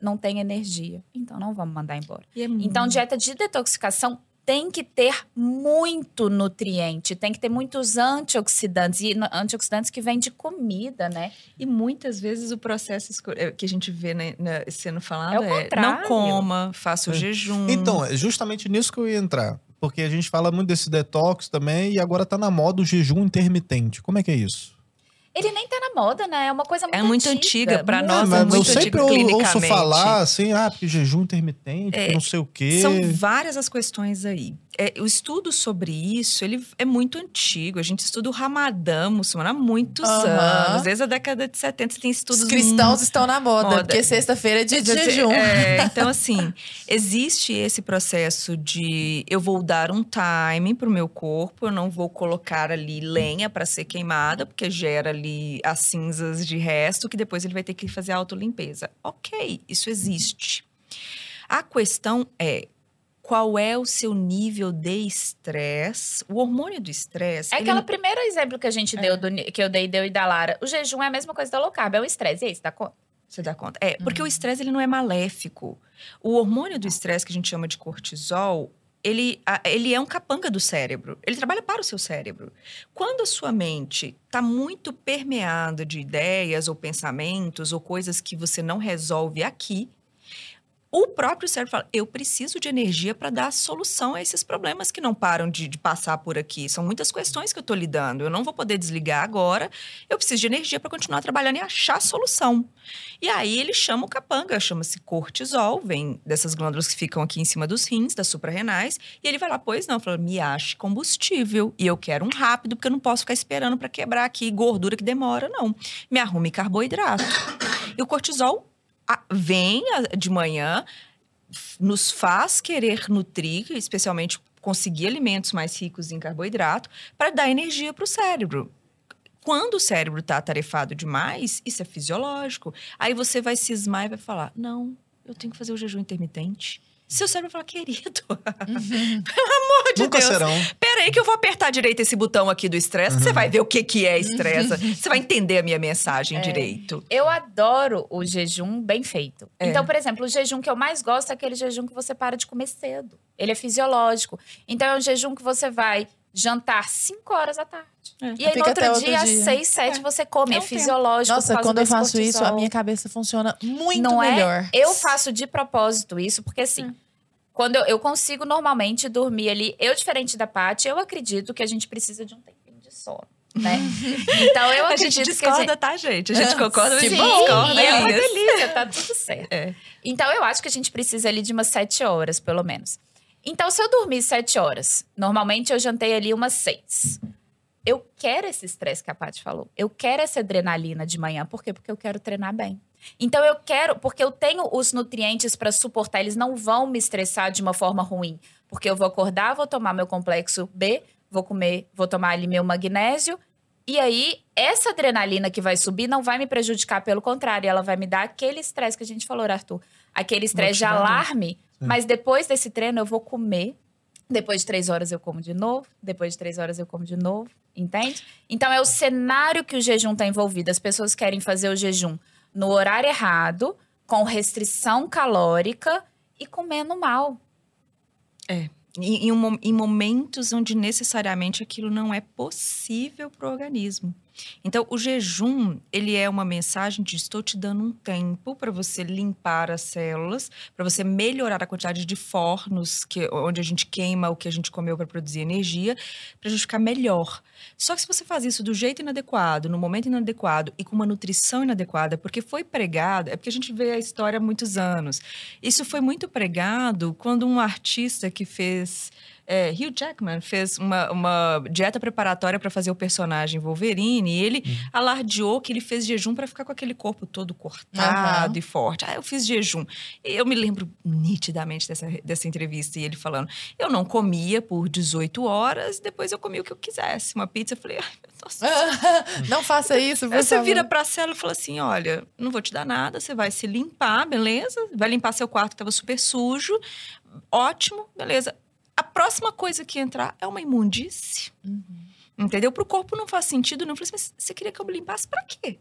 Não tem energia. Então, não vamos mandar embora.
É
Então, dieta de detoxificação tem que ter muito nutriente, tem que ter muitos antioxidantes. E antioxidantes que vêm de comida, né?
E muitas vezes o processo eh, que a gente vê né, né, sendo falado
É o
é, não coma, faça o
É.
jejum.
Então, é justamente nisso que eu ia entrar. Porque a gente fala muito desse detox também e agora tá na moda o jejum intermitente. Como é que é isso?
Ele nem tá na moda, né? É uma coisa muito
É muito antiga, pra
muito
nós é muito
eu sempre
antigo
ou- ouço falar assim, ah, porque jejum intermitente, que não sei o quê.
São várias as questões aí. É, o estudo sobre isso, ele é muito antigo. A gente estuda o Ramadã muçulmano há muitos
Aham.
anos. Desde a década de 70, você tem estudos...
Os cristãos estão na moda,
Moda.
porque sexta-feira é dia de
dizer,
jejum.
é, [laughs] então, assim, existe esse processo de eu vou dar um time pro meu corpo, eu não vou colocar ali lenha para ser queimada, porque gera ali as cinzas de resto, que depois ele vai ter que fazer a autolimpeza. Ok, isso existe. A questão é. Qual é o seu nível de estresse? O hormônio do estresse.
É
ele-
aquele primeiro exemplo que a gente deu, do, que eu dei, deu e da Lara. O jejum é a mesma coisa da low carb, é o estresse. E aí, você dá conta?
Você dá conta? É, porque o estresse ele não é maléfico. O hormônio do estresse, que a gente chama de cortisol, ele, ele é um capanga do cérebro. Ele trabalha para o seu cérebro. Quando a sua mente está muito permeada de ideias ou pensamentos ou coisas que você não resolve aqui, o próprio cérebro fala: eu preciso de energia para dar solução a esses problemas que não param de, de passar por aqui. São muitas questões que eu estou lidando. Eu não vou poder desligar agora. Eu preciso de energia para continuar trabalhando e achar solução. E aí ele chama o capanga, chama-se cortisol, vem dessas glândulas que ficam aqui em cima dos rins, das suprarrenais, e ele vai lá, pois não, fala, me ache combustível, e eu quero um rápido, porque eu não posso ficar esperando para quebrar aqui gordura que demora, não. Me arrume carboidrato. E o cortisol vem de manhã, nos faz querer nutrir, especialmente conseguir alimentos mais ricos em carboidrato, para dar energia para o cérebro. Quando o cérebro está atarefado demais, isso é fisiológico. Aí você vai cismar e vai falar: não, eu tenho que fazer o jejum intermitente. Seu cérebro vai falar, querido, [laughs] pelo amor de
Nunca
Deus.
serão.
Peraí que eu vou apertar direito esse botão aqui do estresse, que você vai ver o que, que é estresse. você vai entender a minha mensagem
É.
direito.
Eu adoro o jejum bem feito.
É.
Então, por exemplo, o jejum que eu mais gosto é aquele jejum que você para de comer cedo. Ele é fisiológico. Então, é um jejum que você vai jantar 5 horas da tarde.
É.
E aí, no outro
outro
dia, às
dia.
6, 7,
É.
você come.
É
É,
um
fisiológico.
Nossa, quando eu faço isso, a
cortisol.
minha cabeça funciona muito
Não é?
melhor.
Eu faço de propósito isso, porque assim,
Hum.
Quando eu, eu consigo normalmente dormir ali, eu, diferente da Paty, eu acredito que a gente precisa de um tempinho de sono. Né? [laughs] Então eu
A
acredito
gente
que
discorda, tá, gente? A gente [laughs] concorda, a gente
bom.
discorda.
é uma
é isso.
delícia, tá tudo certo.
É.
Então eu acho que a gente precisa ali de umas sete horas, pelo menos. Então, se eu dormir sete horas, normalmente eu jantei ali umas seis. Eu quero esse estresse que a Paty falou. Eu quero essa adrenalina de manhã. Por quê? Porque eu quero treinar bem. Então eu quero, porque eu tenho os nutrientes para suportar, eles não vão me estressar de uma forma ruim. Porque eu vou acordar, vou tomar meu complexo B, vou comer, vou tomar ali meu magnésio. E aí, essa adrenalina que vai subir não vai me prejudicar, pelo contrário, ela vai me dar aquele estresse que a gente falou, Arthur. Aquele estresse de alarme. Mas depois desse treino, eu vou comer. Depois de três horas eu como de novo. Depois de três horas eu como de novo. Entende? Então é o cenário que o jejum está envolvido. As pessoas querem fazer o jejum no horário errado, com restrição calórica e comendo mal.
Em, em mo- em momentos onde necessariamente aquilo não é possível para o organismo. Então, o jejum, ele é uma mensagem de estou te dando um tempo para você limpar as células, para você melhorar a quantidade de fornos que, onde a gente queima o que a gente comeu para produzir energia, para a gente ficar melhor. Só que se você faz isso do jeito inadequado, no momento inadequado e com uma nutrição inadequada, porque foi pregado, é porque a gente vê a história há muitos anos. Isso foi muito pregado quando um artista que fez. É, Hugh Jackman fez uma, uma dieta preparatória para fazer o personagem Wolverine e ele alardeou que ele fez jejum para ficar com aquele corpo todo cortado
Aham.
e forte. Ah, eu fiz jejum. E eu me lembro nitidamente dessa, dessa entrevista e ele falando: eu não comia por 18 horas, depois eu comia o que eu quisesse. Uma pizza, eu falei: ai, meu Deus. [laughs]
não faça isso, por
Aí você
favor.
vira pra cela e fala assim: olha, não vou te dar nada, você vai se limpar, beleza? Vai limpar seu quarto que tava super sujo. Ótimo, beleza. A próxima coisa que entrar é uma imundície. Entendeu? Pro corpo não faz sentido, não. Eu falei assim, mas você queria que eu me limpasse pra quê?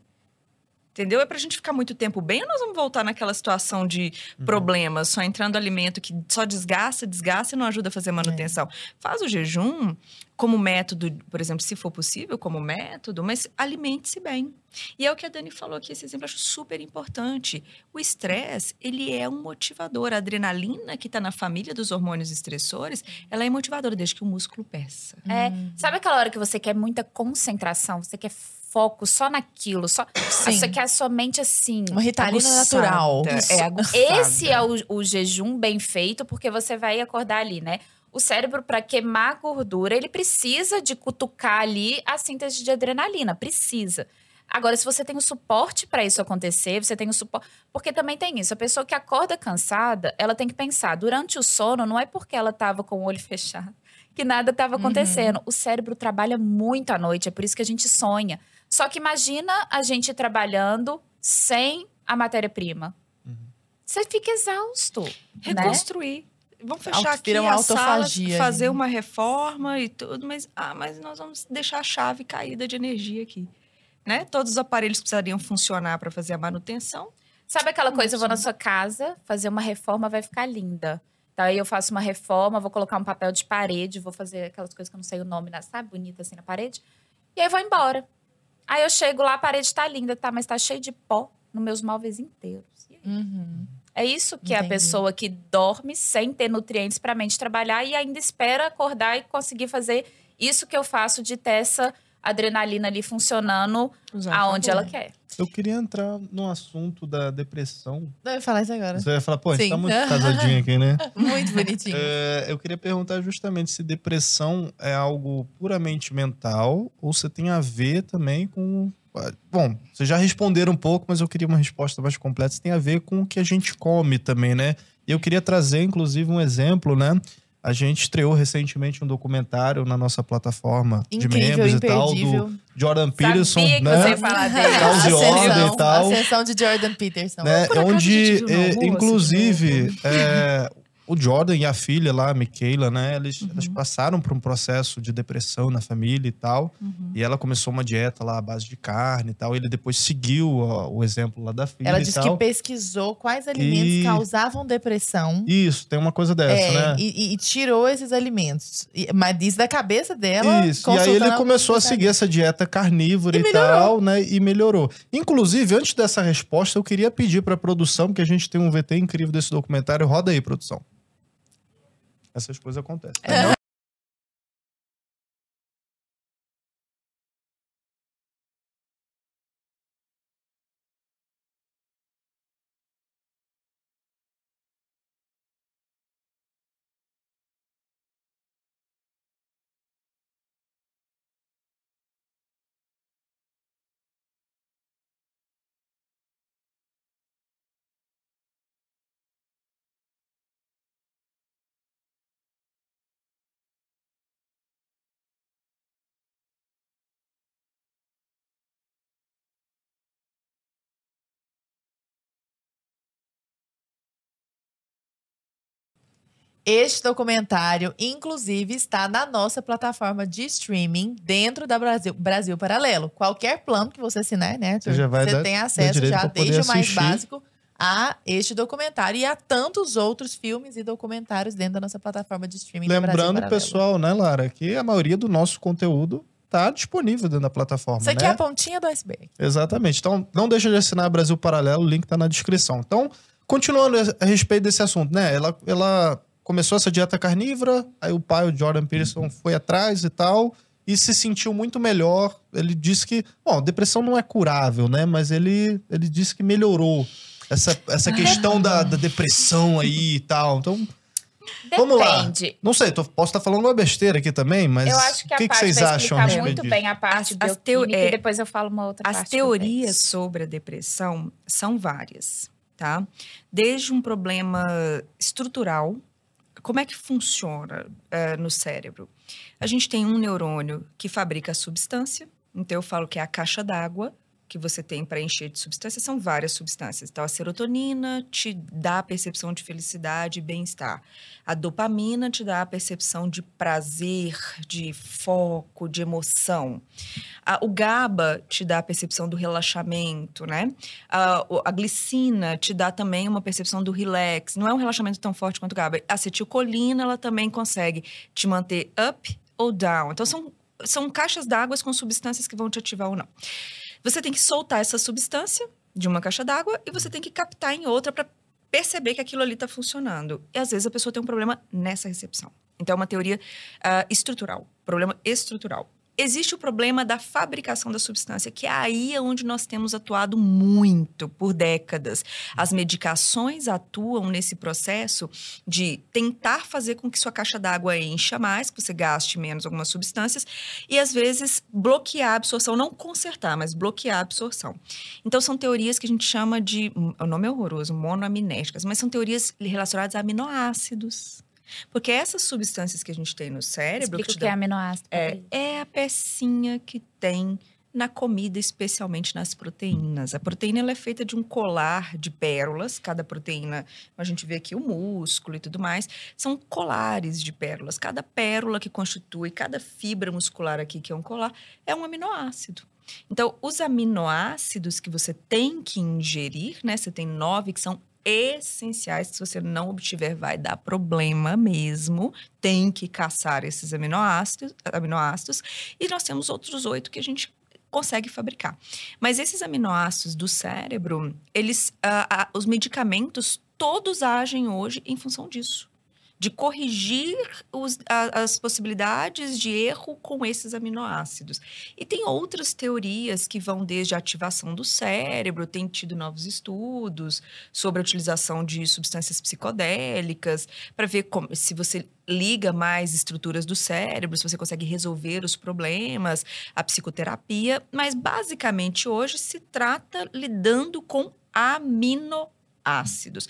Entendeu? É pra gente ficar muito tempo bem ou nós vamos voltar naquela situação de problemas, só entrando alimento que só desgasta, desgasta e não ajuda a fazer manutenção? Faz o jejum como método, por exemplo, se for possível, como método, mas alimente-se bem. E é o que a Dani falou aqui, esse exemplo eu acho super importante. O estresse, ele é um motivador. A adrenalina que está na família dos hormônios estressores, ela é motivadora desde que o músculo peça.
É, sabe aquela hora que você quer muita concentração, você quer foco só naquilo, só
Sim.
você quer a sua mente assim.
Uma ritalina
Aguçada.
natural.
É aguçada.
Esse é o, o jejum bem feito, porque você vai acordar ali, né? O cérebro, para queimar gordura, ele precisa de cutucar ali a síntese de adrenalina. Precisa. Agora, se você tem o suporte para isso acontecer, você tem o suporte. Porque também tem isso. A pessoa que acorda cansada, ela tem que pensar: durante o sono, não é porque ela estava com o olho [laughs] fechado que nada estava acontecendo. O cérebro trabalha muito à noite, é por isso que a gente sonha. Só que imagina a gente trabalhando sem a matéria-prima. Você fica exausto. né?
Reconstruir. Vamos fechar aqui
uma
a sala,
autofagia,
fazer
né?
uma reforma e tudo, mas ah, mas nós vamos deixar a chave caída de energia aqui, né? Todos os aparelhos precisariam funcionar para fazer a manutenção.
Sabe aquela coisa, eu vou na sua casa, fazer uma reforma, vai ficar linda. Então aí eu faço uma reforma, vou colocar um papel de parede, vou fazer aquelas coisas que eu não sei o nome, né? sabe? Bonita assim na parede. E aí vou embora. Aí eu chego lá, a parede tá linda, tá? Mas tá cheio de pó nos meus móveis inteiros. E aí?
Uhum.
É isso que é a
Entendi.
pessoa que dorme sem ter nutrientes para a mente trabalhar e ainda espera acordar e conseguir fazer isso que eu faço de ter essa adrenalina ali funcionando aonde ela quer.
Eu queria entrar no assunto da depressão.
Não, eu ia falar isso agora.
Você vai falar, pô, a gente
Sim.
tá muito [laughs] casadinho aqui, né?
Muito bonitinho.
É, eu queria perguntar justamente se depressão é algo puramente mental ou se tem a ver também com. Bom, vocês já responderam um pouco, mas eu queria uma resposta mais completa. Se tem a ver com o que a gente come também, né? E eu queria trazer, inclusive, um exemplo, né? A gente estreou recentemente um documentário na nossa plataforma de
Incrível,
membros e tal, do Jordan Peterson,
Sabia que
né?
você falar dele.
E ordem e tal.
Ascensão de Jordan Peterson.
né?
A
Onde, é,
almoço de
inclusive, é, o Jordan e a filha lá, a Michaela, né? Eles,
Uhum.
elas passaram por um processo de depressão na família e tal.
Uhum.
E ela começou uma dieta lá à base de carne e tal. Ele depois seguiu ó, o exemplo lá da filha
Ela disse que pesquisou quais alimentos
E-
causavam depressão.
Isso, tem uma coisa dessa,
É,
né?
e, e- tirou esses alimentos. E- mas disse da cabeça dela.
Isso, e aí ele
a
começou a seguir essa dieta carnívora
E
e, tal, né? E melhorou. Inclusive, antes dessa resposta, eu queria pedir pra produção, porque a gente tem um VT incrível desse documentário. Roda aí, produção. Essas coisas acontecem.
É. Este documentário, inclusive, está na nossa plataforma de streaming dentro da Brasil, Brasil Paralelo. Qualquer plano que você assinar, né?
Você já vai dar-
tem acesso já desde o mais
assistir.
básico a este documentário e a tantos outros filmes e documentários dentro da nossa plataforma de streaming.
Lembrando, pessoal, né, Lara, que a maioria do nosso conteúdo tá disponível dentro da plataforma,
Isso aqui
né?
é a pontinha do iceberg.
Exatamente. Então, não deixa de assinar Brasil Paralelo, o link tá na descrição. Então, continuando a respeito desse assunto, né? Ela, ela começou essa dieta carnívora, aí o pai, o Jordan Peterson, foi atrás e tal, e se sentiu muito melhor. Ele disse que, bom, depressão não é curável, né? Mas ele, ele disse que melhorou essa, essa questão da, da depressão aí e tal. Então, Vamos lá.
Depende.
não sei, tô- posso estar falando uma besteira aqui também, mas
Eu acho que
o
a
que, que
parte
vocês acham a respeito
muito bem a parte
As- teo-
bioquímica
é,
e depois eu falo uma outra
As
parte.
teorias sobre a depressão são várias, tá? Desde um problema estrutural, como é que funciona eh, no cérebro? A gente tem um neurônio que fabrica a substância, então eu falo que é a caixa d'água que você tem para encher de substâncias, são várias substâncias. Então, a serotonina te dá a percepção de felicidade e bem-estar. A dopamina te dá a percepção de prazer, de foco, de emoção. O GABA te dá a percepção do relaxamento, né? A, a glicina te dá também uma percepção do relax. Não é um relaxamento tão forte quanto o GABA. A acetilcolina, ela também consegue te manter up ou down. Então, são, são caixas d'água com substâncias que vão te ativar ou não. Você tem que soltar essa substância de uma caixa d'água e você tem que captar em outra para perceber que aquilo ali está funcionando. E às vezes a pessoa tem um problema nessa recepção. Então, é uma teoria ah, estrutural, problema estrutural. Existe o problema da fabricação da substância, que é aí onde nós temos atuado muito por décadas. As medicações atuam nesse processo de tentar fazer com que sua caixa d'água encha mais, que você gaste menos algumas substâncias, e às vezes bloquear a absorção, não consertar, mas bloquear a absorção. Então, são teorias que a gente chama de. O nome é horroroso, monoaminéticas, mas são teorias relacionadas a aminoácidos. Porque essas substâncias que a gente tem no cérebro.
Explica
que
o que é aminoácido.
é, é a pecinha que tem na comida, especialmente nas proteínas. A proteína ela é feita de um colar de pérolas. Cada proteína, a gente vê aqui o músculo e tudo mais, são colares de pérolas. Cada pérola que constitui, cada fibra muscular aqui que é um colar, é um aminoácido. Então, os aminoácidos que você tem que ingerir, né? Você tem nove que são essenciais. Se você não obtiver, vai dar problema mesmo. Tem que caçar esses aminoácidos. aminoácidos. E nós temos outros oito que a gente consegue fabricar. Mas esses aminoácidos do cérebro, eles, uh, uh, os medicamentos todos agem hoje em função disso de corrigir os, a, as possibilidades de erro com esses aminoácidos. E tem outras teorias que vão desde a ativação do cérebro, tem tido novos estudos sobre a utilização de substâncias psicodélicas, para ver como, se você liga mais estruturas do cérebro, se você consegue resolver os problemas, a psicoterapia, mas basicamente hoje se trata lidando com aminoácidos.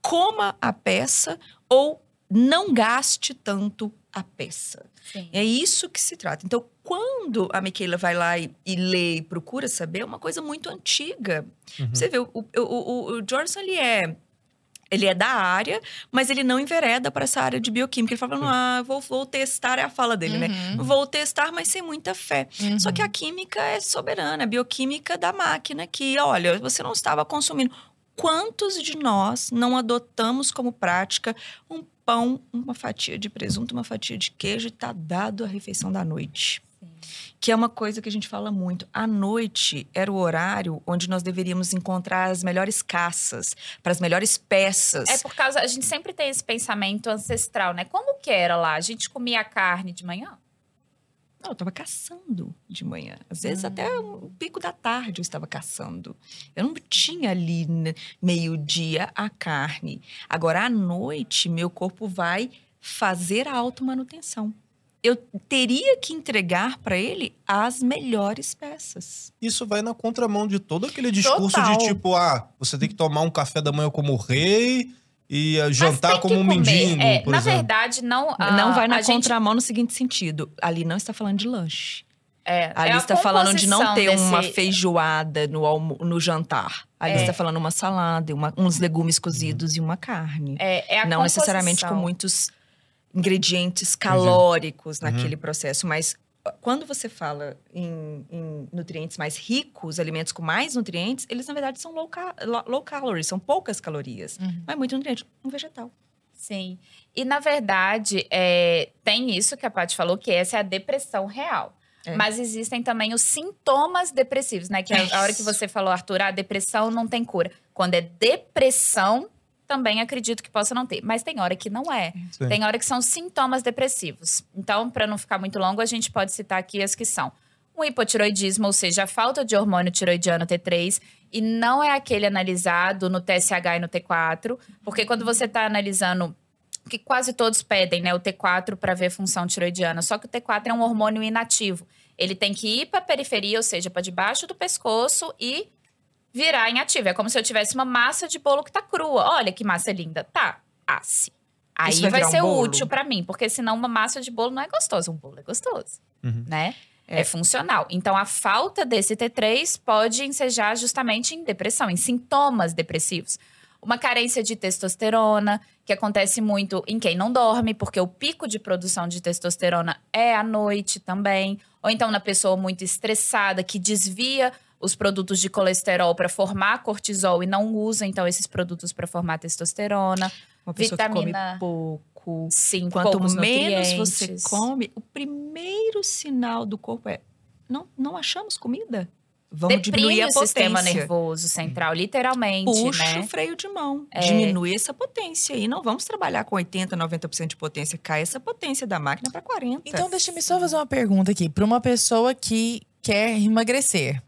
Coma a peça ou não gaste tanto a peça. Sim. É isso que se trata. Então, quando a Michaela vai lá e, e lê e procura saber, é uma coisa muito antiga. Uhum. Você vê, o, o, o, o Johnson, ele é ele é da área, mas ele não envereda para essa área de bioquímica. Ele fala, ah, vou, vou testar, é a fala dele, né? uhum. né? Vou testar, mas sem muita fé. Uhum. Só que a química é soberana, a bioquímica da máquina, que, olha, você não estava consumindo. Quantos de nós não adotamos como prática um pão, uma fatia de presunto, uma fatia de queijo e tá dado a refeição da noite. Que é uma coisa que a gente fala muito. À noite era o horário onde nós deveríamos encontrar as melhores caças, para as melhores peças.
É por causa. A gente sempre tem esse pensamento ancestral, né? Como que era lá? A gente comia carne de manhã?
Não, eu estava caçando de manhã. Às vezes até o pico da tarde eu estava caçando. Eu não tinha ali né, meio-dia a carne. Agora, à noite, meu corpo vai fazer a automanutenção. Eu teria que entregar para ele as melhores peças.
Isso vai na contramão de todo aquele discurso Total. de tipo, ah, você tem que tomar um café da manhã como rei e jantar como um mendigo,
é,
por
na
exemplo.
verdade, não.
não vai na contramão gente... no seguinte sentido. Ali não está falando de lanche.
É,
Ali
é
está falando de não ter desse... uma feijoada no, almo... no jantar. Ali é. está falando uma salada, uma, uns legumes cozidos uhum. e uma carne.
É, é a
não
composição.
necessariamente com muitos ingredientes calóricos uhum. naquele processo, mas quando você fala em, em, nutrientes mais ricos, alimentos com mais nutrientes, eles na verdade são low, low calories, são poucas calorias, uhum. mas muito nutriente, um vegetal.
Sim. E na verdade, é, tem isso que a Paty falou, que essa é a depressão real. É. Mas existem também os sintomas depressivos, né? Que a, a hora que você falou, Arthur, a depressão não tem cura. Quando é depressão, também acredito que possa não ter. Mas tem hora que não é. Sim. Tem hora que são sintomas depressivos. Então, para não ficar muito longo, a gente pode citar aqui as que são. O hipotiroidismo, ou seja, a falta de hormônio tiroidiano T3, e não é aquele analisado no TSH e no T4, porque quando você está analisando que quase todos pedem, né, o T4 para ver função tiroidiana, só que o T4 é um hormônio inativo. Ele tem que ir para a periferia, ou seja, para debaixo do pescoço e virar inativo. É como se eu tivesse uma massa de bolo que tá crua. Olha que massa linda. Tá, asse. Aí vai, vai ser útil para mim, porque senão uma massa de bolo não é gostosa. Um bolo é gostoso, uhum. né? É. é. funcional. Então, a falta desse T3 pode ensejar justamente em depressão, em sintomas depressivos. Uma carência de testosterona, que acontece muito em quem não dorme, porque o pico de produção de testosterona é à noite também. Ou então na pessoa muito estressada, que desvia os produtos de colesterol para formar cortisol e não usa então esses produtos para formar testosterona.
Uma pessoa vitamina... que come pouco.
Sim,
quanto menos você come, o primeiro sinal do corpo é não, não achamos comida. Vamos
Deprime
diminuir a
o sistema nervoso central, literalmente.
Puxa
né?
o freio de mão. É. Diminui essa potência. E não vamos trabalhar com 80%, 90% de potência. Cai essa potência da máquina para 40%.
Então, deixa-me só fazer uma pergunta aqui. Para uma pessoa que quer emagrecer,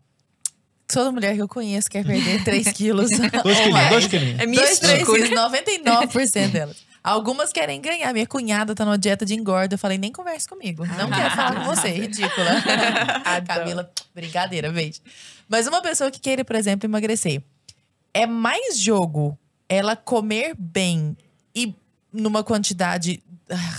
Toda mulher que eu conheço quer perder [laughs] 3 quilos.
dois quilinhos, dois quilinhos.
É dois, três quilos, 99% delas. Algumas querem ganhar. Minha cunhada tá numa dieta de engorda. Eu falei, nem converse comigo. Não quero falar com você. [laughs] Ridícula. A Camila, brincadeira, beijo. Mas uma pessoa que queira, por exemplo, emagrecer. É mais jogo ela comer bem e numa quantidade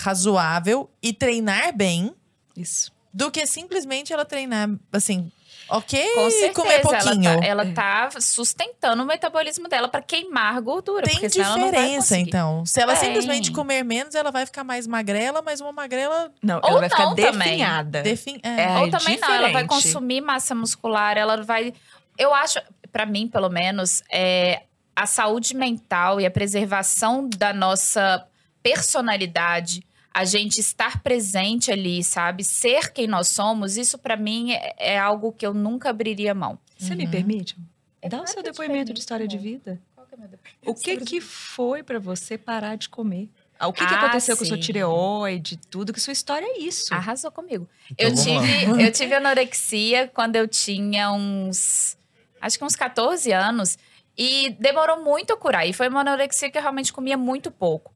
razoável e treinar bem.
Isso.
Do que simplesmente ela treinar, assim, Ok,
Com certeza,
comer pouquinho.
Ela tá, ela tá sustentando o metabolismo dela pra queimar gordura.
Tem
porque senão ela não vai
diferença, então. Se ela
Tem.
simplesmente comer menos, ela vai ficar mais magrela, mas uma magrela
Não,
Ou
ela vai ficar
não também.
definhada.
defin... é.
É,
Ou também não, ela vai
diferente.
consumir massa muscular, ela vai. Eu acho, pra mim, pelo menos, é, a saúde mental e a preservação da nossa personalidade, a gente estar presente ali, sabe? Ser quem nós somos, isso pra mim é, é algo que eu nunca abriria mão.
Você
Uhum.
me permite?
É
Dá o seu
que
depoimento de história de vida.
Qual que é meu depoimento?
O que que foi pra você parar de comer? O que, que
Ah,
aconteceu com a sua
sim.
tireoide, tudo? Que sua história é isso.
Arrasou comigo.
Então,
eu,
lá.
tive, eu tive anorexia quando eu tinha uns. Acho que uns 14 anos. E demorou muito a curar. E foi uma anorexia que eu realmente comia muito pouco.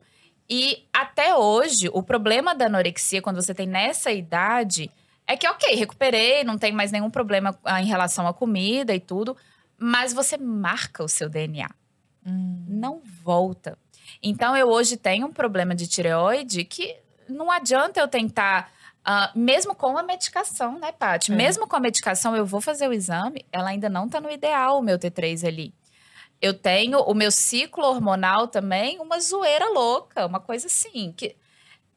E até hoje, o problema da anorexia, quando você tem nessa idade, é que, ok, recuperei, não tem mais nenhum problema ah, em relação à comida e tudo, mas você marca o seu DNA.
Hum.
Não volta. Então, eu hoje tenho um problema de tireoide que não adianta eu tentar. ah, mesmo com a medicação, né, Paty?
É.
Mesmo com a medicação, eu vou fazer o exame, ela ainda não tá no ideal, o meu T3 ali. Eu tenho o meu ciclo hormonal também, uma zoeira louca, uma coisa assim. Que,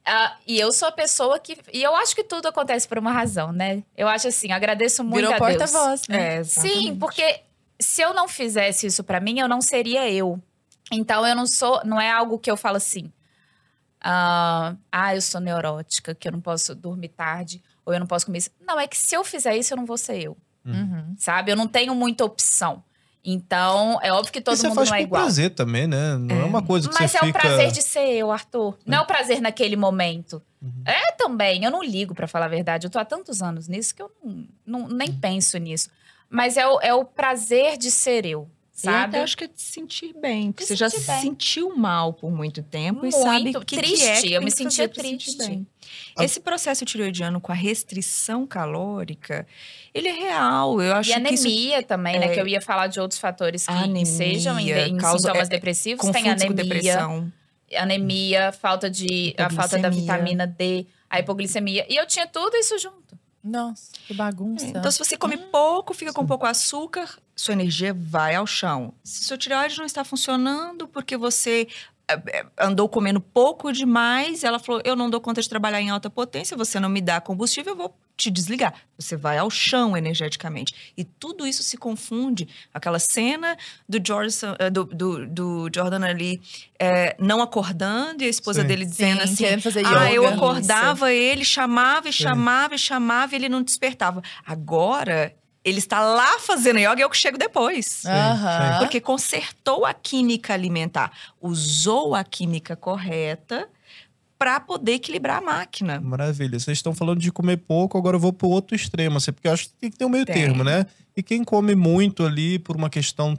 ah, e eu sou a pessoa que. E eu acho que tudo acontece por uma razão, né? Eu acho assim, agradeço muito
Virou
a Deus.
porta-voz, né?
É,
Sim,
exatamente.
porque se eu não fizesse isso pra mim, eu não seria eu. Então eu não sou, não é algo que eu falo assim. Ah, ah, eu sou neurótica, que eu não posso dormir tarde, ou eu não posso comer isso. Não, é que se eu fizer isso, eu não vou ser eu,
Uhum.
sabe? Eu não tenho muita opção. Então, é óbvio que todo
você
mundo
faz
não é
por
igual.
prazer também, né? Não é, uma coisa que
Mas
você
é o
fica...
prazer de ser eu, Arthur. Não é o prazer naquele momento.
Uhum.
É também, eu não ligo, pra falar a verdade. Eu tô há tantos anos nisso que eu não, não- nem
Uhum.
penso nisso. Mas é o, é o prazer de ser eu,
eu
sabe?
até acho que é de se sentir bem. Porque você já se sentiu mal por muito tempo
Muito
e sabe que
triste,
que é que
eu me sentia
sentir
triste.
bem. Esse processo tireoidiano com a restrição calórica, ele é real. Eu acho
E
que isso
anemia também, né?
é-
Que eu ia falar de outros fatores que
Anemia,
sejam em, em
causa-
sintomas
é-
depressivos. Tem anemia,
depressão.
anemia, falta de a falta da vitamina D, a hipoglicemia. E eu tinha tudo isso junto.
Nossa, que bagunça.
Então, se você come pouco, fica com pouco açúcar, sua energia vai ao chão. Se sua tireoide não está funcionando porque você eh, eh, andou comendo pouco demais, ela falou: eu não dou conta de trabalhar em alta potência, você não me dá combustível, eu vou te desligar. Você vai ao chão energeticamente. E tudo isso se confunde. Aquela cena do, George, eh, do, do, do Jordan ali eh, não acordando e a esposa
Sim.
dele dizendo
Sim,
assim:
fazer yoga.
ah, eu
Isso.
acordava ele, chamava e
Sim.
chamava e chamava e ele não despertava. Agora, ele está lá fazendo yoga e eu que chego depois.
Aham.
Porque consertou a química alimentar, usou a química correta para poder equilibrar a máquina.
Maravilha. Vocês estão falando de comer pouco, agora eu vou pro outro extremo, assim, porque eu acho que tem que ter um meio
Tem.
termo, né? E quem come muito ali por uma questão,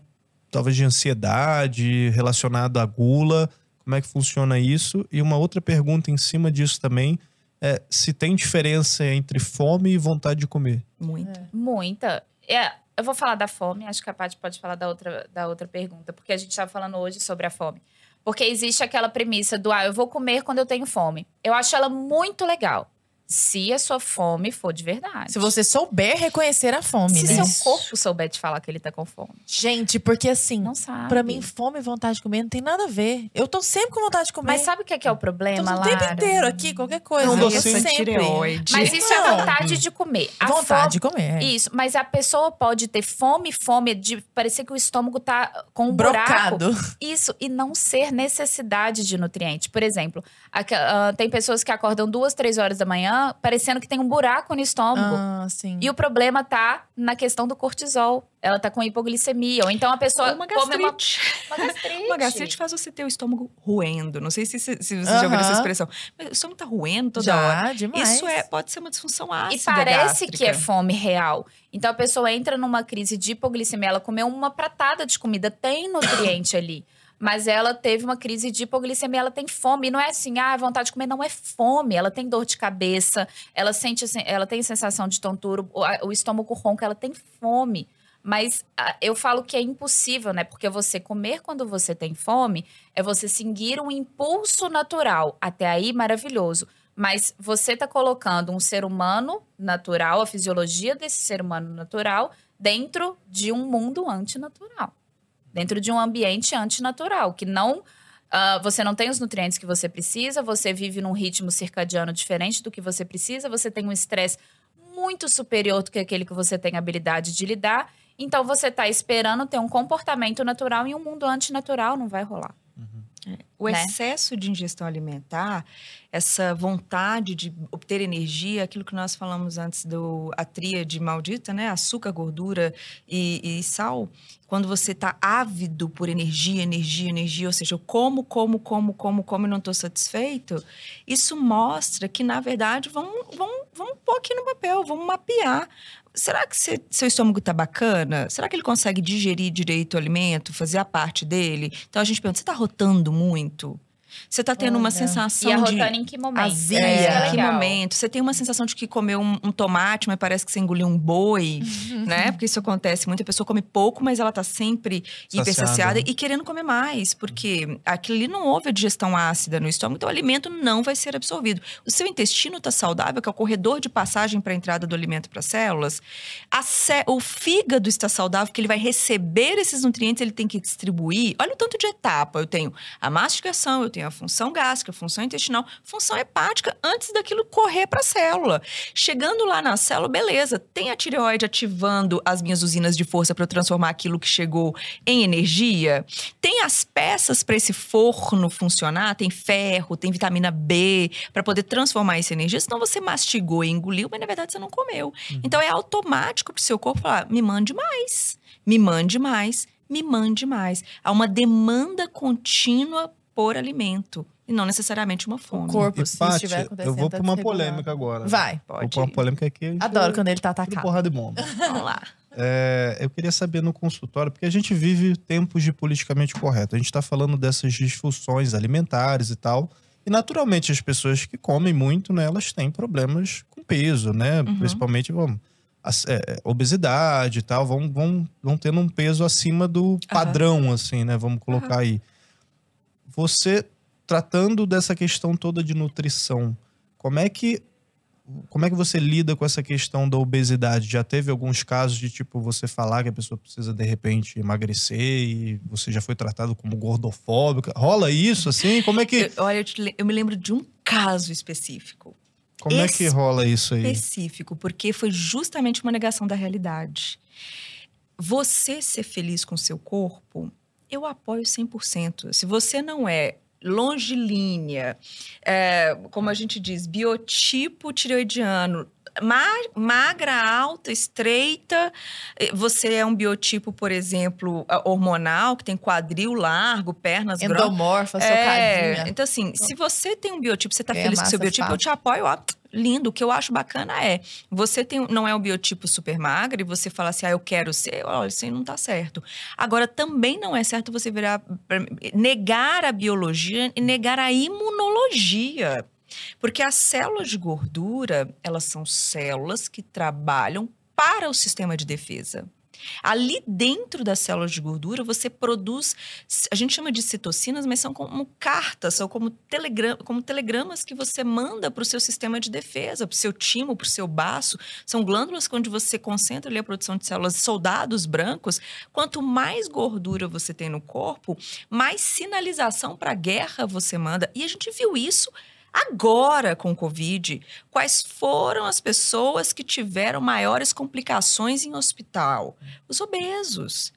talvez, de ansiedade, relacionado à gula, como é que funciona isso? E uma outra pergunta em cima disso também é se tem diferença entre fome e vontade de comer.
Muito.
Muita. É, eu vou falar da fome, acho que a Paty pode falar da outra, da outra pergunta, porque a gente estava falando hoje sobre a fome. Porque existe aquela premissa do, ah, eu vou comer quando eu tenho fome. Eu acho ela muito legal. Se a sua fome for de verdade.
Se você souber reconhecer a fome,
Se
né?
seu corpo souber te falar que ele tá com fome.
Gente, porque assim,
Não sabe.
pra mim, fome e vontade de comer não tem nada a ver. Eu tô sempre com vontade de comer.
Mas sabe o que é, que é o
Tô
problema,
o
Lara?
tempo inteiro aqui, qualquer coisa.
Não,
eu
docinho.
sempre.
tireoide.
Mas isso
Não.
é vontade de comer. A
Vontade de comer. é.
Isso, mas a pessoa pode ter fome, fome de parecer que o estômago tá com um buraco.
Brocado.
Isso, e não ser necessidade de nutriente. Por exemplo, aque- ah, tem pessoas que acordam duas, três horas da manhã parecendo que tem um buraco no estômago.
Ah, sim.
E o problema tá na questão do cortisol. Ela tá com hipoglicemia. Ou então a pessoa
uma
come uma,
gastrite.
uma gastrite.
Uma gastrite faz você ter o estômago roendo. Não sei se, se, você já ouviu essa expressão. Mas o estômago tá roendo toda hora.
Já, demais.
Isso é, pode ser uma disfunção ácida
E parece
gástrica.
que é fome real. Então a pessoa entra numa crise de hipoglicemia, ela comeu uma pratada de comida, tem nutriente ali. Mas ela teve uma crise de hipoglicemia, ela tem fome. E não é assim, ah, vontade de comer, não é fome. Ela tem dor de cabeça, ela sente, assim, ela tem sensação de tontura, o, estômago ronca, ela tem fome. Mas ah, eu falo que é impossível, né? Porque você comer quando você tem fome é você seguir um impulso natural. Até aí, maravilhoso. Mas você está colocando um ser humano natural, a fisiologia desse ser humano natural, dentro de um mundo antinatural. Dentro de um ambiente antinatural, que não. Uh, você não tem os nutrientes que você precisa, você vive num ritmo circadiano diferente do que você precisa, você tem um estresse muito superior do que aquele que você tem habilidade de lidar. Então você está esperando ter um comportamento natural em um mundo antinatural, não vai rolar.
O
Né?
excesso de ingestão alimentar, essa vontade de obter energia, aquilo que nós falamos antes do a tríade maldita, né? Açúcar, gordura e, e sal. Quando você está ávido por energia, energia, energia, ou seja, eu como, como, como, como, como e não estou satisfeito, isso mostra que, na verdade, vamos, vamos, vamos pôr aqui no papel, vamos mapear. Será que seu estômago está bacana? Será que ele consegue digerir direito o alimento, fazer a parte dele? Então a gente pergunta: você está rotando muito? Você está tendo uma
Olha.
sensação
E
de.
arrotando em que momento?
Azia.
É,
é
que momento? Você tem uma sensação de que comeu um, um tomate, mas parece que você engoliu um boi, [laughs] né? Porque isso acontece. Muita pessoa come pouco, mas ela tá sempre hiper
Saciada,
saciada
né?
e querendo comer mais, porque aquilo ali não houve a digestão ácida no estômago, então o alimento não vai ser absorvido. O seu intestino tá saudável, que é o corredor de passagem para a entrada do alimento para as células. A cé- o fígado está saudável, que ele vai receber esses nutrientes, ele tem que distribuir. Olha o tanto de etapa. Eu tenho a mastigação, eu tenho a função gástrica, função intestinal, função hepática, antes daquilo correr para a célula. Chegando lá na célula, beleza, tem a tireoide ativando as minhas usinas de força para eu transformar aquilo que chegou em energia. Tem as peças para esse forno funcionar, tem ferro, tem vitamina B para poder transformar essa energia. Senão você mastigou e engoliu, mas na verdade você não comeu. Então é automático para o seu corpo falar: me mande mais, me mande mais, me mande mais. Há uma demanda contínua por alimento e não necessariamente uma fome.
O corpo,
E,
se
Paty,
estiver acontecendo.
eu vou
tá
para uma polêmica agora.
Vai.
Vou
Pode
pra uma
ir.
polêmica aqui. a gente
Adoro
é
quando ele tá atacado.
porrada de bomba. [laughs]
Vamos lá.
É, eu queria saber no consultório, porque a gente vive tempos de politicamente correto. A gente está falando dessas disfunções alimentares e tal. E naturalmente as pessoas que comem muito, né, elas têm problemas com peso, né?
Uhum.
Principalmente vamos, as- é, obesidade e tal, vão, vão, vão tendo um peso acima do padrão, assim, né? Vamos colocar aí. Você tratando dessa questão toda de nutrição, como é que como é que você lida com essa questão da obesidade? Já teve alguns casos de tipo você falar que a pessoa precisa de repente emagrecer e você já foi tratado como gordofóbica? Rola isso assim? Como é que
Eu- olha, eu, te eu me lembro de um caso específico.
como é que rola isso aí?
Específico, porque foi justamente uma negação da realidade. Você ser feliz com seu corpo, eu apoio 100%. Se você não é longilínea, é, como a gente diz, biotipo tireoidiano, ma- magra, alta, estreita, eh, você é um biotipo, por exemplo, hormonal, que tem quadril largo, pernas grossas.
Endomorfa,
É,
socadinha.
então assim, se você tem um biotipo, você tá
Ganha
feliz com o seu biotipo, eu te apoio, ó, lindo. O que eu acho bacana é, você tem, não é um biotipo super magro e você fala assim, ah, eu quero ser, olha, isso não tá certo. Agora, também não é certo você virar, negar a biologia e negar a imunologia. Porque as células de gordura, elas são células que trabalham para o sistema de defesa. Ali dentro das células de gordura, você produz, a gente chama de citocinas, mas são como cartas, são como, como telegramas que você manda para o seu sistema de defesa, para o seu timo, para o seu baço. São glândulas onde você concentra ali a produção de células, soldados brancos. Quanto mais gordura você tem no corpo, mais sinalização para a guerra você manda. E a gente viu isso Agora, com o Covid, quais foram as pessoas que tiveram maiores complicações em hospital? Os obesos.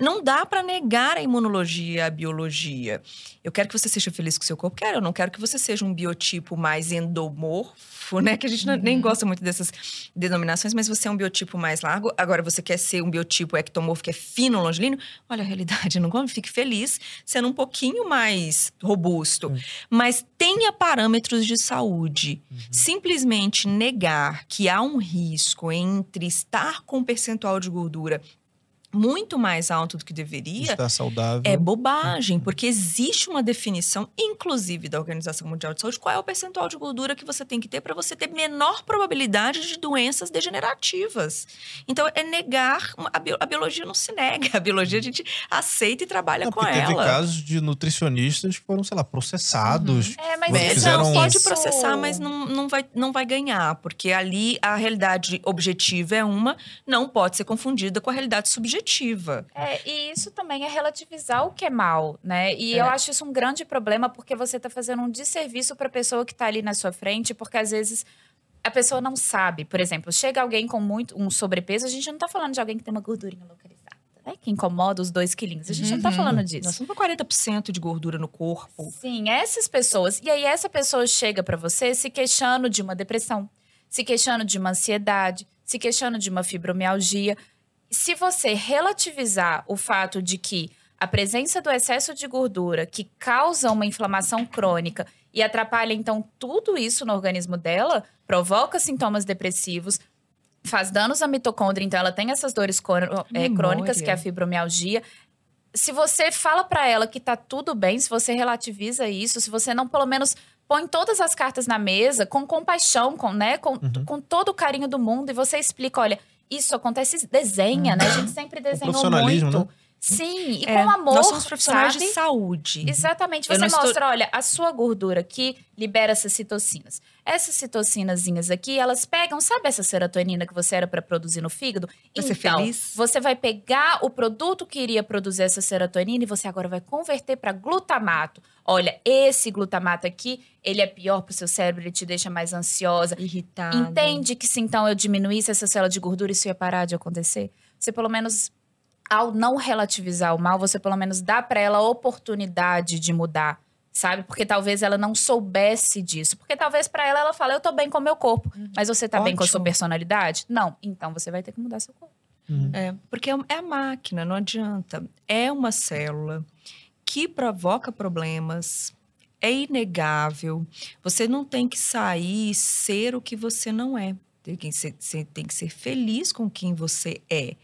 Não dá para negar a imunologia, a biologia. Eu quero que você seja feliz com o seu corpo, quero. Eu não quero que você seja um biotipo mais endomorfo, né? Que a gente não- nem gosta muito dessas denominações, mas você é um biotipo mais largo. Agora, você quer ser um biotipo ectomorfo, que é fino, longilíneo. Olha a realidade, não come, fique feliz sendo um pouquinho mais robusto. Mas tenha parâmetros de saúde. Simplesmente negar que há um risco entre estar com um percentual de gordura muito mais alto do que deveria,
Está saudável.
é bobagem, porque existe uma definição, inclusive da Organização Mundial de Saúde, qual é o percentual de gordura que você tem que ter para você ter menor probabilidade de doenças degenerativas. Então, é negar. a, bio- a biologia não se nega. A biologia a gente aceita e trabalha
Não,
com
teve
ela.
casos de nutricionistas que foram, sei lá, processados.
É, mas isso
fizeram-
Não, pode processar, mas não, não, vai, não vai ganhar, porque ali a realidade objetiva é uma, não pode ser confundida com a realidade subjetiva.
É, e isso também é relativizar o que é mal, né? E
É.
eu acho isso um grande problema, porque você está fazendo um desserviço para a pessoa que está ali na sua frente, porque às vezes a pessoa não sabe. Por exemplo, chega alguém com muito um sobrepeso, a gente não está falando de alguém que tem uma gordurinha localizada, né? Que incomoda os dois quilinhos. A gente não está
Uhum.
falando disso.
Nós estamos com 40% de gordura no corpo.
Sim, essas pessoas. E aí, essa pessoa chega para você se queixando de uma depressão, se queixando de uma ansiedade, se queixando de uma fibromialgia. Se você relativizar o fato de que a presença do excesso de gordura que causa uma inflamação crônica e atrapalha, então, tudo isso no organismo dela, provoca sintomas depressivos, faz danos à mitocôndria, então ela tem essas dores
Memória.
crônicas, que é a fibromialgia. Se você fala pra ela que tá tudo bem, se você relativiza isso, se você não pelo menos põe todas as cartas na mesa com compaixão, com, né, com,
Uhum.
com todo o carinho do mundo e você explica, olha, isso acontece, desenha, né? A gente sempre desenhou muito.
né?
Sim, e
É,
com amor,
Nós somos profissionais
sabe?
de saúde.
Exatamente. Você
não estou-
mostra, olha, a sua gordura aqui libera essas citocinas. Essas citocinazinhas aqui, elas pegam, sabe essa serotonina que você era para produzir no fígado?
Ser
então,
feliz?
você vai pegar o produto que iria produzir essa serotonina e você agora vai converter para glutamato. Olha, esse glutamato aqui, ele é pior para o seu cérebro, ele te deixa mais ansiosa.
Irritada.
Entende que se então eu diminuísse essa célula de gordura, isso ia parar de acontecer? Você pelo menos, ao não relativizar o mal, você pelo menos dá para ela a oportunidade de mudar, sabe? Porque talvez ela não soubesse disso. Porque talvez para ela ela fala, eu tô bem com o meu corpo, mas você tá bem com a sua
Ótimo.
personalidade? Não, então você vai ter que mudar seu corpo.
É, porque é é a máquina, não adianta. É uma célula que provoca problemas. É inegável. Você não tem que sair e ser o que você não é. Tem que ser, você tem que ser feliz com quem você é.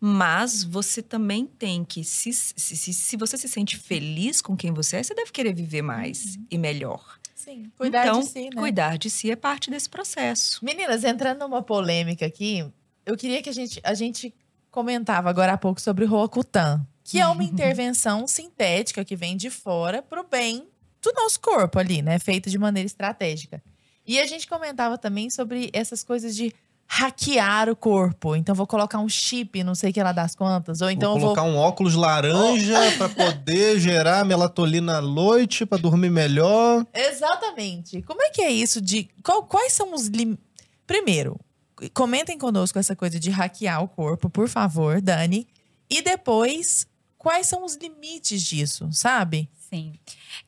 Mas você também tem que. Se, se, se, você se sente feliz com quem você é, você deve querer viver mais e melhor.
Sim, cuidar
então,
de si, né?
cuidar de si é parte desse processo.
Meninas, entrando numa polêmica aqui, eu queria que a gente, a gente comentava agora há pouco sobre o Roacutan, que é uma [laughs] intervenção sintética que vem de fora pro bem do nosso corpo ali, né? Feita de maneira estratégica. E a gente comentava também sobre essas coisas de hackear o corpo. Então, vou colocar um chip, não sei o que lá das quantas. Ou então,
vou
eu vou
colocar um óculos laranja pra poder gerar melatonina à noite, pra dormir melhor.
Exatamente. Como é que é isso de. qual- quais são os lim... Primeiro, comentem conosco essa coisa de hackear o corpo, por favor, Dani. E depois, quais são os limites disso, sabe?
Sim.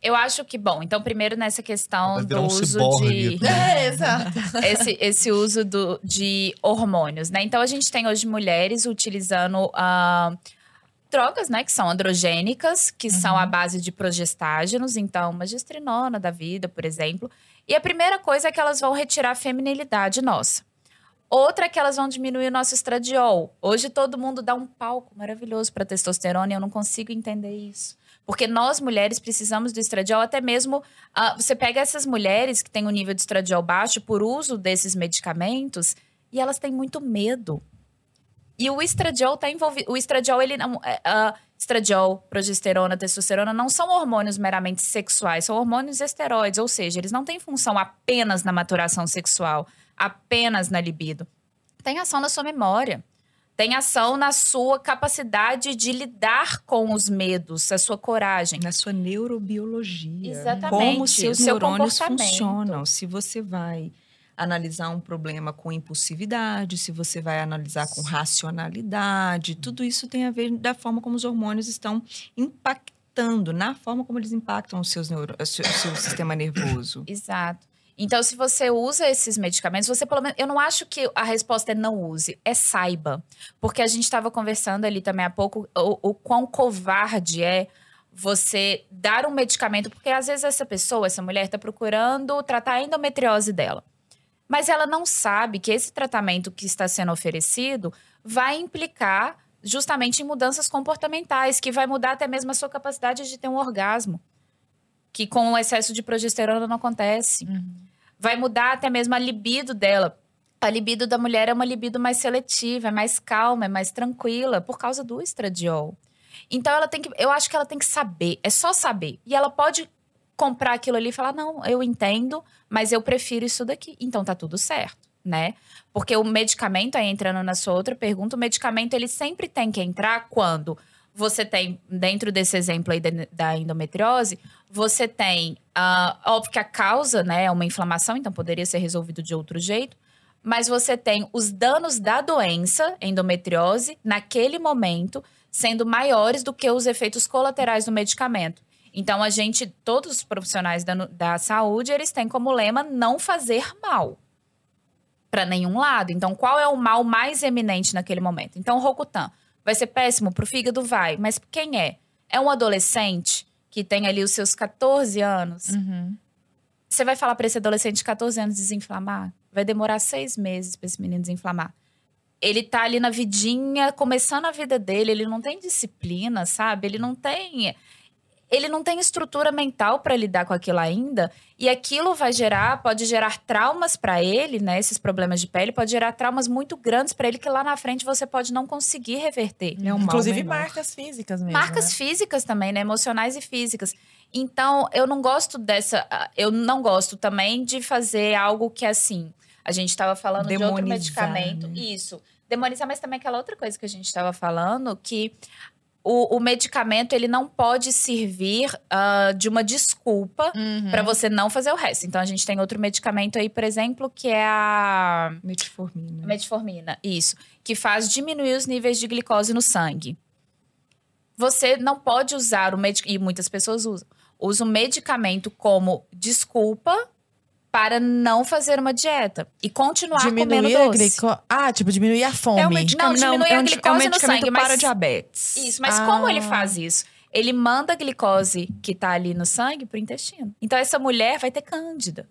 Eu acho que, bom, então primeiro nessa questão do
um
uso
ciborgue.
de...
É, exato. [laughs]
esse, esse uso do, de hormônios, né? Então, a gente tem hoje mulheres utilizando ah, drogas, né? Que são androgênicas, que são à base de progestágenos. Então, uma gestrinona da vida, por exemplo. E a primeira coisa é que elas vão retirar a feminilidade nossa. Outra é que elas vão diminuir o nosso estradiol. Hoje todo mundo dá um palco maravilhoso para testosterona e eu não consigo entender isso. Porque nós mulheres precisamos do estradiol, até mesmo ah, você pega essas mulheres que têm um nível de estradiol baixo por uso desses medicamentos e elas têm muito medo. E o estradiol está envolvido. O estradiol, ele não. ah, estradiol, progesterona, testosterona não são hormônios meramente sexuais, são hormônios esteroides, ou seja, eles não têm função apenas na maturação sexual, apenas na libido. Tem ação na sua memória. Tem ação na sua capacidade de lidar com os medos, a sua coragem.
Na sua neurobiologia.
Exatamente,
Como seus
o
neurônios funcionam. Se você vai analisar um problema com impulsividade, se você vai analisar com racionalidade, tudo isso tem a ver da forma como os hormônios estão impactando, na forma como eles impactam os seus neuro, o seu, o seu sistema nervoso.
Exato. Então, se você usa esses medicamentos, você pelo menos. Eu não acho que a resposta é não use, é saiba. Porque a gente estava conversando ali também há pouco o, o quão covarde é você dar um medicamento, porque às vezes essa pessoa, essa mulher, está procurando tratar a endometriose dela. Mas ela não sabe que esse tratamento que está sendo oferecido vai implicar justamente em mudanças comportamentais, que vai mudar até mesmo a sua capacidade de ter um orgasmo, que com o excesso de progesterona não acontece. Vai mudar até mesmo a libido dela. A libido da mulher é uma libido mais seletiva, é mais calma, é mais tranquila, por causa do estradiol. Então ela tem que, eu acho que ela tem que saber, é só saber. E ela pode comprar aquilo ali e falar: "Não, eu entendo, mas eu prefiro isso daqui". Então tá tudo certo, né? Porque o medicamento aí entrando na sua outra pergunta, o medicamento ele sempre tem que entrar quando você tem dentro desse exemplo aí da, endometriose, você tem, ah, óbvio que a causa, né, é uma inflamação, então poderia ser resolvido de outro jeito, mas você tem os danos da doença, endometriose, naquele momento, sendo maiores do que os efeitos colaterais do medicamento. Então, a gente, todos os profissionais da, da saúde, eles têm como lema não fazer mal para nenhum lado. Então, qual é o mal mais eminente naquele momento? Então, Rocutan vai ser péssimo pro fígado? Vai. Mas quem é? É um adolescente que tem ali os seus 14 anos.
Uhum.
Você vai falar para esse adolescente de 14 anos desinflamar? Vai demorar seis meses para esse menino desinflamar. Ele tá ali na vidinha, começando a vida dele, ele não tem disciplina, sabe? Ele não tem. Ele não tem estrutura mental para lidar com aquilo ainda. E aquilo vai gerar, pode gerar traumas para ele, né? Esses problemas de pele, pode gerar traumas muito grandes para ele que lá na frente você pode não conseguir reverter.
É um mal
Inclusive
menor.
marcas físicas mesmo.
Marcas
né?
físicas também, né? Emocionais e físicas. Então, eu não gosto dessa. ah, Eu não gosto também de fazer algo que assim. A gente estava falando de outro
Demonizar,
medicamento.
né?
Isso. Demonizar, mas também aquela outra coisa que a gente estava falando, que o, o medicamento ele não pode servir ah, de uma desculpa
Uhum.
para você não fazer o resto. Então, a gente tem outro medicamento aí, por exemplo, que é a
Metformina.
Metformina, isso. Que faz diminuir os níveis de glicose no sangue. Você não pode usar o medicamento, e muitas pessoas usam, usam o medicamento como desculpa para não fazer uma dieta e continuar comendo
Diminuir a
doce.
glicose. Ah, tipo, diminuir a fome.
É um medicamento,
Não, diminui
é
a
um, é um
glicose no sangue,
para
mas-
diabetes.
Isso, mas
Ah.
como ele faz isso? Ele manda a glicose que tá ali no sangue pro intestino. Então essa mulher vai ter cândida.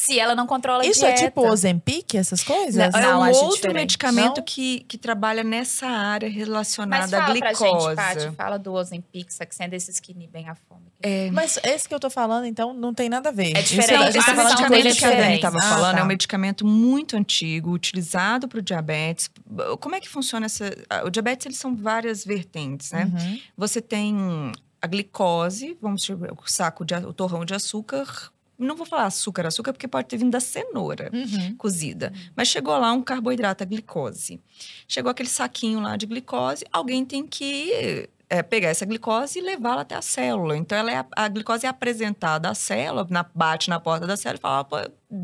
Se ela não controla a
Isso
dieta.
é tipo Ozempic, essas coisas?
É
Não,
um
acho
outro
diferente.
medicamento
Não?
que, que trabalha nessa área
Mas
relacionada à
fala pra
glicose.
gente, Paty, fala do Ozempic, Saxenda, desses que inibem a fome.
É,
Mas esse que eu tô falando, então, não tem nada a ver.
É
Isso
diferente.
a
Esse
gente tá
é
falando de coisa
que a Dani estava
Ah,
falando
tá.
é um medicamento muito antigo, utilizado para o diabetes. Como é que funciona essa... O diabetes, eles são várias vertentes, né?
Uhum.
Você tem a glicose, vamos dizer, o saco de a- o torrão de açúcar. Não vou falar açúcar, açúcar, porque pode ter vindo da cenoura
Uhum.
cozida. Mas chegou lá um carboidrato, a glicose. Chegou aquele saquinho lá de glicose, alguém tem que é, pegar essa glicose e levá-la até a célula. Então, ela é, a- glicose é apresentada à célula, na- bate na porta da célula e fala: "Pô,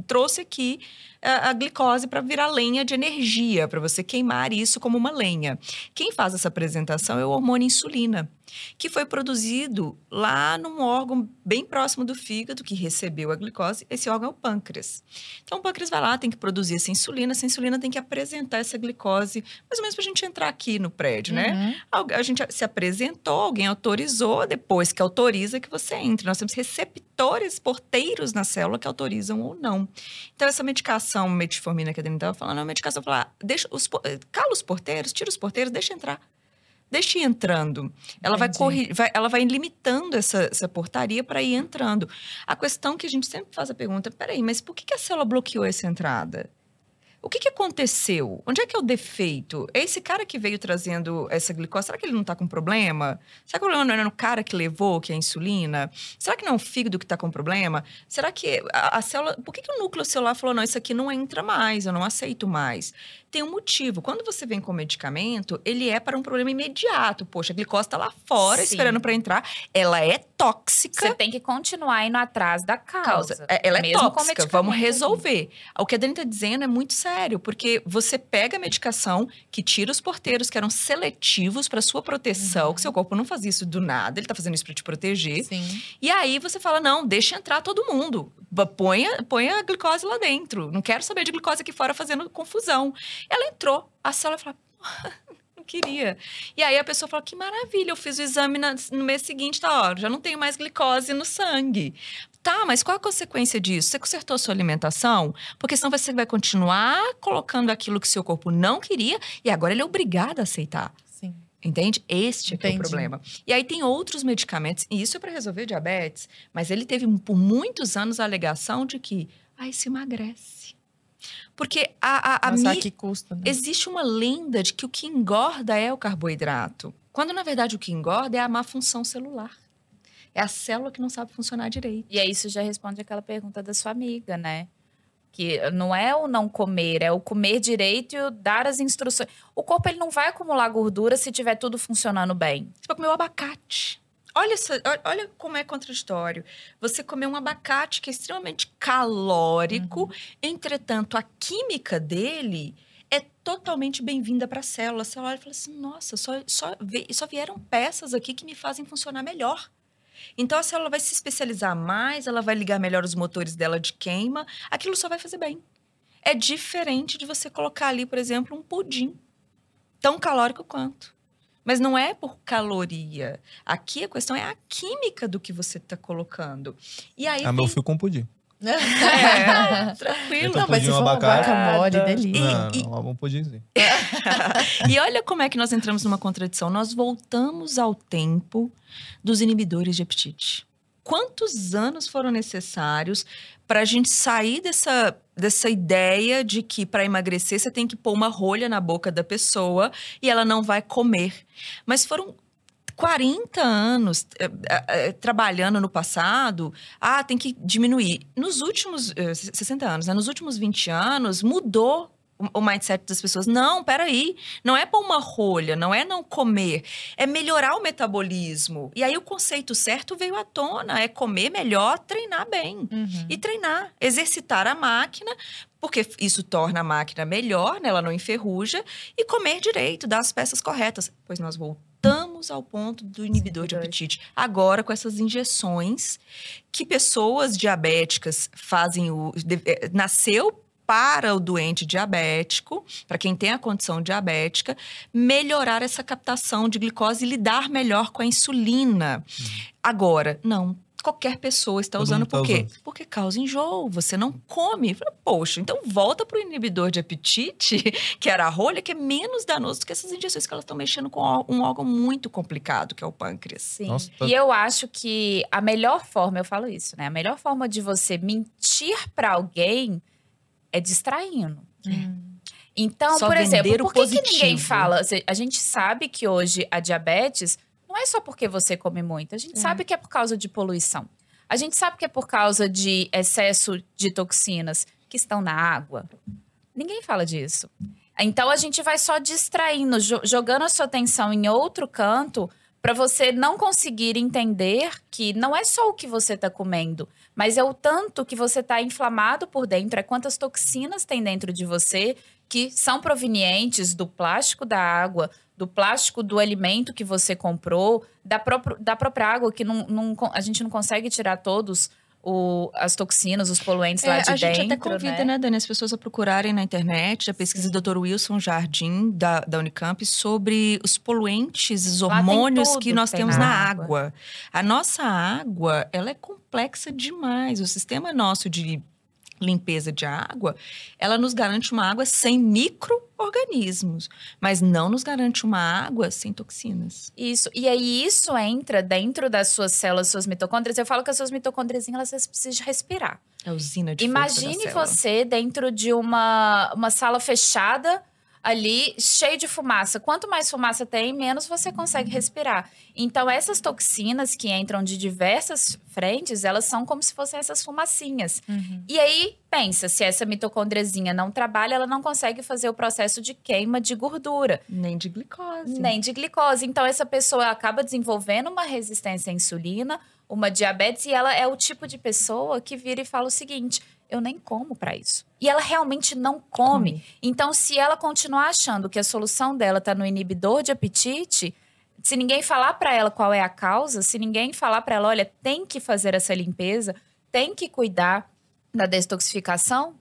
trouxe aqui a, a glicose para virar lenha de energia, para você queimar isso como uma lenha. Quem faz essa apresentação é o hormônio insulina, que foi produzido lá num órgão bem próximo do fígado, que recebeu a glicose. Esse órgão é o pâncreas. Então, o pâncreas vai lá, tem que produzir essa insulina, essa insulina tem que apresentar essa glicose, mais ou menos para a gente entrar aqui no prédio, né?
Uhum.
Algu- A gente se apresentou, alguém autorizou, depois que autoriza que você entre. Nós temos receptores, porteiros na célula que autorizam ou não. Então, essa medicação metformina que a Dani estava falando, é uma medicação para falar, deixa os, cala os porteiros, tira os porteiros, deixa entrar. Deixa ir entrando. Ela vai, corri vai, ela vai limitando essa, essa portaria para ir entrando. A questão que a gente sempre faz a pergunta: peraí, mas por que, que a célula bloqueou essa entrada? O que, que aconteceu? Onde é que é o defeito? É esse cara que veio trazendo essa glicose, será que ele não está com problema? Será que o problema não era no cara que levou, que é a insulina? Será que não é o fígado que está com problema? Será que a, a célula. Por que, que o núcleo celular falou, não, isso aqui não entra mais, eu não aceito mais? Tem um motivo. Quando você vem com medicamento, ele é para um problema imediato. Poxa, a glicose está lá fora
Sim.
esperando para entrar. Ela é tóxica
Você tem que continuar indo atrás da causa.
causa. É, Ela é
mesmo
tóxica, vamos
ali.
resolver. O que a Dani está dizendo é muito sério, porque você pega a medicação que tira os porteiros que eram seletivos para sua proteção, que seu corpo não faz isso do nada, ele está fazendo isso para te proteger.
Sim.
E aí você fala: não, deixa entrar todo mundo. Põe põe a glicose lá dentro. Não quero saber de glicose aqui fora fazendo confusão. Ela entrou, a célula falou. Não queria. E aí a pessoa falou: que maravilha, eu fiz o exame na- no mês seguinte, tá, ó, já não tenho mais glicose no sangue. Tá, mas qual a consequência disso? Você consertou a sua alimentação? Porque senão você vai continuar colocando aquilo que seu corpo não queria e agora ele é obrigado a aceitar. Entende? Este é, é o problema. E aí tem outros medicamentos, e isso é para resolver diabetes, mas ele teve por muitos anos a alegação de que, ah, isso emagrece. Porque a, a, a
Nossa,
mi-
que custa, né?
existe uma lenda de que o que engorda é o carboidrato. Quando, na verdade, o que engorda é a má função celular. É a célula que não sabe funcionar direito.
E aí isso já responde aquela pergunta da sua amiga, né? Que não é o não comer, é o comer direito e o dar as instruções. O corpo ele não vai acumular gordura se tiver tudo funcionando bem.
Você pode comer o abacate. Olha, essa- olha- como é contraditório. Você comer um abacate que é extremamente calórico, entretanto, a química dele é totalmente bem-vinda para a célula. A célula olha e fala assim: nossa, só, só, só vieram peças aqui que me fazem funcionar melhor. Então a célula vai se especializar mais, ela vai ligar melhor os motores dela de queima, aquilo só vai fazer bem. É diferente de você colocar ali, por exemplo, um pudim, tão calórico quanto. Mas não é por caloria. Aqui a questão é a química do que você está colocando. E aí
Ah, meu
tem-
fio com pudim. [laughs]
É, tranquilo.
Então,
Não, mas se
pudim,
for uma
abacate.
Nada.
delícia.
E-
não, não, um pudimzinho. [laughs]
E olha como é que nós entramos numa contradição. Nós voltamos ao tempo dos inibidores de apetite. Quantos anos foram necessários para a gente sair dessa, dessa ideia de que para emagrecer você tem que pôr uma rolha na boca da pessoa e ela não vai comer? Mas foram 40 anos eh, eh, trabalhando no passado, ah, tem que diminuir. Nos últimos eh, 60 anos, né? nos últimos 20 anos, mudou o- mindset das pessoas. Não, peraí, não é pôr uma rolha, não é não comer, é melhorar o metabolismo. E aí o conceito certo veio à tona, é comer melhor, treinar bem.
Uhum.
E treinar, exercitar a máquina, porque isso torna a máquina melhor, né? ela não enferruja, e comer direito, dar as peças corretas. Pois nós voltamos ao ponto do inibidor de
inibidores.
apetite. Agora, com essas injeções que pessoas diabéticas fazem o. de- eh, nasceu para o doente diabético, para quem tem a condição diabética, melhorar essa captação de glicose e lidar melhor com a insulina. Agora, não. Qualquer pessoa está
Todo
usando
tá
por quê?
usando.
Porque causa enjoo, você não come. Poxa, então volta para o inibidor de apetite, [laughs] que era a rolha, que é menos danoso do que essas injeções que elas estão mexendo com um órgão muito complicado, que é o pâncreas.
Sim.
Nossa, tá-
E eu acho que a melhor forma, eu falo isso, né? A melhor forma de você mentir para alguém é distraindo. Então,
Só
por exemplo, por que, que ninguém fala? A gente sabe que hoje a diabetes não é só porque você come muito. A gente
É.
sabe que é por causa de poluição. A gente sabe que é por causa de excesso de toxinas que estão na água. Ninguém fala disso. Então a gente vai só distraindo, jo- jogando a sua atenção em outro canto para você não conseguir entender que não é só o que você está comendo, mas é o tanto que você está inflamado por dentro, é quantas toxinas tem dentro de você que são provenientes do plástico da água, do plástico do alimento que você comprou, da, próprio- da própria água que não, não a gente não consegue tirar todos o- as toxinas, os poluentes lá
É,
de
a
dentro.
gente até convida, né? Dani, as pessoas a procurarem na internet a pesquisa do Dr. Wilson Jardim, da, da Unicamp, sobre os poluentes, os
Lá
hormônios que nós
que
temos
na
na
água.
água. A nossa água, ela é complexa demais. O sistema nosso de limpeza de água, ela nos garante uma água sem micro-organismos, mas não nos garante uma água sem toxinas.
Isso. E aí isso entra dentro das suas células, suas mitocôndrias. Eu falo que as suas mitocôndrias, elas precisam respirar.
É a usina de
Imagine você dentro de uma, uma sala fechada ali, cheio de fumaça. Quanto mais fumaça tem, menos você consegue respirar. Então, essas toxinas que entram de diversas frentes, elas são como se fossem essas fumacinhas.
Uhum.
E aí, pensa, se essa mitocondriazinha não trabalha, ela não consegue fazer o processo de queima de gordura
Nem de glicose.
nem de glicose. Então, essa pessoa acaba desenvolvendo uma resistência à insulina, uma diabetes, e ela é o tipo de pessoa que vira e fala o seguinte: eu nem como para isso. E ela realmente não come.
Come.
Então, se ela continuar achando que a solução dela está no inibidor de apetite, se ninguém falar para ela qual é a causa, se ninguém falar para ela, olha, tem que fazer essa limpeza, tem que cuidar da detoxificação,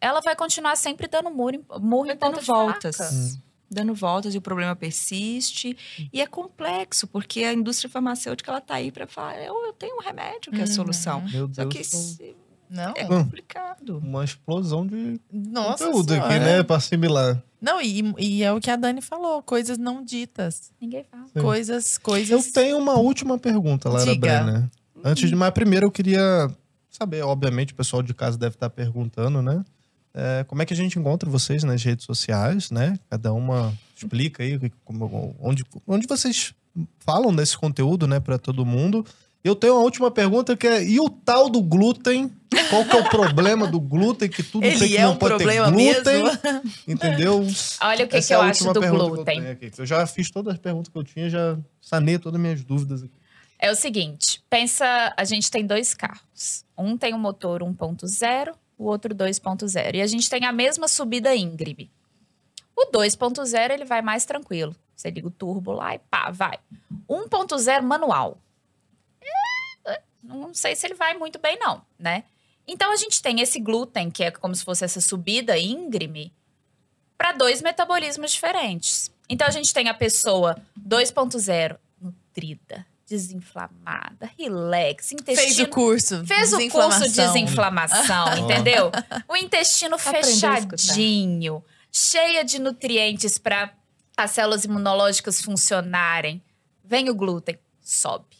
ela vai continuar sempre dando murro em, murro em
dando voltas.
faca.
Hum.
dando voltas e o problema persiste. E é complexo, porque a indústria farmacêutica ela tá aí para falar, eu, eu tenho um remédio que é a
Uhum.
solução.
Meu
Só que se-
Não,
é
Hum.
complicado.
Uma explosão de
nossa
conteúdo aqui,
senhora.
né? Pra assimilar.
Não, e, e é o que a Dani falou, coisas não ditas.
Ninguém fala.
Sim.
Coisas,
Eu
coisas...
tenho uma última pergunta, Lara
Diga.
Brenner. Antes de mais, primeiro eu queria saber, obviamente, o pessoal de casa deve estar perguntando, né? É, como é que a gente encontra vocês nas redes sociais, né? Cada uma explica aí como- onde, onde vocês falam desse conteúdo, né, para todo mundo. Eu tenho uma última pergunta que é: e o tal do glúten? Qual que é o problema do glúten? Que tudo tem
Ele
que
é
não
um
pode ter
problema
glúten,
mesmo?
entendeu? [laughs]
Olha o que, que
é
eu acho do
eu
glúten.
aqui. Eu já fiz todas as perguntas que eu tinha, já sanei todas as minhas dúvidas aqui.
É o seguinte, pensa, a gente tem dois carros. Um tem um motor 1.0, o outro 2.0. E a gente tem a mesma subida íngreme. O 2.0 ele vai mais tranquilo. Você liga o turbo lá e pá, vai. 1.0 manual. Não sei se ele vai muito bem não, né? Então a gente tem esse glúten, que é como se fosse essa subida íngreme, para dois metabolismos diferentes. Então a gente tem a pessoa 2.0 nutrida, desinflamada, relax, intestino.
Fez o curso.
Fez o curso de
desinflamação. [laughs]
entendeu? O intestino
escutar.
fechadinho, cheia de nutrientes para as células imunológicas funcionarem. Vem o glúten, sobe.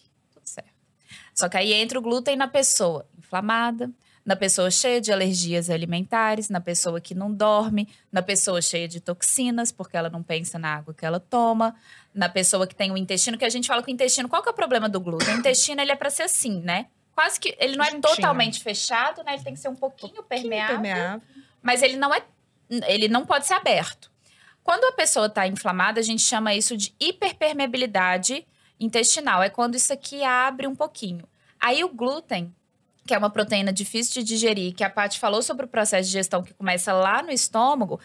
Só que aí entra o glúten na pessoa inflamada, na pessoa cheia de alergias alimentares, na pessoa que não dorme, na pessoa cheia de toxinas, porque ela não pensa na água que ela toma, na pessoa que tem o intestino, que a gente fala que o intestino, qual que é o problema do glúten? O intestino, ele é para ser assim, né? Quase que, ele não é totalmente fechado, né? Ele tem que ser um pouquinho permeável,
Permeável.
mas ele não é, ele não pode ser aberto. Quando a pessoa está inflamada, a gente chama isso de hiperpermeabilidade intestinal. É quando isso aqui abre um pouquinho. Aí o glúten, que é uma proteína difícil de digerir, que a Paty falou sobre o processo de digestão que começa lá no estômago,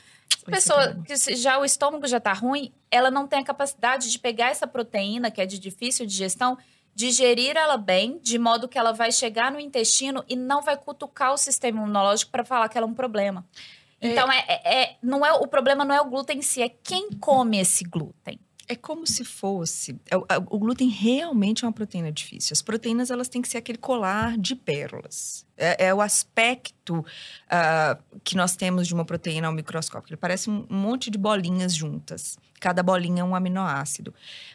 a
é
pessoa que já o estômago já tá ruim, ela não tem a capacidade de pegar essa proteína que é de difícil digestão, digerir ela bem, de modo que ela vai chegar no intestino e não vai cutucar o sistema imunológico para falar que ela é um problema. Então, é, é- é- não é, o problema não é o glúten em si, é quem come esse glúten.
É como se fosse. é o- glúten realmente é uma proteína difícil. As proteínas elas têm que ser aquele colar de pérolas. É, é o aspecto ah, que nós temos de uma proteína ao microscópio. Ele parece um monte de bolinhas juntas. Cada bolinha é um aminoácido.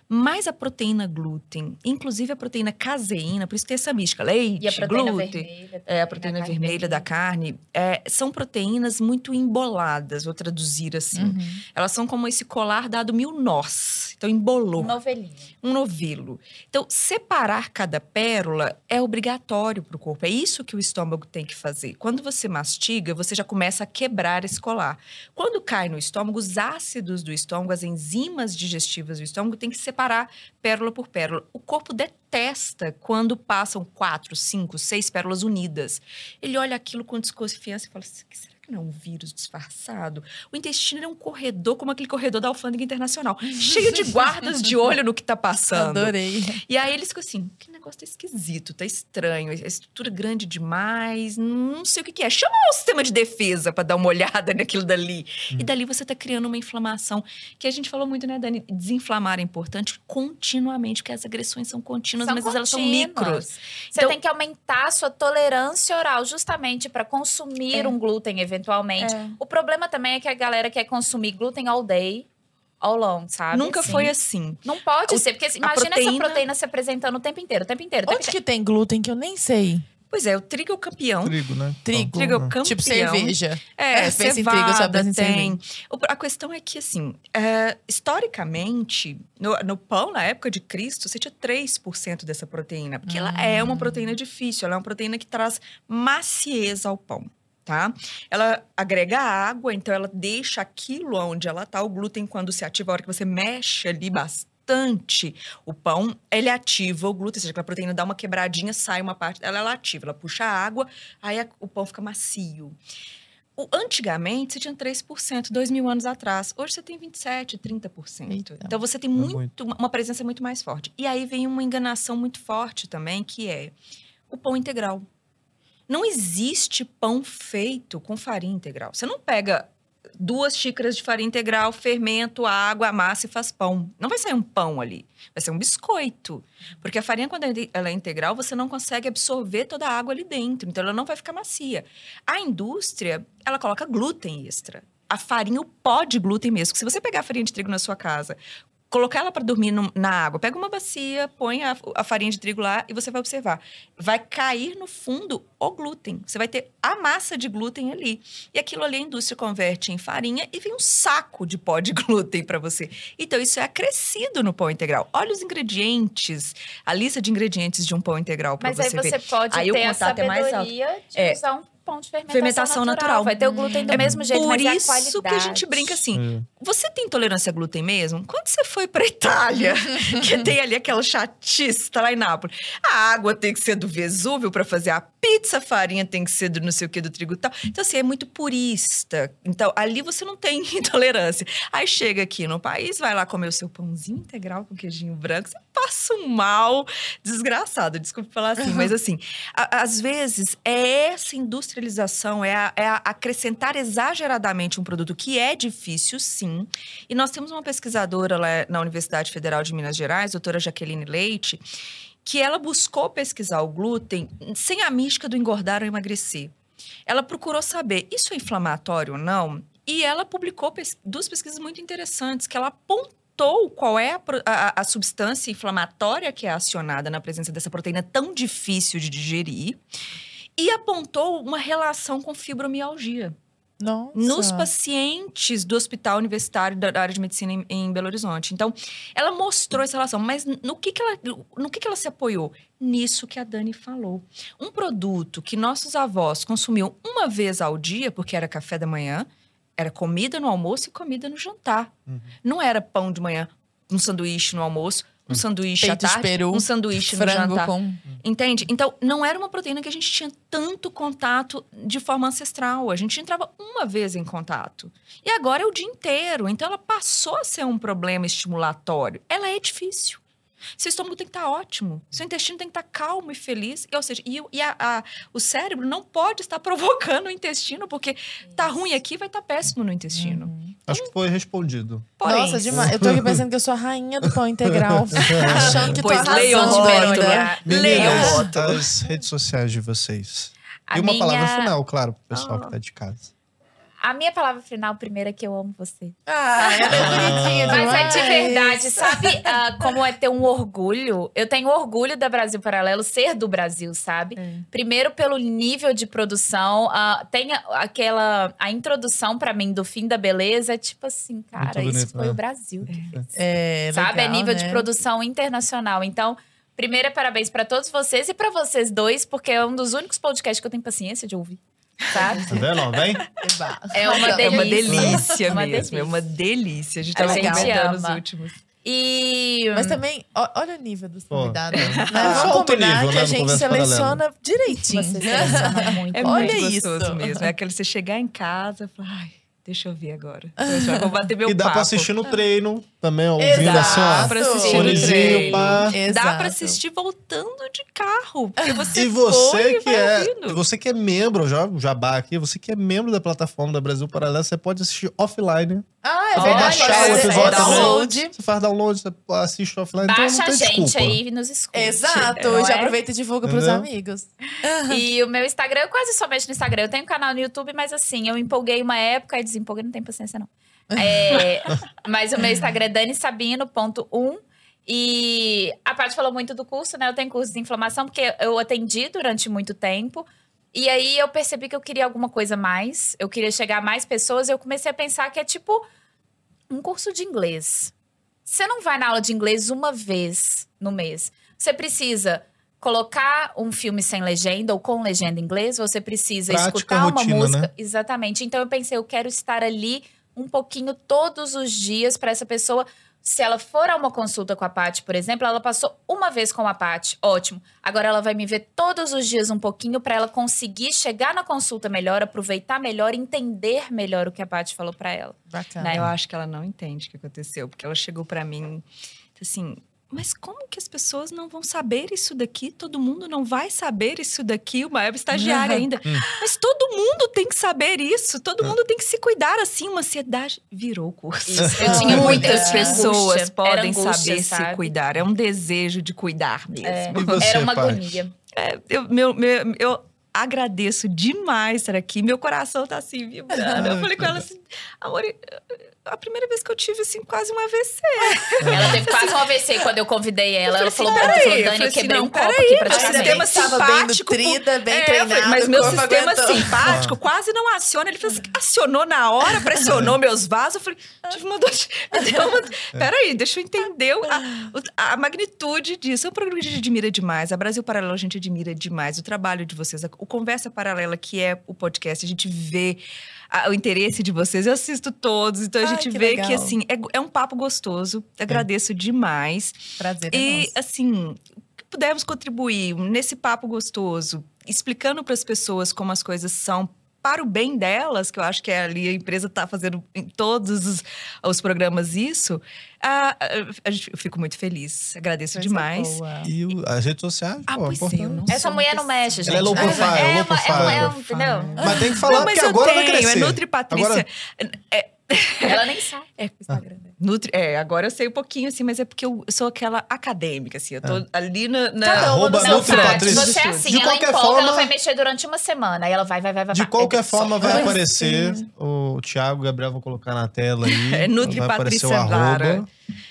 Mas a proteína glúten, inclusive a proteína caseína, por isso tem essa mística, leite,
E a proteína
glúten,
vermelha.
é, a proteína
da
vermelha da carne, é, são proteínas muito emboladas, vou traduzir assim.
Uhum.
Elas são como esse colar dado mil nós. Então, embolou
Um novelinho.
um novelo. Então, separar cada pérola é obrigatório para o corpo. É isso que o estômago tem que fazer. Quando você mastiga, você já começa a quebrar esse colar. Quando cai no estômago, os ácidos do estômago, as enzimas digestivas do estômago, tem que separar pérola por pérola. O corpo detesta quando passam quatro, cinco, seis pérolas unidas. Ele olha aquilo com desconfiança e fala assim, que não é um vírus disfarçado? O intestino é um corredor como aquele corredor da alfândega internacional, cheio de guardas de olho no que tá passando.
Adorei.
E aí eles ficam assim, que negócio tá esquisito, tá estranho, a estrutura grande demais, não sei o que, que é. Chama o sistema de defesa para dar uma olhada naquilo dali. E dali você tá criando uma inflamação, que a gente falou muito, né, Dani? Desinflamar é importante continuamente, porque as agressões são contínuas,
São
mas elas são
contínuas.
micros.
Você
Então-
tem que aumentar a sua tolerância oral, justamente para consumir
É.
um glúten eventualmente. O problema também é que a galera quer consumir glúten all day, all long, sabe?
Nunca
Assim.
foi assim.
Não pode
O-
ser, porque imagina
proteína-
essa proteína se apresentando o tempo inteiro, o tempo inteiro. O tempo
Onde que tem glúten que eu nem sei?
Pois é, o trigo é o campeão.
Trigo, né?
Trigo.
Trigo é o campeão.
Tipo cerveja.
É,
É, pensa em trigo, só
cevada tem. A questão é que, assim, é, historicamente, no, no pão, na época de Cristo, você tinha 3% dessa proteína. Porque ela é uma proteína difícil, ela é uma proteína que traz maciez ao pão. Tá? Ela agrega água, então ela deixa aquilo onde ela tá. O glúten, quando se ativa, a hora que você mexe ali bastante o pão, ele ativa o glúten, ou seja, que a proteína dá uma quebradinha, sai uma parte dela, ela ativa, ela puxa a água, aí a- o pão fica macio. O- antigamente, você tinha 3%, dois mil anos atrás. Hoje você tem 27%, 30%.
Eita.
Então você tem
É
muito,
muito.
uma presença muito mais forte. E aí vem uma enganação muito forte também, que é o pão integral. Não existe pão feito com farinha integral. Você não pega duas xícaras de farinha integral, fermento, água, massa e faz pão. Não vai sair um pão ali, vai ser um biscoito. Porque a farinha, quando ela é integral, você não consegue absorver toda a água ali dentro, então ela não vai ficar macia. A indústria, ela coloca glúten extra. A farinha, o pó de glúten mesmo. Se você pegar a farinha de trigo na sua casa, colocar ela para dormir no, na água. Pega uma bacia, põe a, a, farinha de trigo lá e você vai observar. Vai cair no fundo o glúten. Você vai ter a massa de glúten ali. E aquilo ali a indústria converte em farinha e vem um saco de pó de [laughs] glúten para você. Então isso é acrescido no pão integral. Olha os ingredientes, a lista de ingredientes de um pão integral para você ver.
Mas aí você
ver.
pode
aí
ter a sabedoria
é
de é. usar um pão de fermentação,
fermentação natural.
natural. Vai ter o glúten do
é
mesmo jeito,
por
mas é
isso
a qualidade.
que a gente brinca assim. Você tem intolerância a glúten mesmo? Quando você foi pra Itália, [laughs] que tem ali aquela chatice, tá lá em Nápoles, a água tem que ser do Vesúvio para fazer a pizza, a farinha tem que ser do não sei o que, do trigo e tal. Então, assim, é muito purista. Então, ali você não tem [laughs] intolerância. Aí chega aqui no país, vai lá comer o seu pãozinho integral com queijinho branco, você passa um mal desgraçado, desculpa falar assim, mas assim, a, às vezes é essa industrialização, é, a, é a acrescentar exageradamente um produto que é difícil, sim. E nós temos uma pesquisadora lá na Universidade Federal de Minas Gerais, doutora Jaqueline Leite, que ela buscou pesquisar o glúten sem a mística do engordar ou emagrecer. Ela procurou saber, isso é inflamatório ou não? E ela publicou pes duas pesquisas muito interessantes, que ela apontou qual é a, a, a, substância inflamatória que é acionada na presença dessa proteína tão difícil de digerir e apontou uma relação com fibromialgia.
Nossa.
Nos pacientes do Hospital Universitário da área de Medicina em, em, Belo Horizonte. Então, ela mostrou essa relação, mas no que, que, ela, no que, que ela se apoiou? Nisso que a Dani falou. Um produto que nossos avós consumiam uma vez ao dia, porque era café da manhã, era comida no almoço e comida no jantar. Uhum. Não era pão de manhã, um sanduíche no almoço, um sanduíche
Peito
à tarde,
peru,
um sanduíche no
frango
jantar.
com...
Entende? Então, não era uma proteína que a gente tinha tanto contato de forma ancestral. A gente entrava uma vez em contato. E agora é o dia inteiro. Então, ela passou a ser um problema estimulatório. Ela é difícil. Seu estômago tem que estar ótimo. Seu intestino tem que estar calmo e feliz. Ou seja, e, e a, a, o cérebro não pode estar [laughs] provocando o intestino, porque tá ruim aqui, vai estar péssimo no intestino.
Uhum. Acho que foi respondido.
Porém,
Nossa, demais. Eu tô aqui pensando que eu sou a rainha do pão integral. [laughs] achando que
pois
tô
leiam
de
rótulo.
verdade.
Leiam
as redes sociais de vocês.
A
e uma
minha-
palavra final, claro, pro pessoal
Oh.
que tá de casa.
A minha palavra final primeira é que eu amo você.
Ah, é bonitinha
Mas é de verdade, sabe ah, como é ter um orgulho? Eu tenho orgulho da Brasil Paralelo ser do Brasil, sabe?
É.
Primeiro pelo nível de produção, ah, tem aquela a introdução pra mim do fim da beleza, é tipo assim, cara,
bonito,
isso foi
né?
o Brasil. que fez.
É,
sabe? é
legal,
nível
né?
de produção internacional. Então, primeiro parabéns pra todos vocês e pra vocês dois, porque é um dos únicos podcasts que eu tenho paciência de ouvir. Sabe?
Tá vendo? ó? Vem?
É uma
É uma
delícia.
delícia
Uma
mesmo. É uma delícia. A gente tava comentando os últimos.
E
Mas também, olha o nível dos
Pô,
convidados.
é.
né? [laughs] Vamos combinar
nível,
que
né,
a gente seleciona direitinho.
você seleciona [laughs] muito.
É
Olha
muito
isso.
gostoso mesmo. É aquele você chegar em casa e falar, ai, deixa eu ver agora. Eu já vou bater meu [laughs]
E dá
papo.
pra assistir no treino também, ó, ouvindo assim, ó.
Exato.
Pra assistir no treino.
pá.
Dá
Exato.
pra assistir voltando de carro. Porque você
E
foi
você
e
que
vai
é,
ouvindo.
você que é membro, já o jabá aqui, você que é membro da plataforma da Brasil Paralelo, você pode assistir offline.
Ah, é verdade.
baixar o episódio
download.
Você faz download, você assiste offline, então
Baixa
não
a
tem
gente
desculpa.
aí e nos escuta.
Exato.
não
já
é?
aproveita e divulga pros
Entendeu?
amigos.
E o meu Instagram, eu quase somente no Instagram. Eu tenho um canal no YouTube, mas assim, eu empolguei uma época e desempolguei, não tem paciência, não. É, [laughs] mas o meu Instagram é danisabino.1. E a Paty falou muito do curso, né? Eu tenho curso de inflamação, porque eu atendi durante muito tempo. E aí eu percebi que eu queria alguma coisa mais. Eu queria chegar a mais pessoas. E eu comecei a pensar que é tipo um curso de inglês. Você não vai na aula de inglês uma vez no mês. Você precisa colocar um filme sem legenda ou com legenda em inglês, você precisa
Prática,
escutar uma
rotina,
música.
né?
Exatamente. Então eu pensei, eu quero estar ali um pouquinho todos os dias para essa pessoa. Se ela for a uma consulta com a Paty, por exemplo, ela passou uma vez com a Paty, ótimo. Agora ela vai me ver todos os dias um pouquinho para ela conseguir chegar na consulta melhor, aproveitar melhor, entender melhor o que a Paty falou para ela.
Bacana.
Né?
Eu acho que ela não entende o que aconteceu, porque ela chegou pra mim assim. Mas como que as pessoas não vão saber isso daqui? Todo mundo não vai saber isso daqui. Uma é estagiária ainda. Mas todo mundo tem que saber isso. Todo mundo tem que se cuidar assim. Uma ansiedade virou o curso.
Isso. Eu tinha muita
Muitas pessoas
angústia.
Podem
angústia,
saber
sabe?
se cuidar. É um desejo de cuidar mesmo.
É,
você,
Era uma
Paty?
agonia.
É, eu, meu, meu- eu agradeço demais estar aqui. Meu coração tá assim, vibrando. Eu falei com ela assim, amor, a primeira vez que eu tive, assim, quase um AVC.
Ela teve [laughs] quase um AVC quando eu convidei ela. Ela falou,
assim, peraí,
falou,
eu
Dani,
falei
eu quebrei
assim,
um
não,
copo aqui
meu
praticamente.
sistema
Tava bem
simpático.
nutrida, bem
É, eu
treinada,
Mas
o
meu sistema
aguentou.
simpático quase não aciona. Ele falou assim, acionou na hora, pressionou meus vasos. Eu falei, tive uma dor de... [laughs] uma- Peraí, deixa eu entender a, a magnitude disso. É um programa que a gente admira demais. A Brasil Paralelo a gente admira demais. O trabalho de vocês, o Conversa Paralela, que é o podcast, a gente vê a- o interesse de vocês. Eu assisto todos, então a
Ai,
gente
que
vê
legal.
que, assim, é, é um papo gostoso. Agradeço demais.
Prazer é
E,
nosso.
assim, que pudermos contribuir nesse papo gostoso, explicando para as pessoas como as coisas são para o bem delas, que eu acho que é ali a empresa está fazendo em todos os, os programas isso, ah, a gente- eu fico muito feliz. Agradeço
Coisa
demais.
boa.
E o- as redes sociais,
Ah,
pô,
pois é,
Essa mulher não mexe, gente.
Ela é low profile,
é,
low
uma- é, uma-
profile.
é um- entendeu?
Mas tem que falar,
Não, mas
porque agora
tenho,
vai crescer.
é Nutri Patrícia.
Agora-
É,
Ela nem sabe.
É, o Instagram dela. Nutri, é, agora eu sei um pouquinho, assim, mas é porque eu sou aquela acadêmica, assim. Eu tô ali na. na
Cada uma
Arroba
seu.
Patrícia.
Você é assim,
De
ela
qualquer
empolga,
forma-
ela vai mexer durante uma semana. Aí ela vai, vai, vai, vai.
De qualquer
É
forma, vai
só-
aparecer o Thiago e o Gabriel vão colocar na tela aí. [laughs]
É Nutri
vai aparecer o
Patrícia Lara.
arroba.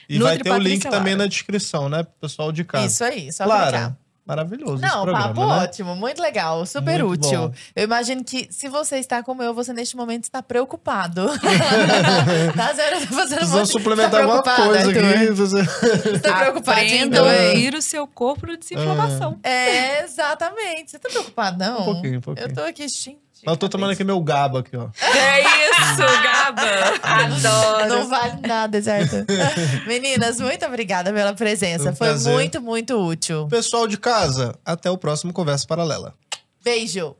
E
Nutri
vai ter o link
Patrícia
também
Lara.
na descrição, né? Pro pessoal de casa.
Isso aí, só
Lara,
clicar.
Maravilhoso esse
Não,
programa,
papo
né?
ótimo, muito legal, super
Muito
útil.
bom.
Eu imagino que se você está como eu, você neste momento está preocupado. [laughs] tá zero, tá fazendo
Precisa
muito-
suplementar
tá
alguma
preocupado,
coisa
Arthur?
aqui. Você...
Tá preocupadinho
Aprenda a
também?
ouvir o seu corpo de desinflamação.
É, exatamente. Você tá preocupado, não?
Um pouquinho, um pouquinho.
Eu tô aqui, gente.
Mas eu tô tomando aqui meu gaba aqui, ó.
É isso, Gaba!
Adoro.
Não vale nada, certo? [laughs] Meninas, muito obrigada pela presença.
Foi um
Foi muito, muito útil.
Pessoal de casa, até o próximo Conversa Paralela.
Beijo.